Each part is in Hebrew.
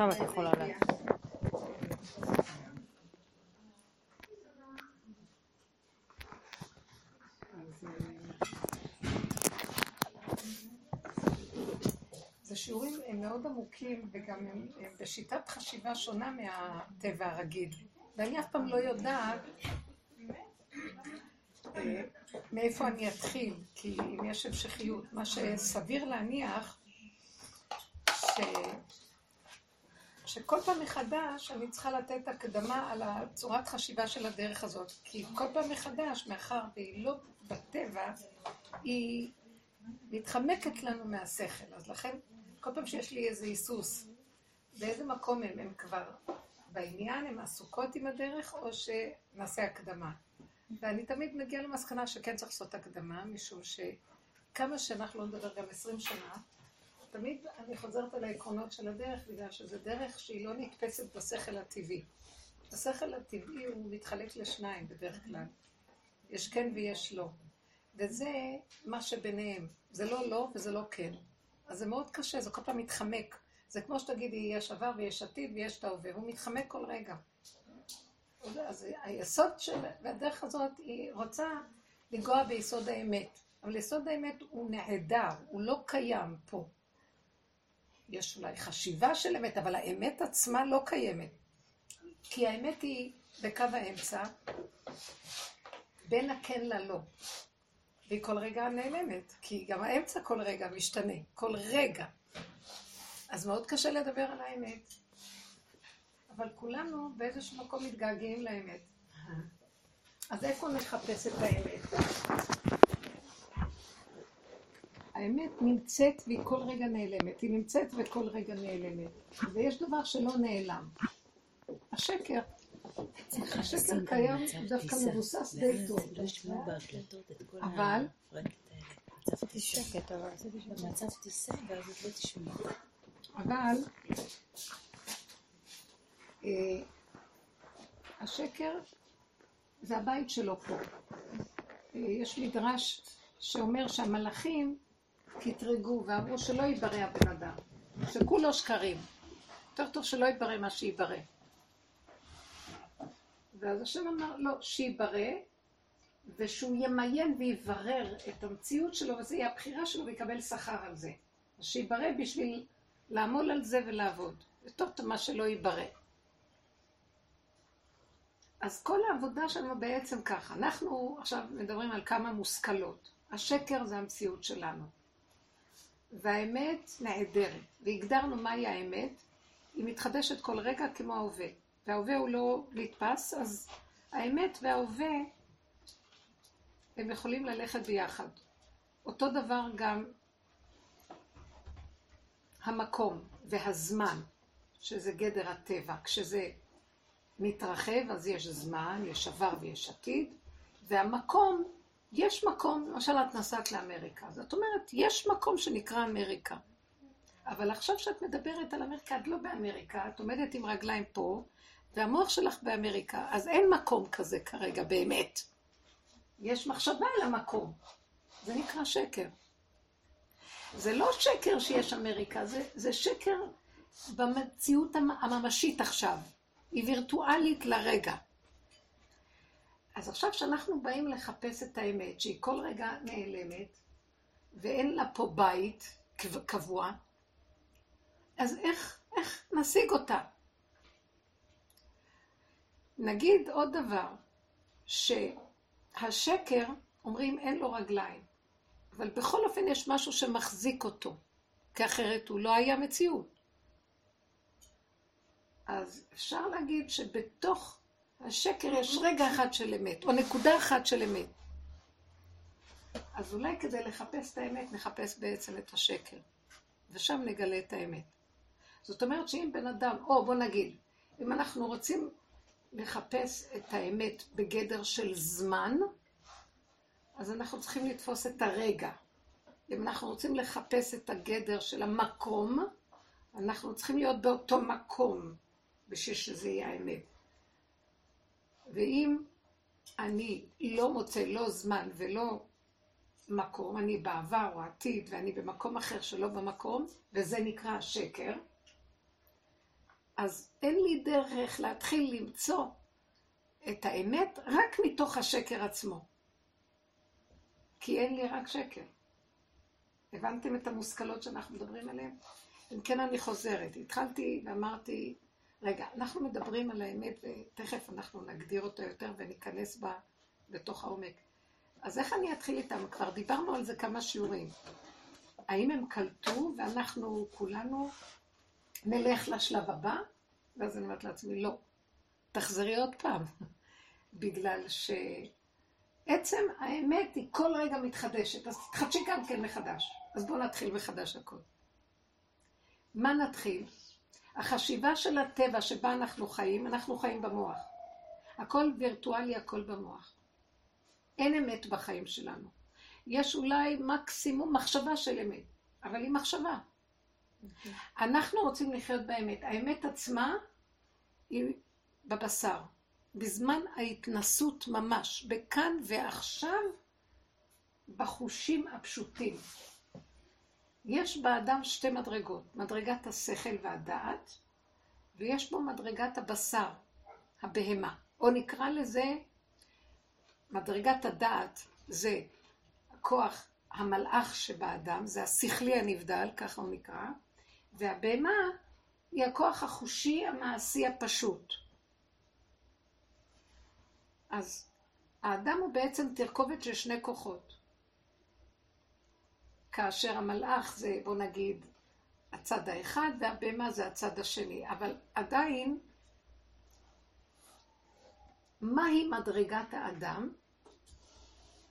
עכשיו את יכולה לה... זה שיעורים הם מאוד עמוקים וגם הם, הם בשיטת חשיבה שונה מהטבע הרגיל. ואני אף פעם לא יודעת אה, מאיפה אני אתחיל, כי אם יש המשכיות, מה שסביר להניח ש... שכל פעם מחדש אני צריכה לתת הקדמה על הצורת חשיבה של הדרך הזאת. כי כל פעם מחדש, מאחר והיא לא בטבע, היא מתחמקת לנו מהשכל. אז לכן, כל פעם שיש לי איזה היסוס, באיזה מקום הם, הם כבר בעניין, הם עסוקות עם הדרך, או שנעשה הקדמה. ואני תמיד מגיעה למסקנה שכן צריך לעשות הקדמה, משום שכמה שאנחנו לא נדבר גם עשרים שנה, תמיד אני חוזרת על העקרונות של הדרך, בגלל שזו דרך שהיא לא נתפסת בשכל הטבעי. השכל הטבעי הוא מתחלק לשניים בדרך כלל. יש כן ויש לא. וזה מה שביניהם. זה לא לא וזה לא כן. אז זה מאוד קשה, זה כל פעם מתחמק. זה כמו שתגידי, יש עבר ויש עתיד ויש את ההווה, הוא מתחמק כל רגע. אז היסוד של, והדרך הזאת, היא רוצה לנגוע ביסוד האמת. אבל יסוד האמת הוא נעדר, הוא לא קיים פה. יש אולי חשיבה של אמת, אבל האמת עצמה לא קיימת. כי האמת היא בקו האמצע, בין הכן ללא. והיא כל רגע נעלמת, כי גם האמצע כל רגע משתנה, כל רגע. אז מאוד קשה לדבר על האמת. אבל כולנו באיזשהו מקום מתגעגעים לאמת. אז איפה נחפש את האמת? האמת נמצאת והיא כל רגע נעלמת. היא נמצאת וכל רגע נעלמת. ויש דבר שלא נעלם. השקר. השקר קיים דווקא מבוסס די טוב. אבל... אבל... לא אה, השקר זה הבית שלו פה. אה, יש מדרש שאומר שהמלאכים קטרגו ואמרו שלא ייברא הבן אדם, שכולו שקרים. יותר טוב שלא ייברא מה שייברא. ואז השם אמר לא, שייברא, ושהוא ימיין ויברר את המציאות שלו, וזו יהיה הבחירה שלו ויקבל שכר על זה. אז שייברא בשביל לעמול על זה ולעבוד. יותר טוב מה שלא ייברא. אז כל העבודה שלנו בעצם ככה. אנחנו עכשיו מדברים על כמה מושכלות. השקר זה המציאות שלנו. והאמת נעדרת. והגדרנו מהי האמת. היא מתחדשת כל רגע כמו ההווה. וההווה הוא לא נתפס, אז האמת וההווה הם יכולים ללכת ביחד. אותו דבר גם המקום והזמן, שזה גדר הטבע. כשזה מתרחב, אז יש זמן, יש עבר ויש עתיד, והמקום, יש מקום, למשל את נסעת לאמריקה, זאת אומרת, יש מקום שנקרא אמריקה. אבל עכשיו שאת מדברת על אמריקה, את לא באמריקה, את עומדת עם רגליים פה, והמוח שלך באמריקה, אז אין מקום כזה כרגע, באמת. יש מחשבה על המקום. זה נקרא שקר. זה לא שקר שיש אמריקה, זה, זה שקר במציאות הממשית עכשיו. היא וירטואלית לרגע. אז עכשיו שאנחנו באים לחפש את האמת, שהיא כל רגע נעלמת, ואין לה פה בית קבוע, אז איך, איך נשיג אותה? נגיד עוד דבר, שהשקר, אומרים אין לו רגליים, אבל בכל אופן יש משהו שמחזיק אותו, כי אחרת הוא לא היה מציאות. אז אפשר להגיד שבתוך השקר יש רגע אחד של אמת, או נקודה אחת של אמת. אז אולי כדי לחפש את האמת, נחפש בעצם את השקר, ושם נגלה את האמת. זאת אומרת שאם בן אדם, או בוא נגיד, אם אנחנו רוצים לחפש את האמת בגדר של זמן, אז אנחנו צריכים לתפוס את הרגע. אם אנחנו רוצים לחפש את הגדר של המקום, אנחנו צריכים להיות באותו מקום. בשביל שזה יהיה האמת. ואם אני לא מוצא לא זמן ולא מקום, אני בעבר או עתיד ואני במקום אחר שלא במקום, וזה נקרא השקר, אז אין לי דרך להתחיל למצוא את האמת רק מתוך השקר עצמו. כי אין לי רק שקר. הבנתם את המושכלות שאנחנו מדברים עליהן? אם כן, אני חוזרת. התחלתי ואמרתי, רגע, אנחנו מדברים על האמת, ותכף אנחנו נגדיר אותה יותר וניכנס בה בתוך העומק. אז איך אני אתחיל איתם? כבר דיברנו על זה כמה שיעורים. האם הם קלטו ואנחנו כולנו נלך לשלב הבא? ואז אני אומרת לעצמי, לא. תחזרי עוד פעם. בגלל שעצם האמת היא כל רגע מתחדשת, אז תחדשי גם כן מחדש. אז בואו נתחיל מחדש הכל. מה נתחיל? החשיבה של הטבע שבה אנחנו חיים, אנחנו חיים במוח. הכל וירטואלי, הכל במוח. אין אמת בחיים שלנו. יש אולי מקסימום מחשבה של אמת, אבל היא מחשבה. אנחנו רוצים לחיות באמת. האמת עצמה היא בבשר. בזמן ההתנסות ממש, בכאן ועכשיו, בחושים הפשוטים. יש באדם שתי מדרגות, מדרגת השכל והדעת, ויש בו מדרגת הבשר, הבהמה, או נקרא לזה, מדרגת הדעת זה הכוח המלאך שבאדם, זה השכלי הנבדל, ככה הוא נקרא, והבהמה היא הכוח החושי המעשי הפשוט. אז האדם הוא בעצם תרכובת של שני כוחות. כאשר המלאך זה, בוא נגיד, הצד האחד, והבהמה זה הצד השני. אבל עדיין, מהי מדרגת האדם?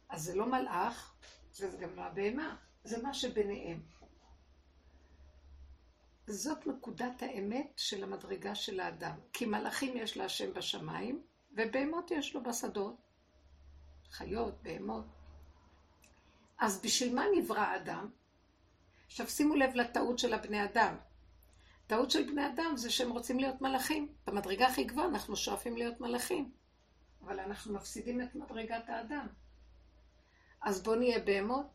אז זה לא מלאך, וזה גם לא הבהמה, זה מה שביניהם. זאת נקודת האמת של המדרגה של האדם. כי מלאכים יש להשם בשמיים, ובהמות יש לו בשדות. חיות, בהמות. אז בשביל מה נברא האדם? עכשיו שימו לב לטעות של הבני אדם. טעות של בני אדם זה שהם רוצים להיות מלאכים. במדרגה הכי גבוהה אנחנו שואפים להיות מלאכים. אבל אנחנו מפסידים את מדרגת האדם. אז בואו נהיה בהמות,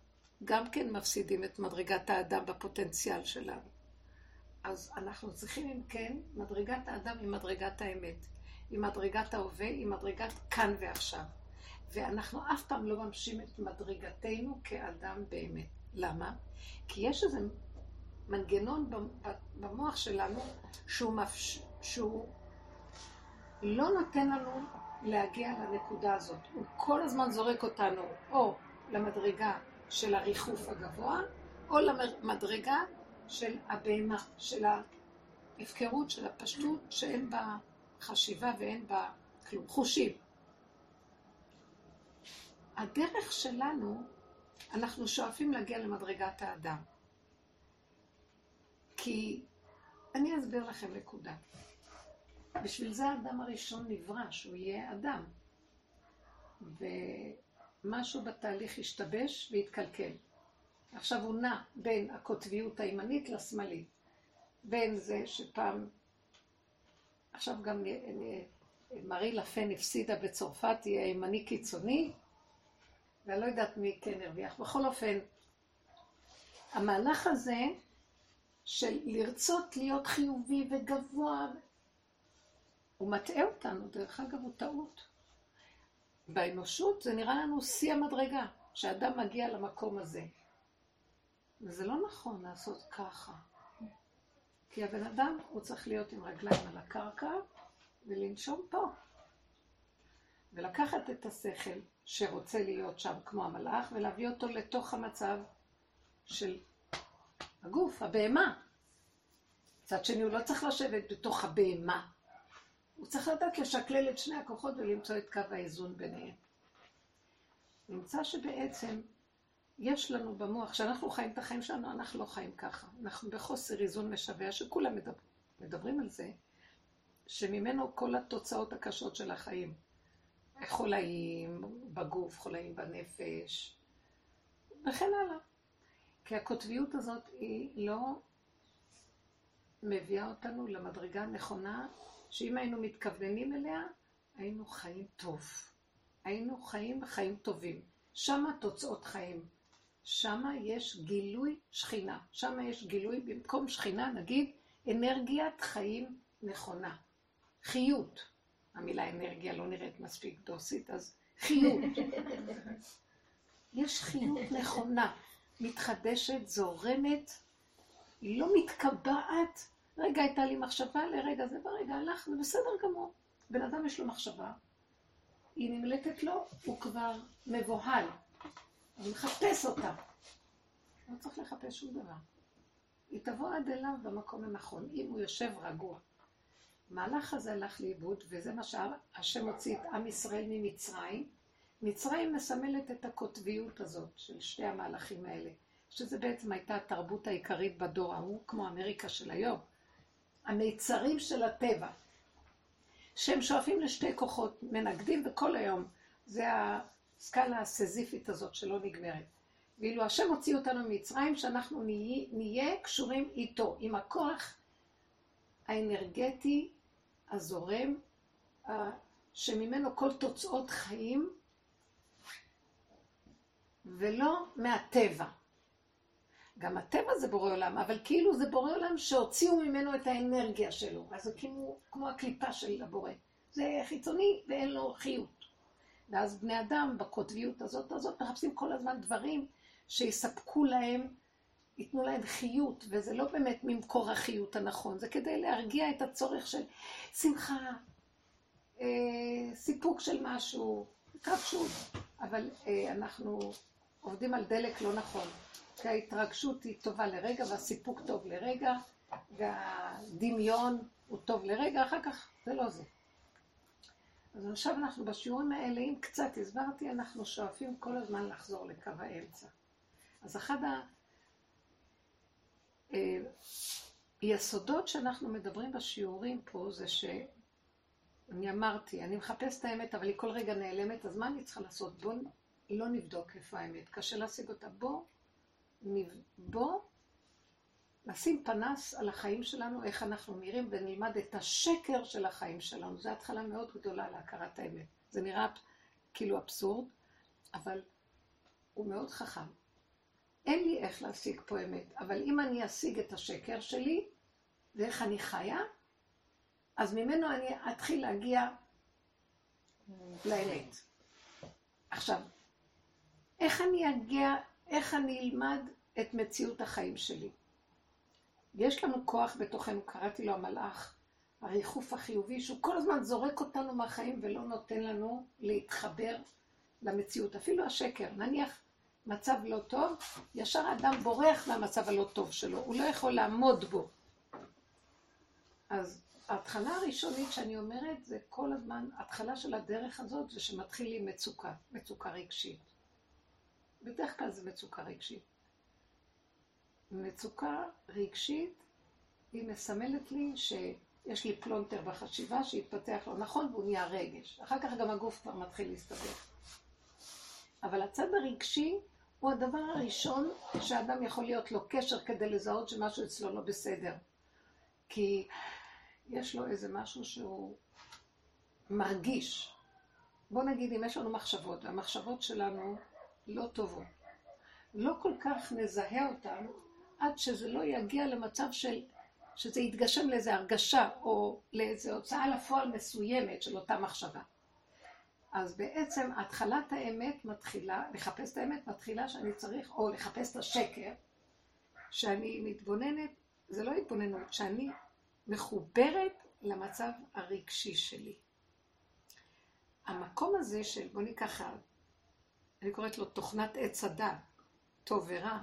גם כן מפסידים את מדרגת האדם בפוטנציאל שלנו. אז אנחנו צריכים, אם כן, מדרגת האדם היא מדרגת האמת. היא מדרגת ההווה, היא מדרגת כאן ועכשיו. ואנחנו אף פעם לא ממשים את מדרגתנו כאדם באמת. למה? כי יש איזה מנגנון במוח שלנו שהוא, מפש... שהוא לא נותן לנו להגיע לנקודה הזאת. הוא כל הזמן זורק אותנו או למדרגה של הריחוף הגבוה, או למדרגה של הבהמה, של ההפקרות, של הפשטות, שאין בה חשיבה ואין בה כלום. חושים. הדרך שלנו, אנחנו שואפים להגיע למדרגת האדם. כי, אני אסביר לכם נקודה. בשביל זה האדם הראשון נברא, שהוא יהיה אדם. ומשהו בתהליך השתבש והתקלקל. עכשיו הוא נע בין הקוטביות הימנית לשמאלית. בין זה שפעם, עכשיו גם מרי לפן הפסידה בצרפת, היא הימני קיצוני, ואני לא יודעת מי כן הרוויח. בכל אופן, המהלך הזה של לרצות להיות חיובי וגבוה, הוא מטעה אותנו, דרך אגב הוא טעות. באנושות זה נראה לנו שיא המדרגה, שאדם מגיע למקום הזה. וזה לא נכון לעשות ככה. כי הבן אדם, הוא צריך להיות עם רגליים על הקרקע ולנשום פה. ולקחת את השכל שרוצה להיות שם כמו המלאך, ולהביא אותו לתוך המצב של הגוף, הבהמה. מצד שני, הוא לא צריך לשבת בתוך הבהמה. הוא צריך לדעת לשקלל את שני הכוחות ולמצוא את קו האיזון ביניהם. נמצא שבעצם יש לנו במוח, כשאנחנו חיים את החיים שלנו, אנחנו לא חיים ככה. אנחנו בחוסר איזון משווע, שכולם מדבר, מדברים על זה, שממנו כל התוצאות הקשות של החיים. חולאים בגוף, חולאים בנפש, וכן הלאה. כי הקוטביות הזאת היא לא מביאה אותנו למדרגה הנכונה, שאם היינו מתכווננים אליה, היינו חיים טוב. היינו חיים חיים טובים. שמה תוצאות חיים. שמה יש גילוי שכינה. שמה יש גילוי, במקום שכינה נגיד, אנרגיית חיים נכונה. חיות. המילה אנרגיה לא נראית מספיק דוסית, אז חיות. יש חיות נכונה, מתחדשת, זורמת, היא לא מתקבעת. רגע הייתה לי מחשבה, לרגע זה ברגע הלך, זה בסדר גמור. בן אדם יש לו מחשבה, היא נמלטת לו, הוא כבר מבוהל. הוא מחפש אותה. לא צריך לחפש שום דבר. היא תבוא עד אליו במקום הנכון, אם הוא יושב רגוע. המהלך הזה הלך לאיבוד, וזה מה שהשם הוציא את עם ישראל ממצרים. מצרים מסמלת את הקוטביות הזאת של שתי המהלכים האלה, שזה בעצם הייתה התרבות העיקרית בדור ההוא, כמו אמריקה של היום. המיצרים של הטבע, שהם שואפים לשתי כוחות, מנגדים וכל היום. זה הסקאלה הסזיפית הזאת שלא נגמרת. ואילו השם הוציא אותנו ממצרים, שאנחנו נהיה, נהיה קשורים איתו, עם הכוח האנרגטי הזורם, שממנו כל תוצאות חיים, ולא מהטבע. גם הטבע זה בורא עולם, אבל כאילו זה בורא עולם שהוציאו ממנו את האנרגיה שלו. אז זה כאילו כמו הקליפה של הבורא. זה חיצוני ואין לו חיות. ואז בני אדם בקוטביות הזאת הזאת מחפשים כל הזמן דברים שיספקו להם, ייתנו להם חיות, וזה לא באמת ממקור החיות הנכון, זה כדי להרגיע את הצורך של שמחה, אה, סיפוק של משהו, התרגשות, אבל אה, אנחנו עובדים על דלק לא נכון. כי ההתרגשות היא טובה לרגע, והסיפוק טוב לרגע, והדמיון הוא טוב לרגע, אחר כך זה לא זה. אז עכשיו אנחנו בשיעורים האלה, אם קצת הסברתי, אנחנו שואפים כל הזמן לחזור לקו האמצע. אז אחד אה, שאנחנו מדברים בשיעורים פה זה ש... אני אמרתי, אני מחפש את האמת, אבל היא כל רגע נעלמת, אז מה אני צריכה לעשות? בואו לא נבדוק איפה האמת, קשה להשיג אותה. בואו בוא נשים פנס על החיים שלנו, איך אנחנו נראים, ונלמד את השקר של החיים שלנו. זו התחלה מאוד גדולה להכרת האמת. זה נראה כאילו אבסורד, אבל הוא מאוד חכם. אין לי איך להשיג פה אמת, אבל אם אני אשיג את השקר שלי, ואיך אני חיה, אז ממנו אני אתחיל להגיע לאמת. עכשיו, איך אני אגיע איך אני אלמד את מציאות החיים שלי. יש לנו כוח בתוכנו, קראתי לו המלאך, הריחוף החיובי, שהוא כל הזמן זורק אותנו מהחיים ולא נותן לנו להתחבר למציאות. אפילו השקר, נניח מצב לא טוב, ישר אדם בורח מהמצב הלא טוב שלו, הוא לא יכול לעמוד בו. אז ההתחלה הראשונית שאני אומרת, זה כל הזמן, ההתחלה של הדרך הזאת זה שמתחיל עם מצוקה, מצוקה רגשית. בדרך כלל זה מצוקה רגשית. מצוקה רגשית היא מסמלת לי שיש לי פלונטר בחשיבה שהתפתח לא נכון והוא נהיה רגש. אחר כך גם הגוף כבר מתחיל להסתבך. אבל הצד הרגשי הוא הדבר הראשון שאדם יכול להיות לו קשר כדי לזהות שמשהו אצלו לא בסדר. כי יש לו איזה משהו שהוא מרגיש. בוא נגיד, אם יש לנו מחשבות, והמחשבות שלנו לא טובות. לא כל כך נזהה אותן עד שזה לא יגיע למצב של, שזה יתגשם לאיזו הרגשה או לאיזו הוצאה לפועל מסוימת של אותה מחשבה. אז בעצם התחלת האמת מתחילה, לחפש את האמת מתחילה שאני צריך, או לחפש את השקר, שאני מתבוננת, זה לא התבוננות, שאני מחוברת למצב הרגשי שלי. המקום הזה של, בוא ניקח אני קוראת לו תוכנת עץ הדת, טוב ורע,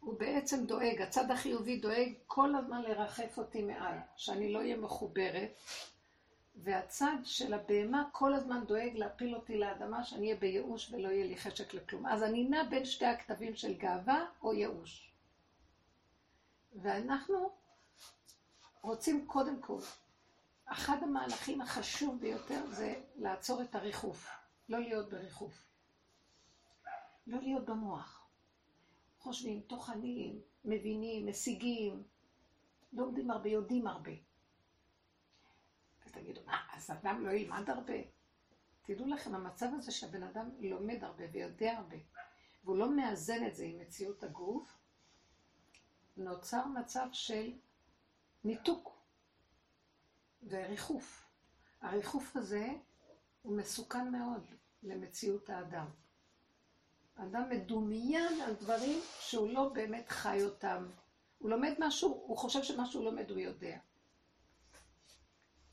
הוא בעצם דואג, הצד החיובי דואג כל הזמן לרחף אותי מעל, שאני לא אהיה מחוברת, והצד של הבהמה כל הזמן דואג להפיל אותי לאדמה, שאני אהיה בייאוש ולא יהיה לי חשק לכלום. אז אני נע בין שתי הכתבים של גאווה או ייאוש. ואנחנו רוצים קודם כל, אחד המהלכים החשוב ביותר זה לעצור את הריחוף, לא להיות בריחוף. לא להיות במוח. חושבים, טוחנים, מבינים, משיגים, לומדים הרבה, יודעים הרבה. תגידו, מה, אז אדם לא ילמד הרבה? תדעו לכם, המצב הזה שהבן אדם לומד הרבה ויודע הרבה, והוא לא מאזן את זה עם מציאות הגוף, נוצר מצב של ניתוק. וריחוף. הריחוף הזה הוא מסוכן מאוד למציאות האדם. אדם מדומיין על דברים שהוא לא באמת חי אותם. הוא לומד משהו, הוא חושב שמה שהוא לומד הוא יודע.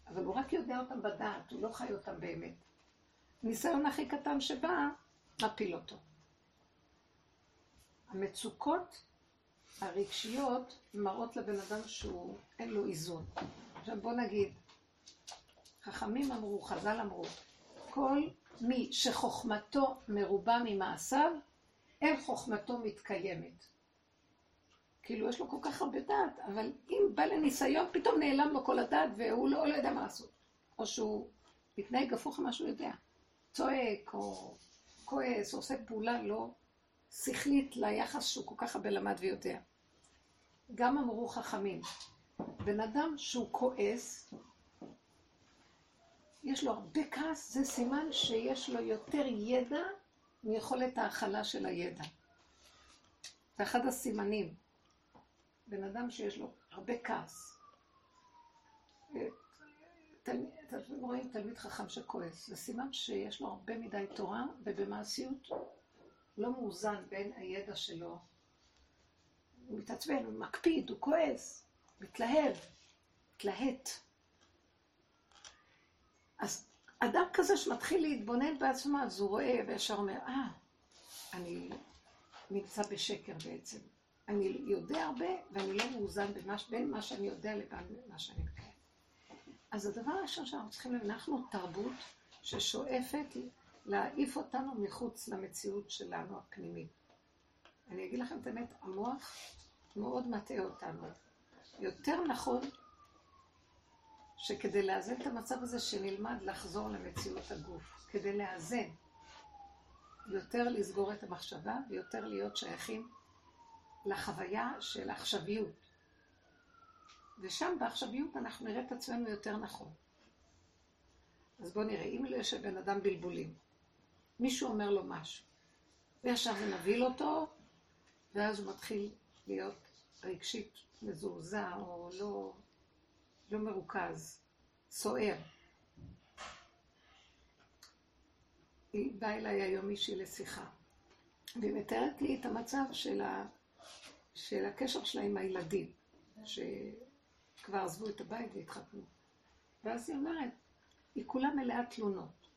אבל הוא רק יודע אותם בדעת, הוא לא חי אותם באמת. ניסיון הכי קטן שבא, מפיל אותו. המצוקות הרגשיות מראות לבן אדם שהוא, אין לו איזון. עכשיו בוא נגיד, חכמים אמרו, חז"ל אמרו, כל מי שחוכמתו מרובה ממעשיו, אין חוכמתו מתקיימת. כאילו, יש לו כל כך הרבה דעת, אבל אם בא לניסיון, פתאום נעלם לו כל הדעת והוא לא, לא יודע מה לעשות. או שהוא מתנהג הפוך ממה שהוא יודע. צועק, או כועס, עושה פעולה לא שכלית ליחס שהוא כל כך הרבה למד ויודע. גם אמרו חכמים, בן אדם שהוא כועס, יש לו הרבה כעס, זה סימן שיש לו יותר ידע מיכולת ההכלה של הידע. זה אחד הסימנים. בן אדם שיש לו הרבה כעס. אתם רואים תלמיד חכם שכועס, זה סימן שיש לו הרבה מדי תורה, ובמעשיות לא מאוזן בין הידע שלו. הוא מתעצבן, הוא מקפיד, הוא כועס, מתלהב, מתלהט. אז אדם כזה שמתחיל להתבונן בעצמו, אז הוא רואה וישר אומר, אה, אני נמצא בשקר בעצם. אני יודע הרבה ואני לא מאוזן במש, בין מה שאני יודע לבין מה שאני מקיים. אז הדבר הראשון שאנחנו צריכים להבין, אנחנו תרבות ששואפת להעיף אותנו מחוץ למציאות שלנו הפנימית. אני אגיד לכם את האמת, המוח מאוד מטעה אותנו. יותר נכון שכדי לאזן את המצב הזה, שנלמד לחזור למציאות הגוף. כדי לאזן. יותר לסגור את המחשבה ויותר להיות שייכים לחוויה של העכשוויות. ושם בעכשוויות אנחנו נראה את עצמנו יותר נכון. אז בואו נראה, אם יש לבן אדם בלבולים, מישהו אומר לו משהו, וישר זה מבהיל אותו, ואז הוא מתחיל להיות רגשית מזועזע או לא, לא מרוכז, סוער. היא באה אליי היום מישהי לשיחה, והיא מתארת לי את המצב של, ה, של הקשר שלה עם הילדים, שכבר עזבו את הבית והתחתנו. ואז היא אומרת, היא כולה מלאה תלונות.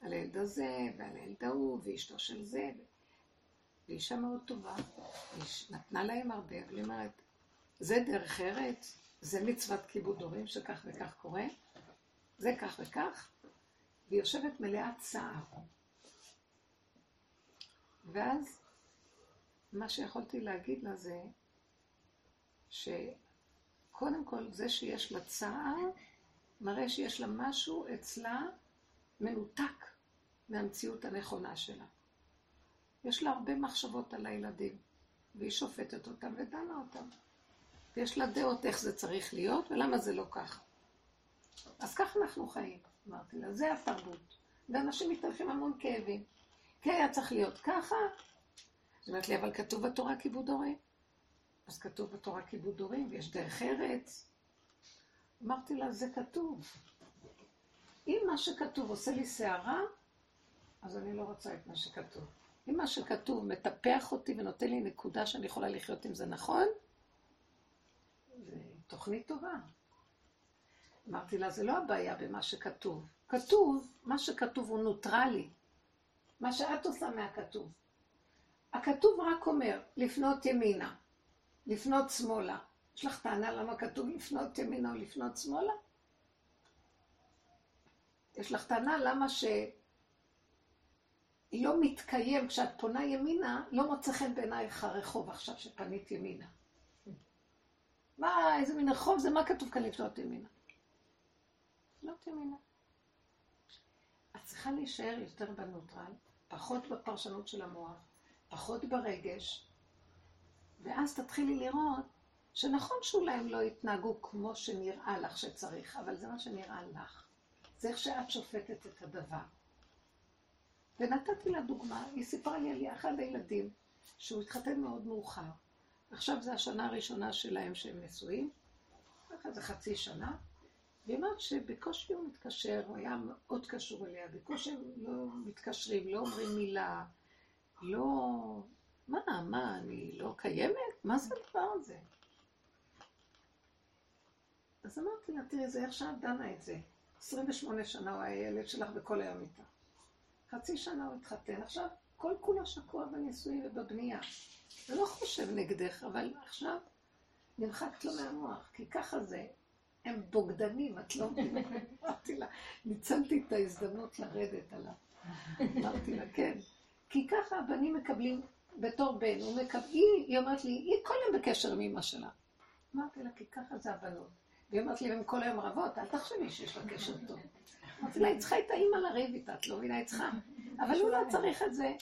על הילד הזה, ועל הילד ההוא, ואשתו של זה. והיא אישה מאוד טובה, היא נתנה להם הרבה, אבל היא אומרת, זה דרך ארץ, זה מצוות כיבוד הורים שכך וכך קורה, זה כך וכך, והיא יושבת מלאת צער. ואז מה שיכולתי להגיד לה זה שקודם כל זה שיש לה צער, מראה שיש לה משהו אצלה מנותק מהמציאות הנכונה שלה. יש לה הרבה מחשבות על הילדים, והיא שופטת אותם ודנה אותם. ויש לה דעות איך זה צריך להיות ולמה זה לא ככה. אז ככה אנחנו חיים, אמרתי לה, זה התרבות. ואנשים מתהלכים המון כאבים. כי היה צריך להיות ככה. היא אומרת לי, אבל כתוב בתורה כיבוד הורים. אז כתוב בתורה כיבוד הורים, ויש דרך ארץ. אמרתי לה, זה כתוב. אם מה שכתוב עושה לי שערה, אז אני לא רוצה את מה שכתוב. אם מה שכתוב מטפח אותי ונותן לי נקודה שאני יכולה לחיות עם זה נכון, זה תוכנית טובה. אמרתי לה, זה לא הבעיה במה שכתוב. כתוב, מה שכתוב הוא נוטרלי. מה שאת עושה מהכתוב. הכתוב רק אומר, לפנות ימינה, לפנות שמאלה. יש לך טענה למה כתוב לפנות ימינה או לפנות שמאלה? יש לך טענה למה ש... לא מתקיים, כשאת פונה ימינה, לא מוצא חן בעינייך הרחוב עכשיו שפנית ימינה. מה, איזה מין רחוב זה, מה כתוב כאן לפנות ימינה? לפנות ימינה. את צריכה להישאר יותר בנוטרל, פחות בפרשנות של המוח, פחות ברגש, ואז תתחילי לראות שנכון שאולי הם לא יתנהגו כמו שנראה לך שצריך, אבל זה מה שנראה לך. זה איך שאת שופטת את הדבר. ונתתי לה דוגמה, היא סיפרה לי על אחד הילדים, שהוא התחתן מאוד מאוחר. עכשיו זו השנה הראשונה שלהם שהם נשואים, אחרי זה חצי שנה, והיא אמרת שבקושי הוא מתקשר, הוא היה מאוד קשור אליה, בקושי הם לא מתקשרים, לא אומרים מילה, לא... מה, מה, אני לא קיימת? מה זה הדבר הזה? אז אמרתי לה, תראי, זה איך שאת דנה את זה. 28 שנה הוא היה ילד שלך וכל היום איתה. חצי שנה הוא התחתן, עכשיו כל כולו שקוע בנישואים ובבנייה. זה לא חושב נגדך, אבל עכשיו נמחקת לו מהמוח, כי ככה זה. הם בוגדנים, את לא מבינה. אמרתי לה, ניצלתי את ההזדמנות לרדת עליו. אמרתי לה, כן. כי ככה הבנים מקבלים בתור בן, הוא מקבל, היא, היא אומרת לי, היא כל היום בקשר עם אמא שלה. אמרתי לה, כי ככה זה הבנות. והיא אומרת לי, הם כל היום רבות, אל תחשבי שיש לה קשר טוב. אמרתי לה, היא צריכה את האימא לריב איתה, את לא מבינה, היא צריכה. אבל הוא לא צריך את זה.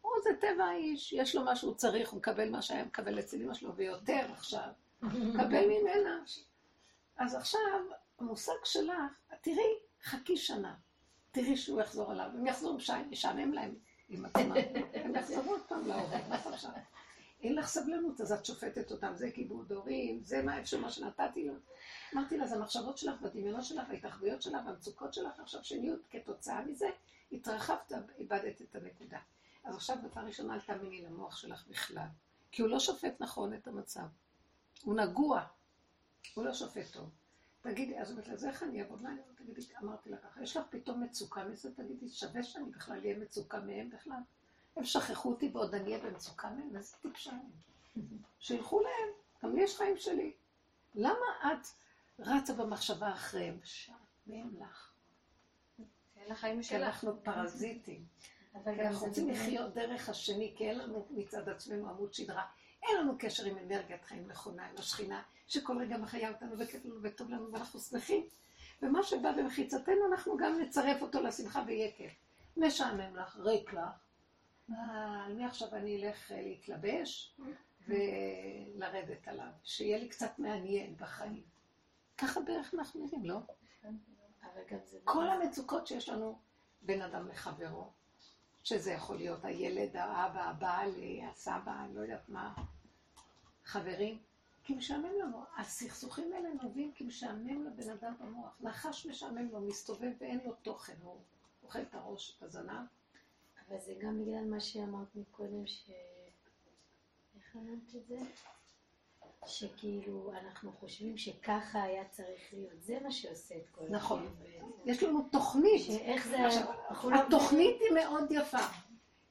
הוא זה טבע האיש, יש לו מה שהוא צריך, הוא מקבל מה שהיה מקבל אצל אמא שלו, ויותר עכשיו. מקבל ממנה. אז עכשיו, המושג שלך, תראי, חכי שנה. תראי שהוא יחזור עליו. הם יחזרו, משעמם להם עם עצמם. הם יחזרו עוד פעם להורים, מה עכשיו? אין לך סבלנות, אז את שופטת אותם, זה כיבוד הורים, זה מה איפה מה שנתתי לו. אמרתי לה, זה המחשבות שלך והדמיונות שלך וההתאחדויות שלך והמצוקות שלך עכשיו שנהיו כתוצאה מזה, התרחבת, איבדת את הנקודה. אז עכשיו בפעם ראשונה אל תאמיני למוח שלך בכלל, כי הוא לא שופט נכון את המצב. הוא נגוע, הוא לא שופט טוב. תגידי, אז אומרת לה, אז איך אני אעבוד? מה אני תגידי, אמרתי לה ככה, יש לך פתאום מצוקה מזה? תגידי, שווה שאני בכלל אהיה מצוקה מהם בכלל? הם שכחו אותי ועוד אני אהיה במצוקה מהם? איזה טיפשה הם. שילכו להם, גם לי יש חיים שלי. למה את רצה במחשבה אחריהם? משעמם לך. כי אנחנו פרזיטים. כי אנחנו רוצים לחיות דרך השני, כי אין לנו מצד עצמנו עמוד שדרה. אין לנו קשר עם אנרגיית חיים נכונה, עם השכינה, שכל רגע מחיה אותנו וכיף לנו וטוב לנו ואנחנו שמחים. ומה שבא במחיצתנו, אנחנו גם נצרף אותו לשמחה ויהיה כיף. משעמם לך, ריק לך. על מי עכשיו אני אלך אה, להתלבש ולרדת עליו? שיהיה לי קצת מעניין בחיים. ככה בערך אנחנו נראים, לא? כל המצוקות שיש לנו בין אדם לחברו, שזה יכול להיות הילד, האבא, הבעל, הסבא, לא יודעת מה, חברים, כי משעמם לנו. הסכסוכים האלה נובעים כי משעמם לבן אדם במוח. נחש משעמם לו, מסתובב ואין לו תוכן, הוא אוכל את הראש, את הזנב. אבל זה גם בגלל מה שאמרת מקודם, ש... איך אמרת את זה? שכאילו אנחנו חושבים שככה היה צריך להיות, זה מה שעושה את כל נכון. יש לנו תוכנית. שאיך זה... עכשיו, התוכנית היא מאוד יפה.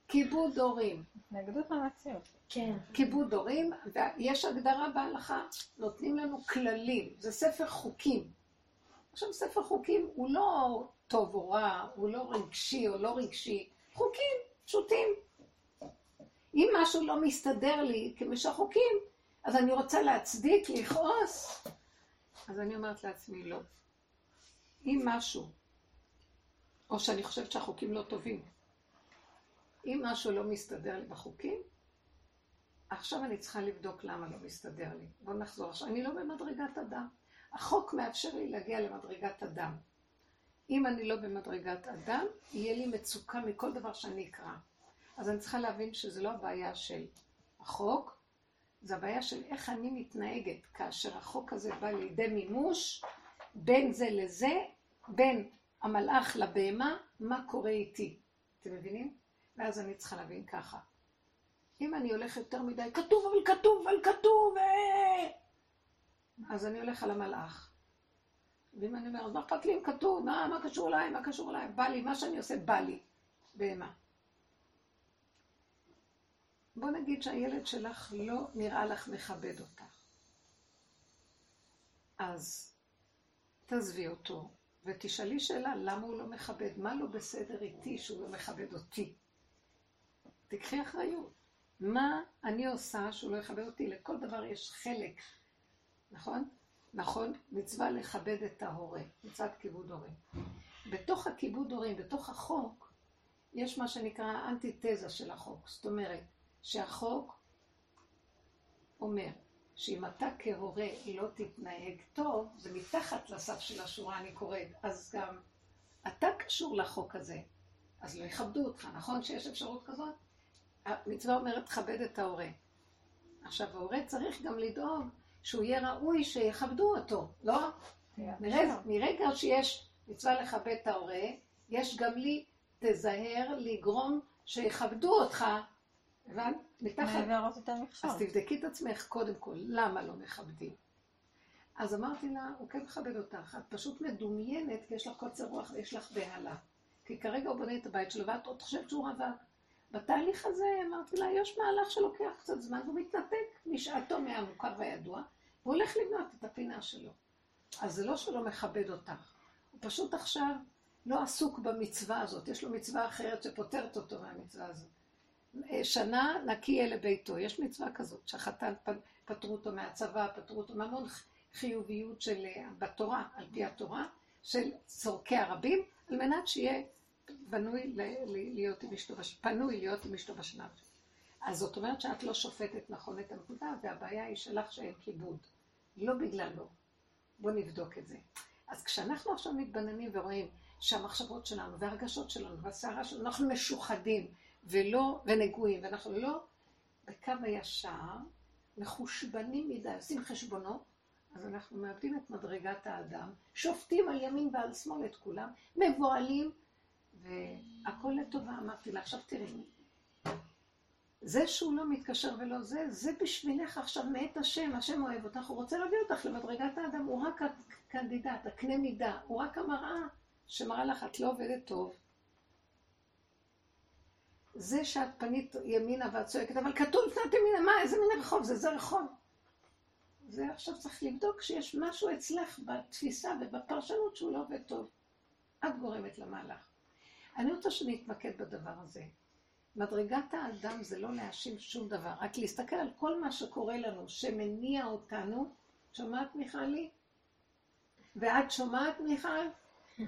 כיבוד הורים. התנגדות למציאות. כן. כיבוד הורים, ויש הגדרה בהלכה, נותנים לנו כללים, זה ספר חוקים. עכשיו, ספר חוקים הוא לא טוב או רע, הוא לא רגשי או לא רגשי, חוקים פשוטים. אם משהו לא מסתדר לי כמשך חוקים, אז אני רוצה להצדיק, לכעוס. אז אני אומרת לעצמי, לא. אם משהו, או שאני חושבת שהחוקים לא טובים, אם משהו לא מסתדר לי בחוקים, עכשיו אני צריכה לבדוק למה לא מסתדר לי. בואו נחזור עכשיו. אני לא במדרגת אדם. החוק מאפשר לי להגיע למדרגת אדם. אם אני לא במדרגת אדם, יהיה לי מצוקה מכל דבר שאני אקרא. אז אני צריכה להבין שזה לא הבעיה של החוק, זה הבעיה של איך אני מתנהגת כאשר החוק הזה בא לידי מימוש, בין זה לזה, בין המלאך לבהמה, מה קורה איתי. אתם מבינים? ואז אני צריכה להבין ככה. אם אני הולך יותר מדי, כתוב, אבל כתוב, אבל כתוב, אה... אז אני הולך על המלאך. ואם אני אומרת, מה אכפת לי אם כתוב, מה, מה קשור אליי, מה קשור אליי, בא לי, מה שאני עושה, בא לי. בהמה. בוא נגיד שהילד שלך לא נראה לך מכבד אותך. אז תעזבי אותו, ותשאלי שאלה, למה הוא לא מכבד? מה לא בסדר איתי שהוא לא מכבד אותי? תקחי אחריות. מה אני עושה שהוא לא יכבד אותי? לכל דבר יש חלק, נכון? נכון? מצווה לכבד את ההורה, מצוות כיבוד הורים. בתוך הכיבוד הורים, בתוך החוק, יש מה שנקרא אנטיתזה של החוק. זאת אומרת, שהחוק אומר שאם אתה כהורה לא תתנהג טוב, ומתחת לסף של השורה אני קוראת, אז גם אתה קשור לחוק הזה, אז לא יכבדו אותך, נכון שיש אפשרות כזאת? המצווה אומרת, תכבד את ההורה. עכשיו, ההורה צריך גם לדאוג שהוא יהיה ראוי שיכבדו אותו, לא? מרגע, מרגע שיש מצווה לכבד את ההורה, יש גם לי, תזהר לגרום שיכבדו אותך, הבנת? מתחת. מעברות את המכשול. אז תבדקי את עצמך קודם כל, למה לא מכבדים? אז אמרתי לה, הוא כן מכבד אותך, את פשוט מדומיינת, כי יש לך קוצר רוח ויש לך בהלה. כי כרגע הוא בונה את הבית שלו, ואת עוד חושבת שהוא רווק. בתהליך הזה אמרתי לה, יש מהלך שלוקח קצת זמן, והוא מתנתק משעתו מהמוכר והידוע, והוא הולך לבנות את הפינה שלו. אז זה לא שלא מכבד אותך, הוא פשוט עכשיו לא עסוק במצווה הזאת, יש לו מצווה אחרת שפוטרת אותו מהמצווה הזאת. שנה נקי יהיה לביתו, יש מצווה כזאת, שהחתן פטרו אותו מהצבא, פטרו אותו מהמון חיוביות של, בתורה, על פי התורה, של צורכי הרבים, על מנת שיהיה בנוי להיות עם אשתו, פנוי להיות עם אשתו בשנה. אז זאת אומרת שאת לא שופטת נכון את הנקודה, והבעיה היא שלך שאין כיבוד. לא בגללו. בואו נבדוק את זה. אז כשאנחנו עכשיו מתבננים ורואים שהמחשבות שלנו והרגשות שלנו והסערה שלנו, אנחנו משוחדים ולא, ונגועים, ואנחנו לא בקו הישר, מחושבנים מדי, עושים חשבונות, אז אנחנו מאבדים את מדרגת האדם, שופטים על ימין ועל שמאל את כולם, מבוהלים, והכל לטובה. אמרתי לה, עכשיו תראי, זה שהוא לא מתקשר ולא זה, זה בשבילך עכשיו מאת השם, השם אוהב אותך, הוא רוצה להביא אותך למדרגת האדם, הוא רק הקנדידט, הקנה מידה, הוא רק המראה שמראה לך, את לא עובדת טוב. זה שאת פנית ימינה ואת צועקת, אבל כתוב לפני ימינה, מה, איזה מין רחוב זה? זה רחוב. זה עכשיו צריך לבדוק שיש משהו אצלך בתפיסה ובפרשנות שהוא לא עובד טוב. את גורמת למהלך. אני רוצה שנתמקד בדבר הזה. מדרגת האדם זה לא להאשים שום דבר, רק להסתכל על כל מה שקורה לנו, שמניע אותנו. שומעת מיכלי? ואת שומעת מיכל?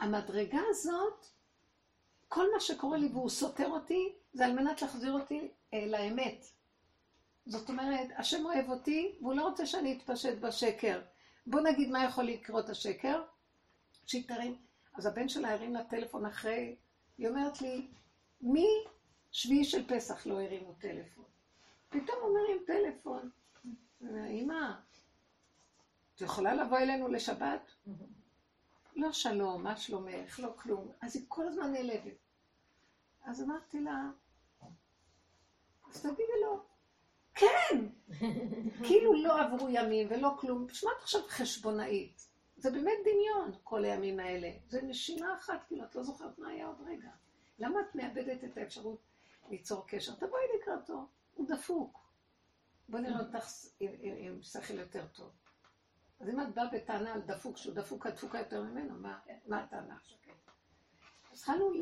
המדרגה הזאת, כל מה שקורה לי והוא סותר אותי, זה על מנת להחזיר אותי אה, לאמת. זאת אומרת, השם אוהב אותי, והוא לא רוצה שאני אתפשט בשקר. בוא נגיד מה יכול לקרות השקר, שהיא תרים. אז הבן שלה הרים לה טלפון אחרי, היא אומרת לי, מי שביעי של פסח לא הרימו טלפון? פתאום הוא מרים טלפון. אמא, את יכולה לבוא אלינו לשבת? לא שלום, מה שלומך, לא כלום. אז היא כל הזמן נעלבת. אז אמרתי לה, אז תגידי לו, כן! כאילו לא עברו ימים ולא כלום. שמע את עכשיו חשבונאית. זה באמת דמיון, כל הימים האלה. זה נשימה אחת, כאילו, את לא זוכרת מה היה עוד רגע. למה את מאבדת את האפשרות ליצור קשר? תבואי לקראתו, הוא דפוק. בוא נראה אותך עם שכל יותר טוב. אז אם את באה בטענה על דפוק, שהוא דפוק, את דפוקה יותר ממנו, מה, מה הטענה עכשיו? התחלנו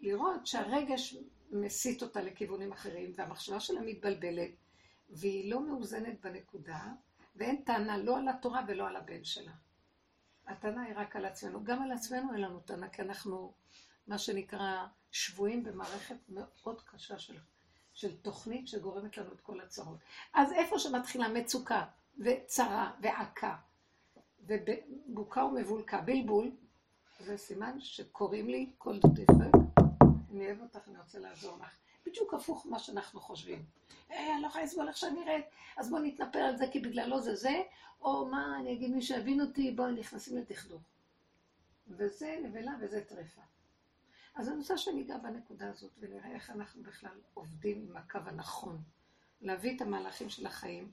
לראות שהרגש מסיט אותה לכיוונים אחרים, והמחשבה שלה מתבלבלת, והיא לא מאוזנת בנקודה, ואין טענה לא על התורה ולא על הבן שלה. הטענה היא רק על עצמנו. גם על עצמנו אין לנו טענה, כי אנחנו, מה שנקרא, שבויים במערכת מאוד קשה של, של תוכנית שגורמת לנו את כל הצרות. אז איפה שמתחילה מצוקה וצרה ועקה ובוקה ומבולקה, בלבול, זה סימן שקוראים לי כל דפק, אני אוהב אותך, אני רוצה לעזור לך. בדיוק הפוך ממה שאנחנו חושבים. אה, אני לא יכולה לסבול איך שאני נראית, אז בואו נתנפל על זה כי בגללו זה זה, או מה, אני אגיד מי שיבין אותי, בואו נכנסים לדכדוך. וזה נבלה וזה טרפה. אז אני רוצה שניגע בנקודה הזאת ונראה איך אנחנו בכלל עובדים עם הקו הנכון. להביא את המהלכים של החיים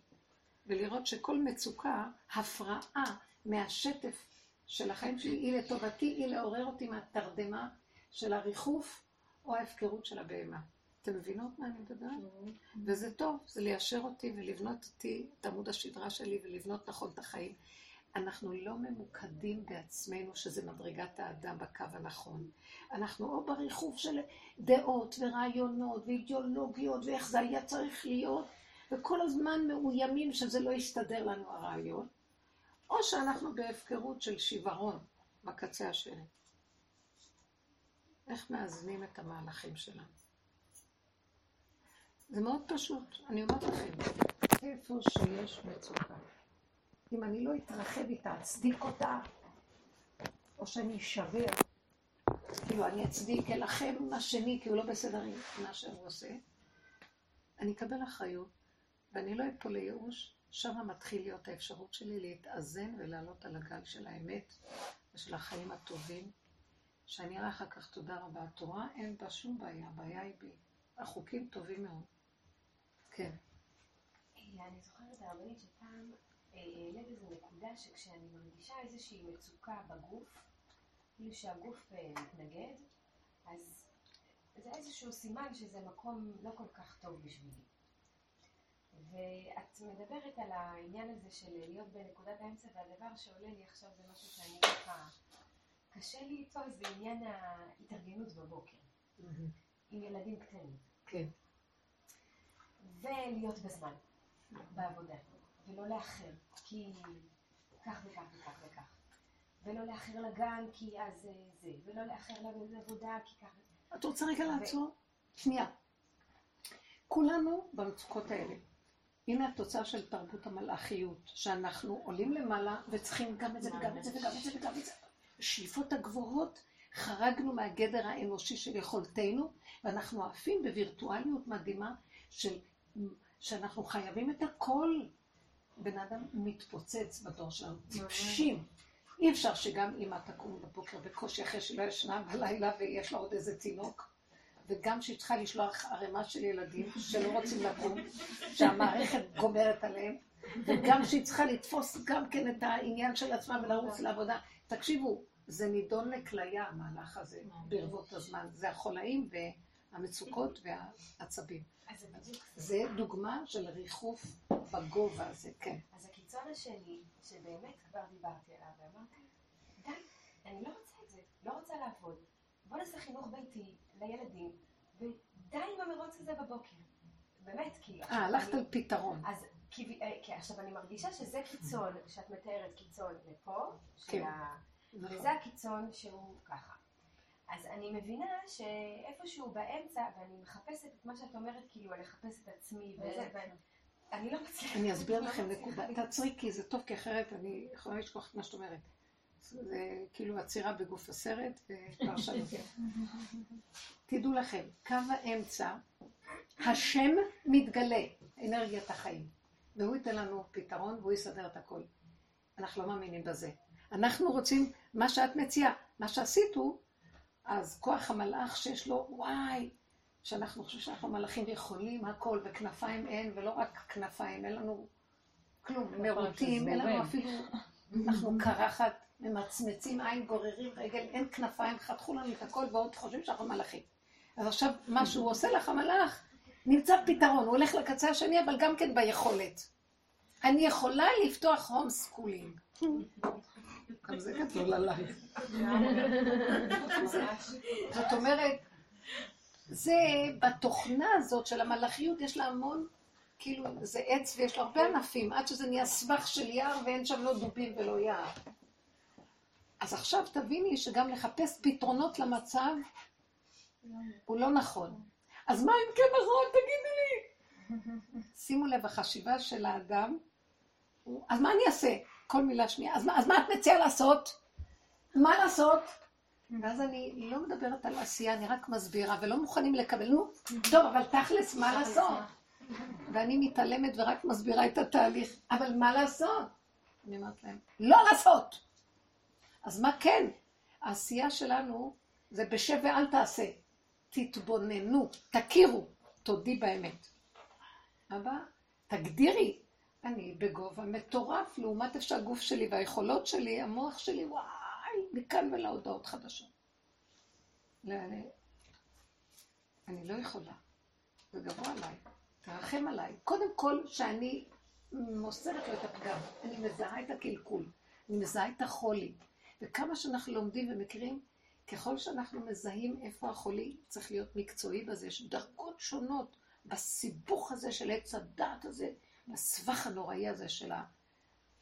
ולראות שכל מצוקה, הפרעה מהשטף של החיים שלי היא לטובתי, היא לעורר אותי מהתרדמה של הריחוף או ההפקרות של הבהמה. אתם מבינות מה אני מדברת? Mm-hmm. וזה טוב, זה ליישר אותי ולבנות אותי את עמוד השדרה שלי ולבנות נכון את החיים. אנחנו לא ממוקדים בעצמנו שזה מדרגת האדם בקו הנכון. אנחנו או בריחוף של דעות ורעיונות ואידיאולוגיות ואיך זה היה צריך להיות, וכל הזמן מאוימים שזה לא יסתדר לנו הרעיון, או שאנחנו בהפקרות של שיוורון בקצה השני. איך מאזנים את המהלכים שלנו? זה מאוד פשוט, אני אומרת לכם, איפה שיש מצוקה, אם אני לא אתרחב איתה, אצדיק אותה, או שאני אשבר, כאילו אני אצדיק, אלחם עם השני, כי הוא לא בסדר עם מה שהוא עושה, אני אקבל אחריות, ואני לא אפול לייאוש, שם מתחיל להיות האפשרות שלי להתאזן ולעלות על הגל של האמת ושל החיים הטובים, שאני אראה אחר כך תודה רבה. התורה אין בה שום בעיה, הבעיה היא בי. החוקים טובים מאוד. כן. אה, אני זוכרת הרבנית שפעם אה, העלית איזו נקודה שכשאני מרגישה איזושהי מצוקה בגוף, כאילו שהגוף אה, מתנגד, אז זה איזשהו סימן שזה מקום לא כל כך טוב בשבילי. ואת מדברת על העניין הזה של להיות בנקודת האמצע, והדבר שעולה לי עכשיו זה משהו שאני ככה, קשה לי איתו, זה עניין ההתארגנות בבוקר, עם ילדים קטנים. כן. ולהיות בזמן, בעבודה, ולא לאחר, כי כך וכך וכך וכך. ולא לאחר לגן, כי אז זה, זה, ולא לאחר לעבודה, כי כך. את רוצה רגע לעצור? שנייה. כולנו במצוקות האלה. הנה התוצאה של תרבות המלאכיות, שאנחנו עולים למעלה וצריכים גם את זה וגם את זה וגם את זה וגם את זה. השאיפות הגבוהות, חרגנו מהגדר האנושי של יכולתנו, ואנחנו עפים בווירטואליות מדהימה של, שאנחנו חייבים את הכל. בן אדם מתפוצץ בדור שלנו, טיפשים. אי אפשר שגם אמא תקום בבוקר בקושי אחרי שהיא לא ישנה בלילה ויש לה עוד איזה תינוק. וגם שהיא צריכה לשלוח ערימה של ילדים שלא רוצים לקום, שהמערכת גומרת עליהם, וגם שהיא צריכה לתפוס גם כן את העניין של עצמה ולרוץ לעבודה. תקשיבו, זה נידון לכליה, המהלך הזה, ברבות הזמן. זה החולאים והמצוקות והעצבים. זה דוגמה של ריחוף בגובה הזה, כן. אז הקיצון השני, שבאמת כבר דיברתי עליו, ואמרתי, די, אני לא רוצה את זה, לא רוצה לעבוד. בוא נעשה חינוך ביתי לילדים, ודי עם המרוץ הזה בבוקר. באמת, כי... אה, הלכת על פתרון. אז כי, כי עכשיו אני מרגישה שזה קיצון, שאת מתארת קיצון לפה, כן. ה... נכון. וזה הקיצון שהוא ככה. אז אני מבינה שאיפשהו באמצע, ואני מחפשת את מה שאת אומרת, כאילו, לחפש את עצמי וזה, ואני לא מצליחה. אני אסביר לא לכם מצליחה. נקודה. תעצרי כי זה טוב, כי אחרת אני יכולה לשכוח את מה שאת אומרת. זה כאילו עצירה בגוף הסרט ופרשנות. תדעו לכם, קו האמצע, השם מתגלה, אנרגיית החיים. והוא ייתן לנו פתרון והוא יסדר את הכל. אנחנו לא מאמינים בזה. אנחנו רוצים מה שאת מציעה. מה שעשית הוא, אז כוח המלאך שיש לו, וואי, שאנחנו חושבים שאנחנו מלאכים ויכולים הכל, וכנפיים אין, ולא רק כנפיים, אין לנו כלום, מרוטים, אין לנו אפילו, אנחנו קרחת, ממצמצים עין, גוררים רגל, אין כנפיים, חתכו לנו את הכל, ועוד חושבים שאנחנו מלאכים. אז עכשיו, מה שהוא עושה לך המלאך, נמצא פתרון, הוא הולך לקצה השני, אבל גם כן ביכולת. אני יכולה לפתוח home schooling. גם זה גדול עליי. זאת אומרת, זה בתוכנה הזאת של המלאכיות, יש לה המון, כאילו, זה עץ ויש לו הרבה ענפים, עד שזה נהיה סבך של יער ואין שם לא דובים ולא יער. אז עכשיו תביני שגם לחפש פתרונות למצב הוא לא נכון. אז מה אם כן נכון? תגידי לי. שימו לב, החשיבה של האדם, הוא, אז מה אני אעשה? כל מילה שנייה. אז מה, אז מה את מציעה לעשות? מה לעשות? ואז אני לא מדברת על עשייה, אני רק מסבירה, ולא מוכנים לקבל. נו, טוב, אבל תכלס, מה לעשות? ואני מתעלמת ורק מסבירה את התהליך. אבל מה לעשות? אני אומרת להם, לא לעשות! אז מה כן? העשייה שלנו זה בשב ואל תעשה. תתבוננו, תכירו, תודי באמת. אבא, תגדירי. אני בגובה מטורף לעומת איפה שהגוף שלי והיכולות שלי, המוח שלי, וואי, מכאן ולהודעות חדשות. לא, אני, לא יכולה. זה גבוה עליי. תרחם עליי. קודם כל, שאני מוסרת לו את הפגם. אני מזהה את הקלקול. אני מזהה את החולי. וכמה שאנחנו לומדים ומכירים, ככל שאנחנו מזהים איפה החולי, צריך להיות מקצועי בזה. יש דרגות שונות בסיבוך הזה של עץ הדעת הזה, בסבך הנוראי הזה של ה...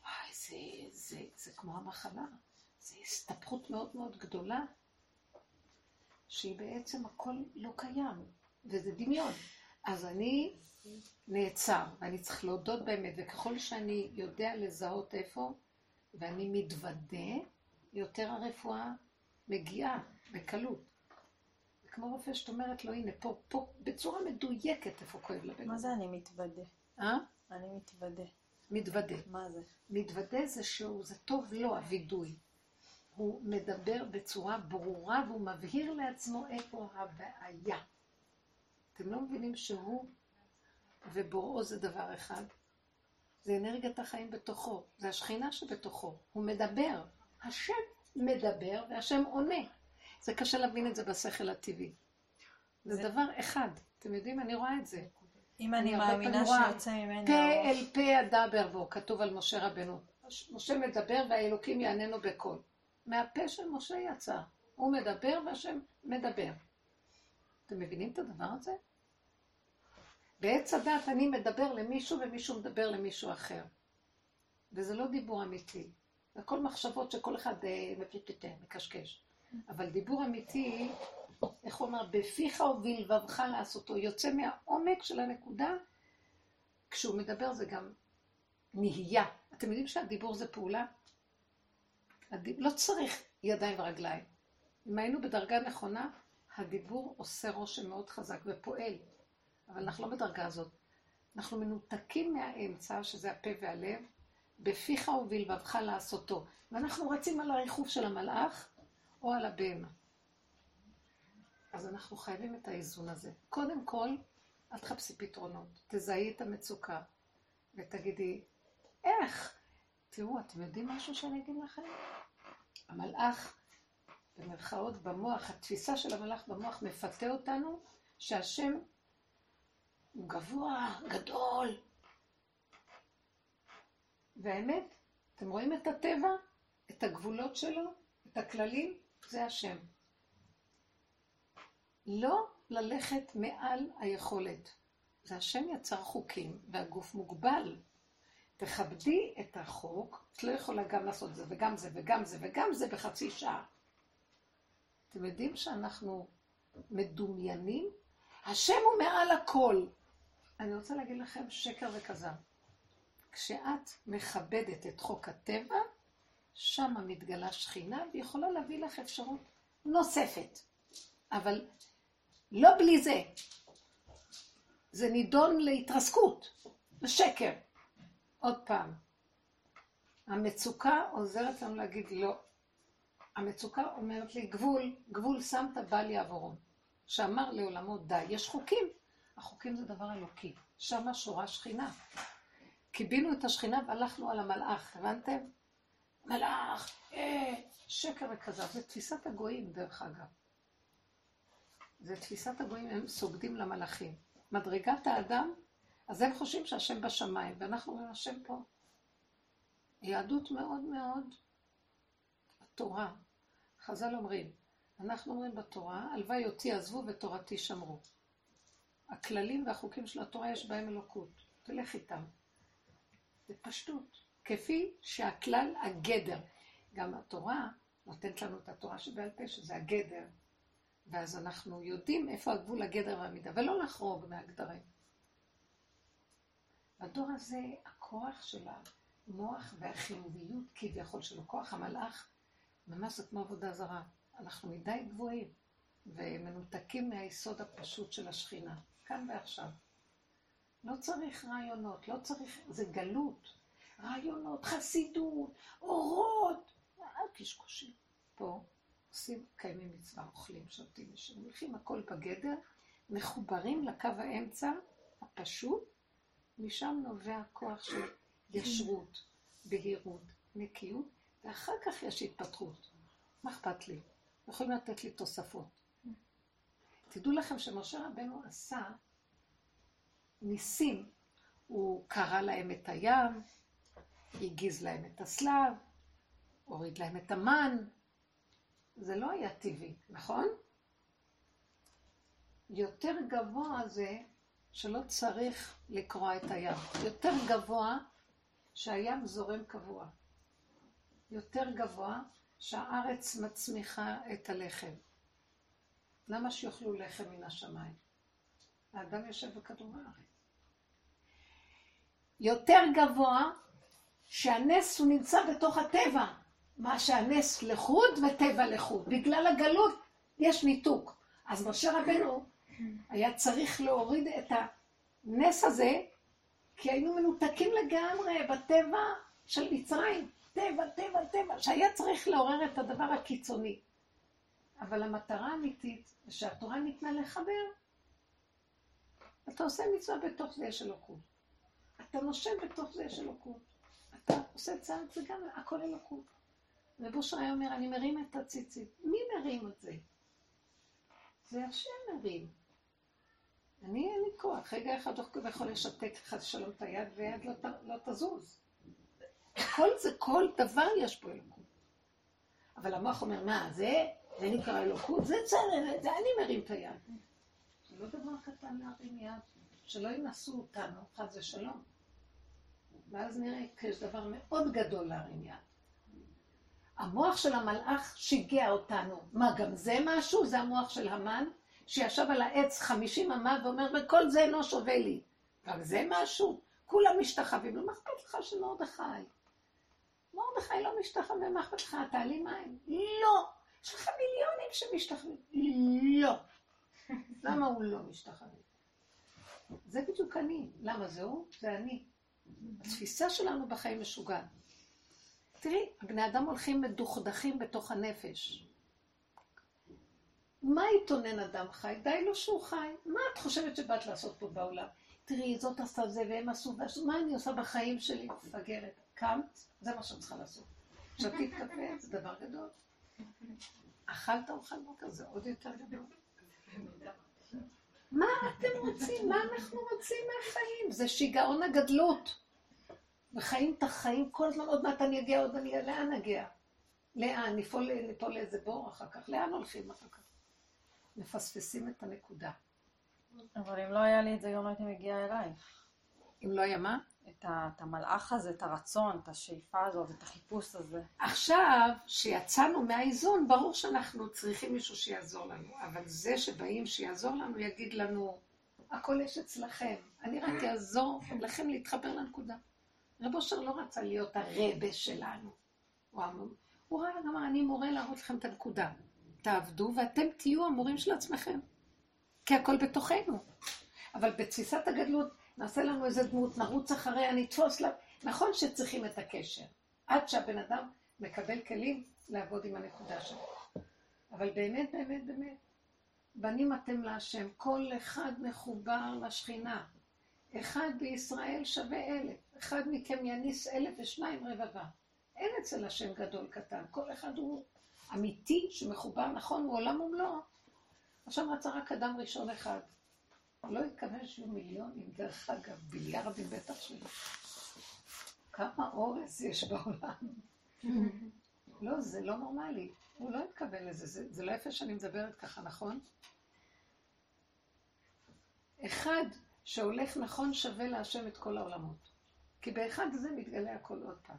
וואי, זה, זה, זה כמו המחלה. זו הסתבכות מאוד מאוד גדולה, שהיא בעצם הכל לא קיים, וזה דמיון. אז אני נעצר, ואני צריך להודות באמת, וככל שאני יודע לזהות איפה, ואני מתוודה, יותר הרפואה מגיעה בקלות. זה כמו רופא שאת אומרת לו, הנה, פה, פה, בצורה מדויקת איפה כואב לבן מה זה אני מתוודה? אה? אני מתוודה. מתוודה. מה זה? מתוודה זה שהוא, זה טוב לו, הווידוי. הוא מדבר בצורה ברורה והוא מבהיר לעצמו איפה הבעיה. אתם לא מבינים שהוא ובוראו זה דבר אחד? זה אנרגיית החיים בתוכו, זה השכינה שבתוכו. הוא מדבר. השם מדבר והשם עונה. זה קשה להבין את זה בשכל הטבעי. זה, זה- דבר אחד. אתם יודעים, אני רואה את זה. אם אני הרבה מאמינה שיוצא ממנה... פה. אל פה אדבר בו, כתוב על משה רבנו. משה מדבר והאלוקים יעננו בקול. מהפה של משה יצא. הוא מדבר והשם מדבר. אתם מבינים את הדבר הזה? בעץ הדת אני מדבר למישהו ומישהו מדבר למישהו אחר. וזה לא דיבור אמיתי. הכל מחשבות שכל אחד אה, מפטפטה, מקשקש. אבל דיבור אמיתי, איך הוא אמר? בפיך ובלבבך לעשותו. יוצא מהעומק של הנקודה. כשהוא מדבר זה גם נהייה. אתם יודעים שהדיבור זה פעולה? הדיב... לא צריך ידיים ורגליים. אם היינו בדרגה נכונה, הדיבור עושה רושם מאוד חזק ופועל. אבל אנחנו לא בדרגה הזאת. אנחנו מנותקים מהאמצע, שזה הפה והלב, בפיך ובלבבך לעשותו. ואנחנו רצים על הריחוף של המלאך או על הבהמה. אז אנחנו חייבים את האיזון הזה. קודם כל, אל תחפשי פתרונות. תזהי את המצוקה ותגידי, איך? תראו, אתם יודעים משהו שאני אגיד לכם? המלאך, במרכאות, במוח, התפיסה של המלאך במוח מפתה אותנו שהשם הוא גבוה, גדול. והאמת, אתם רואים את הטבע, את הגבולות שלו, את הכללים, זה השם. לא ללכת מעל היכולת. זה השם יצר חוקים, והגוף מוגבל. תכבדי את החוק, את לא יכולה גם לעשות זה וגם זה וגם זה וגם זה בחצי שעה. אתם יודעים שאנחנו מדומיינים? השם הוא מעל הכל. אני רוצה להגיד לכם שקר וכזב. כשאת מכבדת את חוק הטבע, שם מתגלה שכינה ויכולה להביא לך אפשרות נוספת. אבל לא בלי זה. זה נידון להתרסקות, לשקר. עוד פעם, המצוקה עוזרת לנו להגיד לא. המצוקה אומרת לי, גבול, גבול שמת בל יעבורו. שאמר לעולמו די. יש חוקים. החוקים זה דבר אלוקי. שמה שורה שכינה. קיבינו את השכינה והלכנו על המלאך, הבנתם? מלאך, אה, שקר וכזב. זה תפיסת הגויים, דרך אגב. זה תפיסת הגויים, הם סוגדים למלאכים. מדרגת האדם, אז הם חושבים שהשם בשמיים, ואנחנו אומרים, השם פה. יהדות מאוד מאוד, התורה. חז"ל אומרים, אנחנו אומרים בתורה, הלוואי אותי עזבו ותורתי שמרו. הכללים והחוקים של התורה יש בהם אלוקות. תלך איתם. זה פשטות. כפי שהכלל הגדר. גם התורה נותנת לנו את התורה שבעל פה, שזה הגדר. ואז אנחנו יודעים איפה הגבול הגדר והמידה, ולא לחרוג מהגדרים. בדור הזה, הכוח של המוח והחיוביות כביכול שלו, כוח המלאך, ממש זה כמו עבודה זרה. אנחנו מדי גבוהים ומנותקים מהיסוד הפשוט של השכינה, כאן ועכשיו. לא צריך רעיונות, לא צריך, זה גלות. רעיונות, חסידות, אורות, אל קשקושים. פה עושים, קיימים מצווה, אוכלים, שותים, ישנים, הולכים הכל בגדר, מחוברים לקו האמצע הפשוט, משם נובע כוח של ישרות, בהירות, נקיות, ואחר כך יש התפתחות. מה אכפת לי? יכולים לתת לי תוספות. תדעו לכם שמשה רבנו עשה ניסים. הוא קרא להם את הים, הגיז להם את הסלב, הוריד להם את המן. זה לא היה טבעי, נכון? יותר גבוה זה שלא צריך לקרוע את הים. יותר גבוה שהים זורם קבוע. יותר גבוה שהארץ מצמיחה את הלחם. למה שיאכלו לחם מן השמיים? האדם יושב בכדור הארץ. יותר גבוה שהנס הוא נמצא בתוך הטבע, מה שהנס לחוד וטבע לחוד. בגלל הגלות יש ניתוק. אז משה רבנו היה צריך להוריד את הנס הזה, כי היינו מנותקים לגמרי בטבע של מצרים. טבע, טבע, טבע, שהיה צריך לעורר את הדבר הקיצוני. אבל המטרה האמיתית, שהתורה ניתנה לחבר, אתה עושה מצווה בתוך זה יש אלוקות. אתה נושם בתוך זה יש אלוקות. אתה עושה צעד, זה גם הכל אלוקות. רב אושר היה אומר, אני מרים את הציצית. מי מרים את זה? זה השם מרים. אני אין לי כוח. רגע אחד הוא יכול לשתק חס שלום את היד ויד לא, לא תזוז. כל זה, כל דבר יש פה אלוקות. אבל המוח אומר, מה, זה, זה נקרא אלוקות? זה צלם, זה אני מרים את היד. זה לא דבר קטן להרים יד, שלא ינסו אותנו, חס ושלום. ואז נראה שיש דבר מאוד גדול להרים יד. המוח של המלאך שיגע אותנו. מה, גם זה משהו? זה המוח של המן, שישב על העץ חמישים אמה ואומר, וכל זה אינו שווה לי. גם זה משהו? כולם משתחווים לו, מה אכפת לך של מרדכי? מרדכי לא משתחווה, מה אכפת לך? תעלי מים. לא. יש לך מיליונים שמשתחווים. לא. למה הוא לא משתחווה? זה בדיוק אני. למה זה הוא? זה אני. התפיסה שלנו בחיים משוגעת. תראי, הבני אדם הולכים מדוכדכים בתוך הנפש. מה יתונן אדם חי? די לו שהוא חי. מה את חושבת שבאת לעשות פה בעולם? תראי, זאת עשתה זה והם עשו ועשו, מה אני עושה בחיים שלי? מפגרת. קמת, זה מה שאת צריכה לעשות. שתית קפה, זה דבר גדול. אכלת אוכל בוקר, זה עוד יותר גדול. מה אתם רוצים? מה אנחנו רוצים מהחיים? זה שיגעון הגדלות. וחיים את החיים כל הזמן, עוד מעט אני אגיע, עוד אני אגיע, לאן נגיע? לאן? ניפול, ניפול לאיזה בור אחר כך? לאן הולכים אחר כך? מפספסים את הנקודה. אבל אם לא היה לי את זה, גם לא הייתי מגיעה אלייך. אם לא היה מה? את, ה, את המלאך הזה, את הרצון, את השאיפה הזאת, את החיפוש הזה. עכשיו, שיצאנו מהאיזון, ברור שאנחנו צריכים מישהו שיעזור לנו. אבל זה שבאים שיעזור לנו, יגיד לנו, הכל יש אצלכם. אני רק אעזור לכם להתחבר לנקודה. רב אושר לא רצה להיות הרבה שלנו. הוא ראה, אמר, אני מורה להראות לכם את הנקודה. תעבדו ואתם תהיו המורים של עצמכם. כי הכל בתוכנו. אבל בתפיסת הגדלות, נעשה לנו איזה דמות, נרוץ אחריה, נתפוס לה. נכון שצריכים את הקשר. עד שהבן אדם מקבל כלים לעבוד עם הנקודה שלו. אבל באמת, באמת, באמת, בנים אתם להשם, כל אחד מחובר לשכינה. אחד בישראל שווה אלף, אחד מכם יניס אלף ושניים רבבה. אין אצל השם גדול קטן, כל אחד הוא אמיתי שמחובר, נכון, הוא עולם ומלואו. עכשיו רצה רק אדם ראשון אחד. לא התכוון שיהיו מיליונים, דרך אגב, ביליארדים בטח שלא. כמה אורז יש בעולם. לא, זה לא נורמלי. הוא לא התכוון לזה, זה, זה לא יפה שאני מדברת ככה, נכון? אחד שהולך נכון שווה להשם את כל העולמות. כי באחד הזה מתגלה הכל עוד פעם.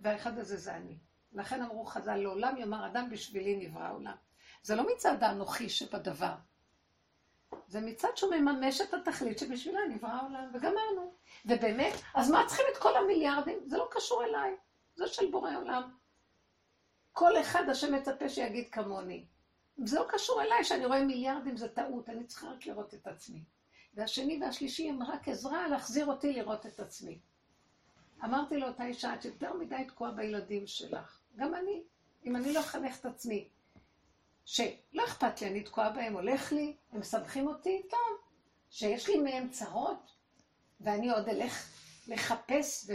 והאחד הזה זה אני. לכן אמרו חז"ל, לעולם יאמר אדם בשבילי נברא העולם. זה לא מצד האנוכי שבדבר. זה מצד שהוא מממש את התכלית שבשבילה נברא העולם, וגמרנו. ובאמת, אז מה צריכים את כל המיליארדים? זה לא קשור אליי, זה של בורא עולם. כל אחד השם מצפה שיגיד כמוני. זה לא קשור אליי, שאני רואה מיליארדים זה טעות, אני צריכה רק לראות את עצמי. והשני והשלישי הם רק עזרה להחזיר אותי לראות את עצמי. אמרתי לאותה אישה, את יותר מדי תקועה בילדים שלך. גם אני, אם אני לא אחנך את עצמי, שלא אכפת לי, אני תקועה בהם, הולך לי, הם מסבכים אותי, טוב. שיש לי מהם צרות, ואני עוד אלך לחפש, ו...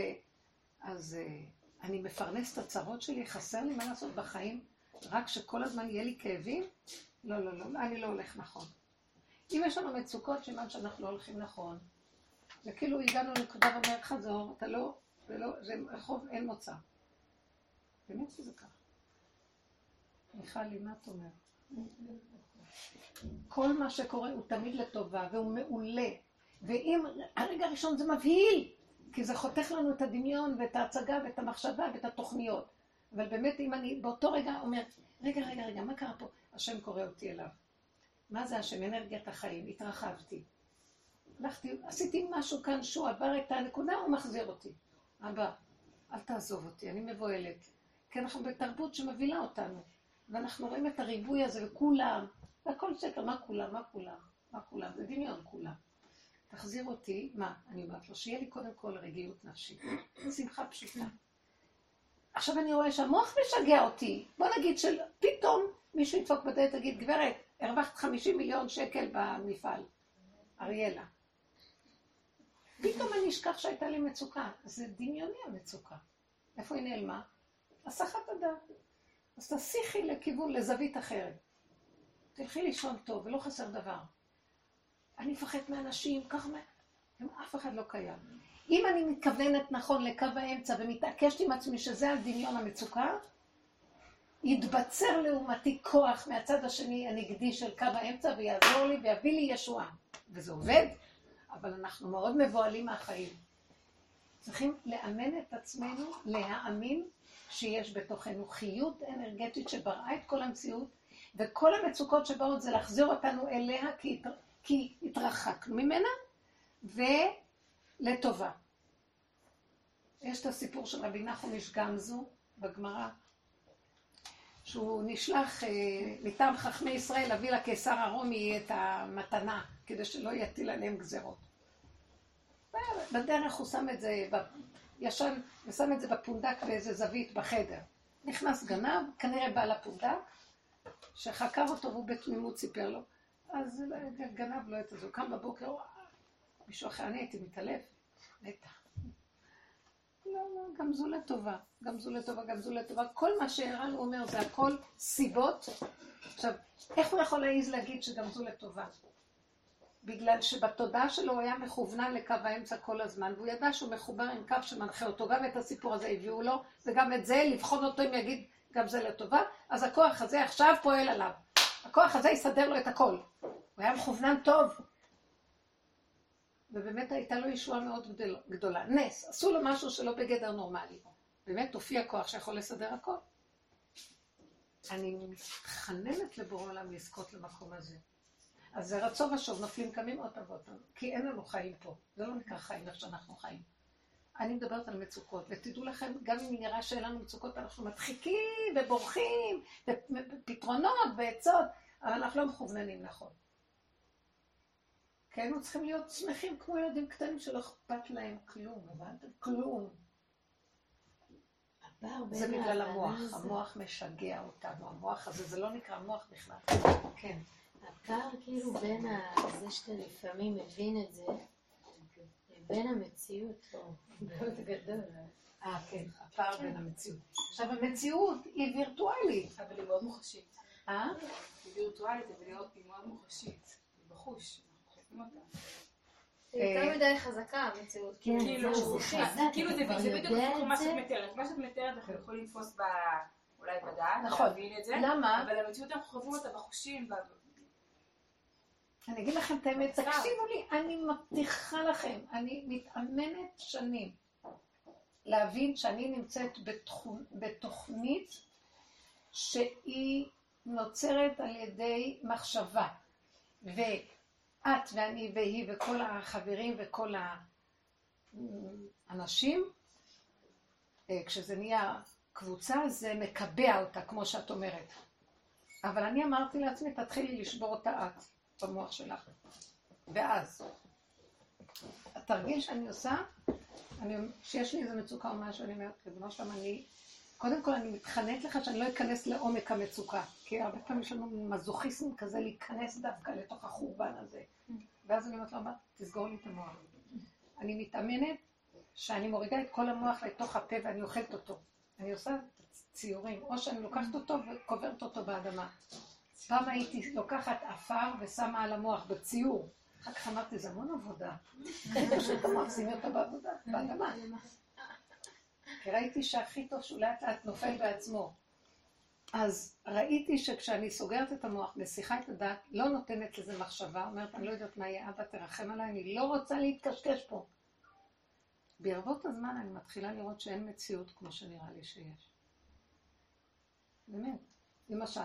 אז uh, אני מפרנס את הצרות שלי, חסר לי מה לעשות בחיים, רק שכל הזמן יהיה לי כאבים? לא, לא, לא, אני לא הולך נכון. אם יש לנו מצוקות, סימן שאנחנו לא הולכים נכון. זה כאילו הגענו לנקודה ואומר, חזור, אתה לא, זה לא, זה רחוב אין מוצא. באמת שזה ככה. מיכלי, מה את אומרת? כל מה שקורה הוא תמיד לטובה, והוא מעולה. ואם הרגע הראשון זה מבהיל, כי זה חותך לנו את הדמיון ואת ההצגה ואת המחשבה ואת התוכניות. אבל באמת, אם אני באותו רגע אומר, רגע, רגע, רגע, מה קרה פה? השם קורא אותי אליו. מה זה השם? אנרגיית החיים. התרחבתי. הלכתי, עשיתי משהו כאן שהוא עבר את הנקודה, הוא מחזיר אותי. אבא, אל תעזוב אותי, אני מבוהלת. כי אנחנו בתרבות שמבהילה אותנו. ואנחנו רואים את הריבוי הזה, וכולם, והכל שקר, מה כולם, מה כולם, מה כולם, זה דמיון כולם. תחזיר אותי, מה? אני אומרת לו, שיהיה לי קודם כל רגיעות נפשית, שמחה פשוטה. עכשיו אני רואה שהמוח משגע אותי. בוא נגיד שפתאום מישהו ידפוק בדלת, תגיד, גברת, הרווחת 50 מיליון שקל במפעל. אריאלה. פתאום אני אשכח שהייתה לי מצוקה. זה דמיוני המצוקה. איפה היא נעלמה? הסחת הדעת. אז תסיכי לכיוון, לזווית אחרת. תלכי לישון טוב, ולא חסר דבר. אני מפחד מאנשים, ככה מה... אף אחד לא קיים. אם אני מתכוונת נכון לקו האמצע ומתעקשת עם עצמי שזה על דמיון המצוקה, יתבצר לעומתי כוח מהצד השני הנגדי של קו האמצע ויעזור לי ויביא לי ישועה. וזה עובד, אבל אנחנו מאוד מבוהלים מהחיים. צריכים לאמן את עצמנו להאמין שיש בתוכנו חיות אנרגטית שבראה את כל המציאות, וכל המצוקות שבאות זה להחזיר אותנו אליה כי, התרחקנו ממנה, ולטובה. יש את הסיפור של רבי נחום איש גמזו בגמרא, שהוא נשלח אה, מטעם חכמי ישראל להביא לקיסר הרומי את המתנה, כדי שלא יטיל עליהם גזרות. בדרך הוא שם את זה, ישן, ושם את זה בפונדק באיזה זווית בחדר. נכנס גנב, כנראה בעל הפונדק, שחקר אותו והוא בתמימות סיפר לו. אז גנב לו את זה, הוא קם בבוקר, מישהו אחר, אני הייתי מתעלף, בטח. לא, לא, גם זו לטובה, גם זו לטובה, גם זו לטובה. כל מה שערן אומר זה הכל סיבות. עכשיו, איך הוא יכול להעיז להגיד שגם זו לטובה? בגלל שבתודעה שלו הוא היה מכוונן לקו האמצע כל הזמן, והוא ידע שהוא מחובר עם קו שמנחה אותו. גם את הסיפור הזה הביאו לו, וגם את זה, לבחון אותו אם יגיד גם זה לטובה, אז הכוח הזה עכשיו פועל עליו. הכוח הזה יסדר לו את הכל. הוא היה מכוונן טוב. ובאמת הייתה לו ישועה מאוד גדולה. נס, עשו לו משהו שלא בגדר נורמלי. באמת הופיע כוח שיכול לסדר הכל. אני מתחננת לבורא עולם לזכות למקום הזה. אז זה רצון ושוב, נופלים קמים עוד פעם ועוד פעם, כי אין לנו חיים פה. זה לא נקרא חיים איך שאנחנו חיים. אני מדברת על מצוקות, ותדעו לכם, גם אם נראה שאין לנו מצוקות, אנחנו מדחיקים ובורחים, ופתרונות ועצות, אבל אנחנו לא מכווננים נכון. כי היינו צריכים להיות שמחים כמו ילדים קטנים שלא אכפת להם כלום, הבנתם? כלום. זה בגלל המוח, המוח משגע אותנו, המוח הזה, זה לא נקרא מוח בכלל. כן. הפער כאילו בין זה שאתה לפעמים מבין את זה, לבין המציאות הוא מאוד גדול. אה, כן, הפער בין המציאות. עכשיו, המציאות היא וירטואלית. אבל היא מאוד מוחשית. אה? היא וירטואלית, אבל היא מאוד מוחשית. היא בחוש. היא יותר מדי חזקה המציאות. כאילו, כאילו זה בדיוק מה שאת מתארת. מה שאת מתארת אנחנו יכולים לתפוס אולי בדעת, נכון. להבין את זה. למה? אבל המציאות אנחנו חווים אותה בחושים. אני אגיד לכם את האמת, תקשיבו לי, אני מבטיחה לכם, אני מתאמנת שנים להבין שאני נמצאת בתוכנית שהיא נוצרת על ידי מחשבה. ואת ואני והיא וכל החברים וכל האנשים, אה, כשזה נהיה קבוצה, זה מקבע אותה, כמו שאת אומרת. אבל אני אמרתי לעצמי, תתחילי לשבור אותה את. במוח שלך. ואז, התרגיל שאני עושה, אני, שיש לי איזו מצוקה או משהו, אני אומרת, ריבונו שלום, אני, קודם כל אני מתחננת לך שאני לא אכנס לעומק המצוקה, כי הרבה פעמים יש לנו מזוכיסם כזה להיכנס דווקא לתוך החורבן הזה. ואז אני אומרת לו, תסגור לי את המוח. אני מתאמנת שאני מורידה את כל המוח לתוך הפה ואני אוכלת אותו. אני עושה ציורים, או שאני לוקחת אותו וקוברת אותו באדמה. פעם הייתי לוקחת עפר ושמה על המוח בציור. אחר כך אמרתי, זה המון עבודה. פשוט שימי אותה בעבודה, באדמה. כי ראיתי שהכי טוב שהוא לאט לאט נופל בעצמו. אז ראיתי שכשאני סוגרת את המוח, מסיחה את הדעת, לא נותנת לזה מחשבה, אומרת, אני לא יודעת מה יהיה, אבא תרחם עליי, אני לא רוצה להתקשקש פה. בערבות הזמן אני מתחילה לראות שאין מציאות כמו שנראה לי שיש. באמת. למשל,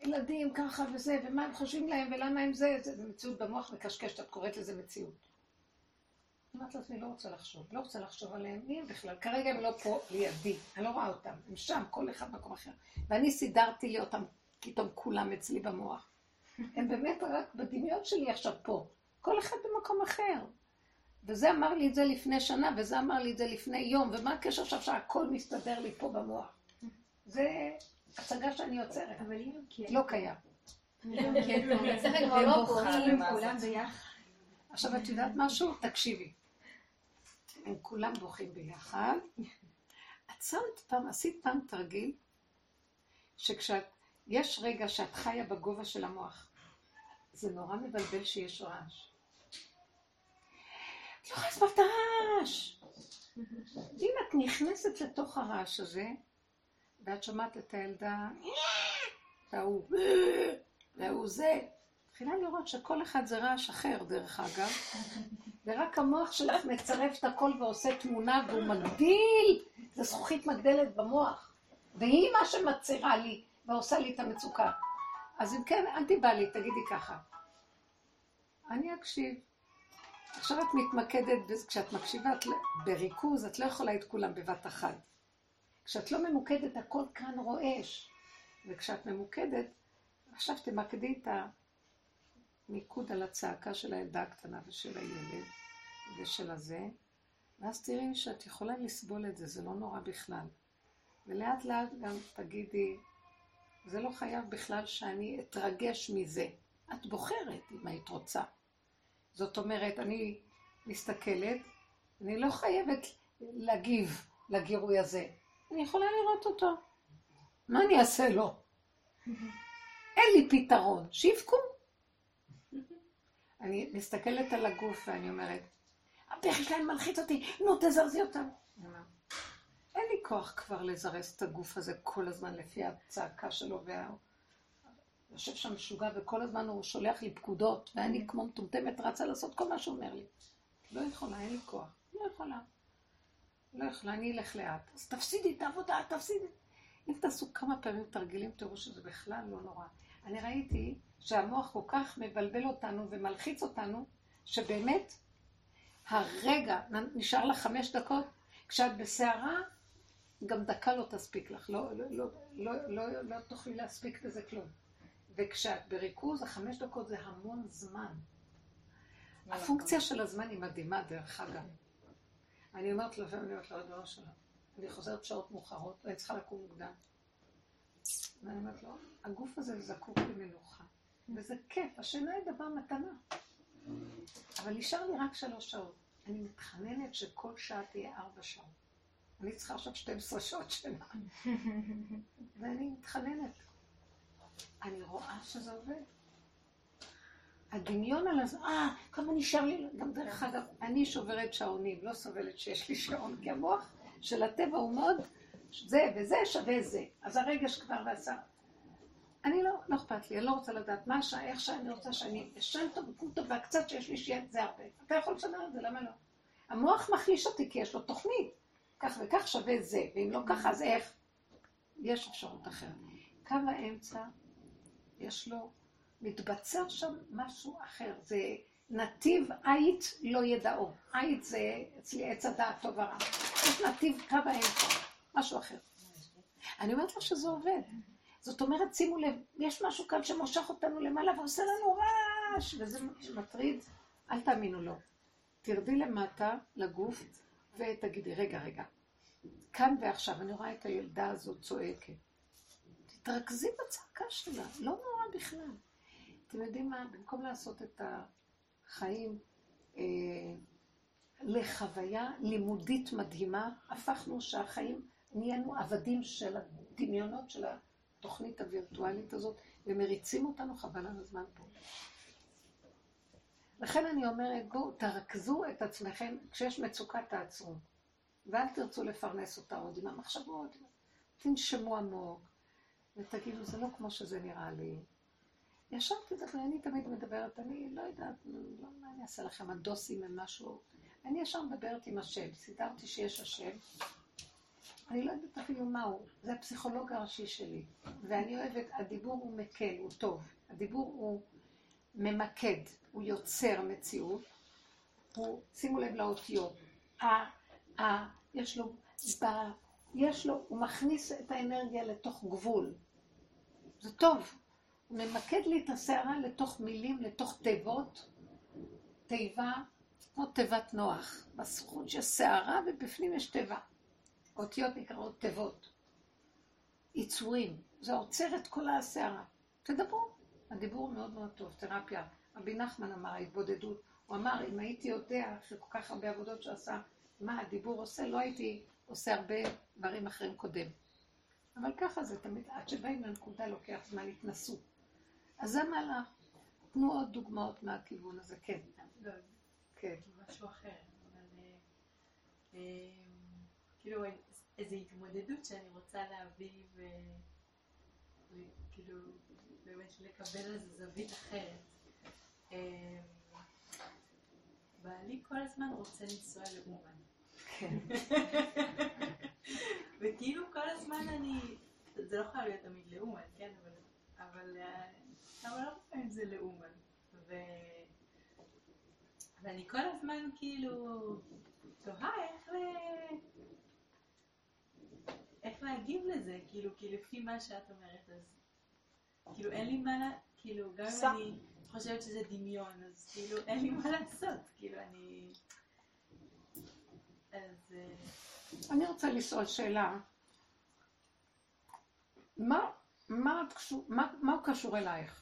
ילדים ככה וזה, ומה הם חושבים להם, ולמה הם זה, זה, זה מציאות במוח מקשקשת, את קוראת לזה מציאות. אמרתי לעצמי, לא רוצה לחשוב, לא רוצה לחשוב עליהם, מי הם בכלל? כרגע הם לא פה לידי, אני לא רואה אותם, הם שם, כל אחד במקום אחר. ואני סידרתי לי אותם, פתאום כולם אצלי במוח. הם באמת רק בדמיון שלי עכשיו פה. כל אחד במקום אחר. וזה אמר לי את זה לפני שנה, וזה אמר לי את זה לפני יום, ומה הקשר עכשיו שהכל מסתדר לי פה במוח? זה הצגה שאני יוצרת. אבל אם כן... לא קיים. זה כבר בוכים כולם ביחד. עכשיו את יודעת משהו? תקשיבי. הם כולם בוכים ביחד. את שמת פעם, עשית פעם תרגיל, שכשאת, יש רגע שאת חיה בגובה של המוח. זה נורא מבלבל שיש רעש. את לא יכולה לסבול את הרעש. אם את נכנסת לתוך הרעש הזה, ואת שומעת את הילדה, וההוא, וההוא זה, מתחילה לראות שכל אחד זה רעש אחר, דרך אגב, ורק המוח שלך מצרף את הכל ועושה תמונה, והוא מגדיל, זה זכוכית מגדלת במוח, והיא מה שמצהירה לי ועושה לי את המצוקה. אז אם כן, אל תיבא לי, תגידי ככה. אני אקשיב. עכשיו את מתמקדת, כשאת מקשיבה לא- בריכוז, את לא יכולה את כולם בבת אחת. כשאת לא ממוקדת, הכל כאן רועש. וכשאת ממוקדת, עכשיו תמקדי את המיקוד על הצעקה של הילדה הקטנה ושל הילד ושל הזה, ואז תראי שאת יכולה לסבול את זה, זה לא נורא בכלל. ולאט לאט גם תגידי, זה לא חייב בכלל שאני אתרגש מזה. את בוחרת אם היית רוצה. זאת אומרת, אני מסתכלת, אני לא חייבת להגיב לגירוי הזה. אני יכולה לראות אותו. מה אני אעשה לו? אין לי פתרון, שיבכו. אני מסתכלת על הגוף ואני אומרת, הבכי שלהם מלחיץ אותי, נו תזרזי אותם. אין לי כוח כבר לזרז את הגוף הזה כל הזמן לפי הצעקה שלו וה... יושב שם משוגע וכל הזמן הוא שולח לי פקודות ואני כמו מטומטמת רצה לעשות כל מה שהוא אומר לי. לא יכולה, אין לי כוח. לא יכולה. לא יכולה, אני אלך לאט. אז תפסידי את העבודה, תפסידי. אם תעשו כמה פעמים תרגילים, תראו שזה בכלל לא נורא. אני ראיתי שהמוח כל כך מבלבל אותנו ומלחיץ אותנו, שבאמת הרגע, נשאר לך חמש דקות, כשאת בסערה, גם דקה לא תספיק לך, לא, לא, לא, לא, לא, לא תוכלי להספיק בזה כלום. וכשאת בריכוז, החמש דקות זה המון זמן. הפונקציה של הזמן היא מדהימה, דרך אגב. אני אומרת לו, ואני אומרת לו, ריבונו שלו, אני חוזרת שעות מאוחרות, ואני צריכה לקום מוקדם. ואני אומרת לו, הגוף הזה זקוק למנוחה, וזה כיף, השינה היא דבר מתנה. אבל נשאר לי רק שלוש שעות. אני מתחננת שכל שעה תהיה ארבע שעות. אני צריכה עכשיו 12 שעות שינה. ואני מתחננת. אני רואה שזה עובד. הדמיון על הזמן, אה, כמה נשאר לי, גם דרך אגב, אני שוברת שעונים, לא סובלת שיש לי שעון, כי המוח של הטבע הוא מאוד, זה וזה שווה זה. אז הרגש כבר ועשה. אני לא, לא אכפת לי, אני לא רוצה לדעת מה השעה, איך שאני רוצה שאני אשן טוב, וקום טוב, והקצת שיש לי שיהיה, זה הרבה. אתה יכול לשדר את זה, למה לא? המוח מחליש אותי כי יש לו תוכנית. כך וכך שווה זה, ואם לא ככה, אז איך? יש אפשרות אחרת. קו האמצע, יש לו, מתבצר שם משהו אחר. זה נתיב עית לא ידעו. עית זה אצלי עץ הדעת טוב ורע. יש נתיב קו האמצע, משהו אחר. אני אומרת לך שזה עובד. זאת אומרת, שימו לב, יש משהו כאן שמושך אותנו למעלה ועושה לנו רעש, וזה מטריד, אל תאמינו לו. תרדי למטה, לגוף, ותגידי, רגע, רגע, כאן ועכשיו, אני רואה את הילדה הזאת צועקת. תתרכזי בצעקה שלה, לא נורא בכלל. אתם יודעים מה? במקום לעשות את החיים אה, לחוויה לימודית מדהימה, הפכנו שהחיים, נהיינו עבדים של הדמיונות של התוכנית הווירטואלית הזאת, ומריצים אותנו חבל על הזמן פה. לכן אני אומרת, בואו, תרכזו את עצמכם, כשיש מצוקה תעצרו. ואל תרצו לפרנס אותה עוד עם המחשבות. תנשמו עמוק, ותגידו, זה לא כמו שזה נראה לי. ישר תדברי, אני תמיד מדברת, אני לא יודעת, לא, מה אני אעשה לכם, הדוסים הם משהו. אני ישר מדברת עם השם, סידרתי שיש השם. אני לא יודעת אפילו מהו, זה הפסיכולוג הראשי שלי. ואני אוהבת, הדיבור הוא מקל, הוא טוב. הדיבור הוא ממקד, הוא יוצר מציאות. הוא, שימו לב לאותיות. ה, יש לו, ב, יש לו, הוא מכניס את האנרגיה לתוך גבול. זה טוב. ממקד לי את הסערה לתוך מילים, לתוך תיבות, תיבה, כמו תיבת נוח. בסחוץ יש שערה ובפנים יש תיבה. אותיות נקראות תיבות. יצורים. זה עוצר את כל השערה. תדברו. הדיבור מאוד מאוד טוב, תרפיה. רבי נחמן אמר, ההתבודדות. הוא אמר, אם הייתי יודע שכל כך הרבה עבודות שעשה, מה הדיבור עושה, לא הייתי עושה הרבה דברים אחרים קודם. אבל ככה זה תמיד, עד שבאים לנקודה לוקח זמן התנסות. אז זה מהלך. תנו עוד דוגמאות מהכיוון הזה, כן. לא, כן. משהו אחר, אבל אה, אה, כאילו איזו התמודדות שאני רוצה להביא וכאילו באמת לקבל איזו זווית אחרת. אה, בעלי כל הזמן רוצה לנסוע לאומן. כן. וכאילו כל הזמן אני, זה לא חייב להיות תמיד לאומן, כן? אבל, אבל, אבל לא פעמים זה לאומן. ו... ואני כל הזמן כאילו תוהה איך ל... איך להגיב לזה, כאילו, כי לפי מה שאת אומרת, אז כאילו אין לי מה. כאילו, גם אם אני חושבת שזה דמיון, אז כאילו אין לי מה לעשות, כאילו אני... אז... אה, אני רוצה לשאול שאלה. מה, מה, מה, מה קשור אלייך?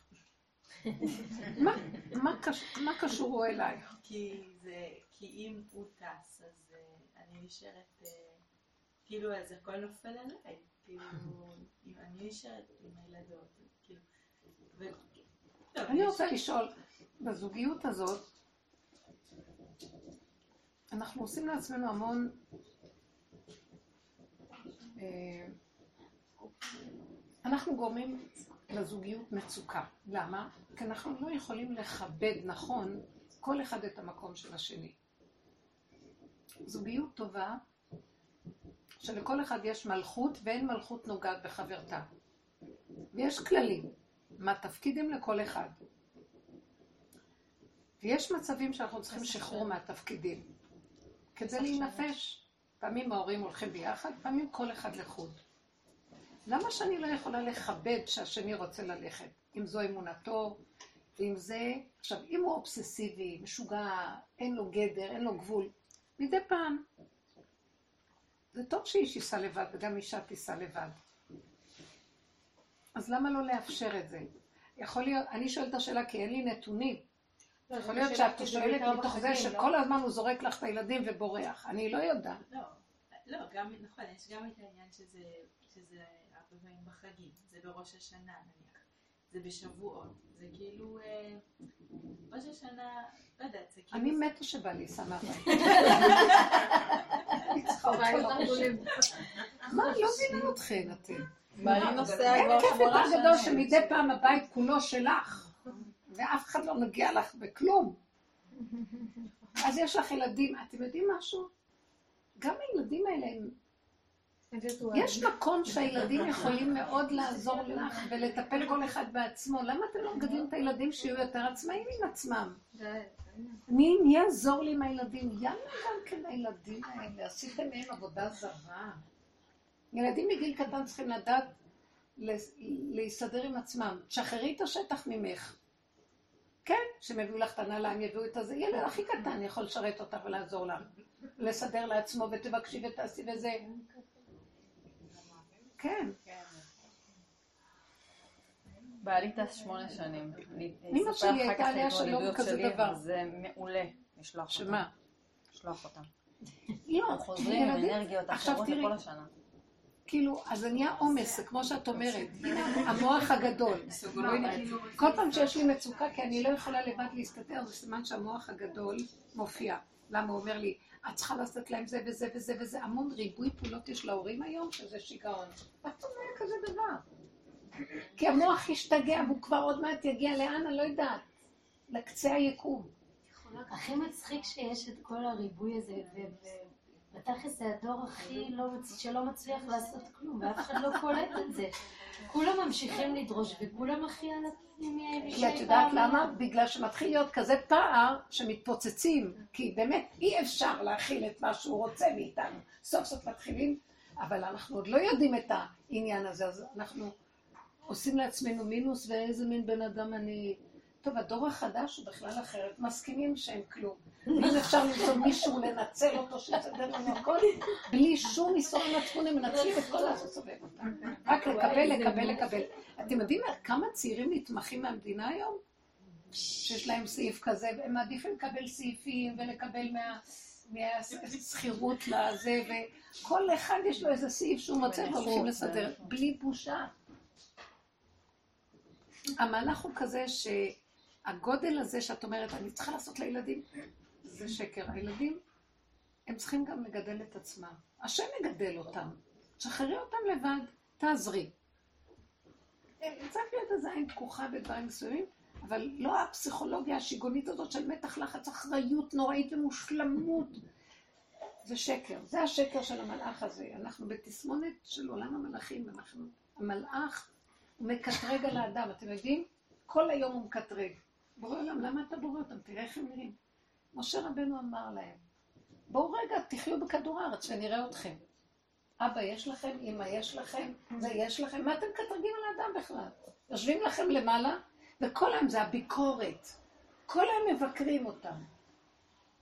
מה, מה, קש, מה קשור הוא אלייך? כי, זה, כי אם הוא טס, אז uh, אני נשארת, uh, כאילו, אז הכל נופל עליי. כאילו, אם אני נשארת עם הילדות, כאילו... אני רוצה לשאול, בזוגיות הזאת, אנחנו עושים לעצמנו המון אה, אנחנו גורמים לזוגיות מצוקה. למה? כי אנחנו לא יכולים לכבד נכון כל אחד את המקום של השני. זוגיות טובה, שלכל אחד יש מלכות ואין מלכות נוגעת בחברתה. ויש כללים, מה תפקידים לכל אחד. ויש מצבים שאנחנו צריכים שחרור מהתפקידים. כדי להינפש. פעמים ההורים הולכים ביחד, פעמים כל אחד לחוד. למה שאני לא יכולה לכבד שהשני רוצה ללכת? אם זו אמונתו, ואם זה... עכשיו, אם הוא אובססיבי, משוגע, אין לו גדר, אין לו גבול, מדי פעם. זה טוב שאיש ייסע לבד, וגם אישה תיסע לבד. אז למה לא לאפשר את זה? יכול להיות, אני שואלת את השאלה כי אין לי נתונים. לא, יכול להיות שאת שואלת מתוך זה לא? שכל הזמן הוא זורק לך את הילדים ובורח. אני לא יודעת. לא, לא, גם, נכון, יש גם את העניין שזה, שזה פעמים בחגים, זה בראש השנה נניח, זה בשבועות, זה כאילו, אה, ראש השנה, לא יודעת, זה כאילו... אני מתה שבא לי שמה מה, לא מבינה אתכן אתם. אין כיף יותר גדול שמדי פעם הבית כולו שלך, ואף אחד לא מגיע לך בכלום. אז יש לך ילדים, אתם יודעים משהו? גם הילדים האלה הם... יש מקום שהילדים יכולים מאוד לעזור לך ולטפל כל אחד בעצמו. למה אתם לא מגדלים את הילדים שיהיו יותר עצמאים עם עצמם? מי, יעזור לי עם הילדים? יאללה גם כן הילדים האלה, עשיתם מהם עבודה זרה. ילדים מגיל קטן צריכים לדעת להסתדר עם עצמם. תשחררי את השטח ממך. כן, שהם יביאו לך את הנעליים, יביאו את הזה. ילד הכי קטן יכול לשרת אותה ולעזור לה. לסדר לעצמו, ותבקשי ותעשי וזה. כן. בעלי טס שמונה שנים. אמא שלי הייתה עליה שלום כזה דבר. זה מעולה לשלוח אותם. שמה? לשלוח אותם. לא, חוזרים עם אנרגיות אחרות לכל השנה. כאילו, אז זה נהיה עומס, זה כמו שאת אומרת, המוח הגדול. כל פעם שיש לי מצוקה, כי אני לא יכולה לבד להסתתר, זה סימן שהמוח הגדול מופיע. למה הוא אומר לי, את צריכה לעשות להם זה וזה וזה וזה, המון ריבוי פעולות יש להורים היום, שזה שיגעון. את אומרת כזה דבר. כי המוח השתגע, והוא כבר עוד מעט יגיע לאן, אני לא יודעת. לקצה היקום. הכי מצחיק שיש את כל הריבוי הזה, בתכלס זה הדור הכי לא, שלא מצליח לעשות כלום, ואף אחד לא קולט את זה. כולם ממשיכים לדרוש, וכולם הכי על הפנימי כי את יודעת למה? בגלל שמתחיל להיות כזה פער שמתפוצצים, כי באמת אי אפשר להכיל את מה שהוא רוצה מאיתנו. סוף סוף מתחילים, אבל אנחנו עוד לא יודעים את העניין הזה, אז אנחנו עושים לעצמנו מינוס, ואיזה מין בן אדם אני... טוב, הדור החדש הוא בכלל אחרת, מסכימים שאין כלום. אם אפשר למצוא מישהו, לנצל אותו, שיסדר לנו הכל, בלי שום איסור מצפון, הם מנצלים את כל הסובב אותם. רק לקבל, לקבל, לקבל. אתם יודעים כמה צעירים נתמכים מהמדינה היום? שיש להם סעיף כזה, הם מעדיפים לקבל סעיפים ולקבל מה... מהשכירות לזה, וכל אחד יש לו איזה סעיף שהוא מוצא והולכים לסדר, בלי בושה. המהלך הוא כזה שהגודל הזה שאת אומרת, אני צריכה לעשות לילדים, זה שקר. הילדים, הם צריכים גם לגדל את עצמם. השם מגדל אותם. תשחררי אותם לבד, תעזרי. צריך להיות איזה עין פקוחה בדברים מסוימים, אבל לא הפסיכולוגיה השיגונית הזאת של מתח לחץ, אחריות נוראית ומושלמות. זה שקר. זה השקר של המלאך הזה. אנחנו בתסמונת של עולם המלאכים. אנחנו, המלאך הוא מקטרג על האדם. אתם יודעים? כל היום הוא מקטרג. בורא עולם, למה אתה בורא אותם? תראה איך הם נראים. משה רבנו אמר להם, בואו רגע, תחיו בכדור הארץ ונראה אתכם. אבא יש לכם, אמא יש לכם, זה יש לכם, מה אתם מקטרגים על האדם בכלל? יושבים לכם למעלה, וכל היום זה הביקורת. כל היום מבקרים אותם.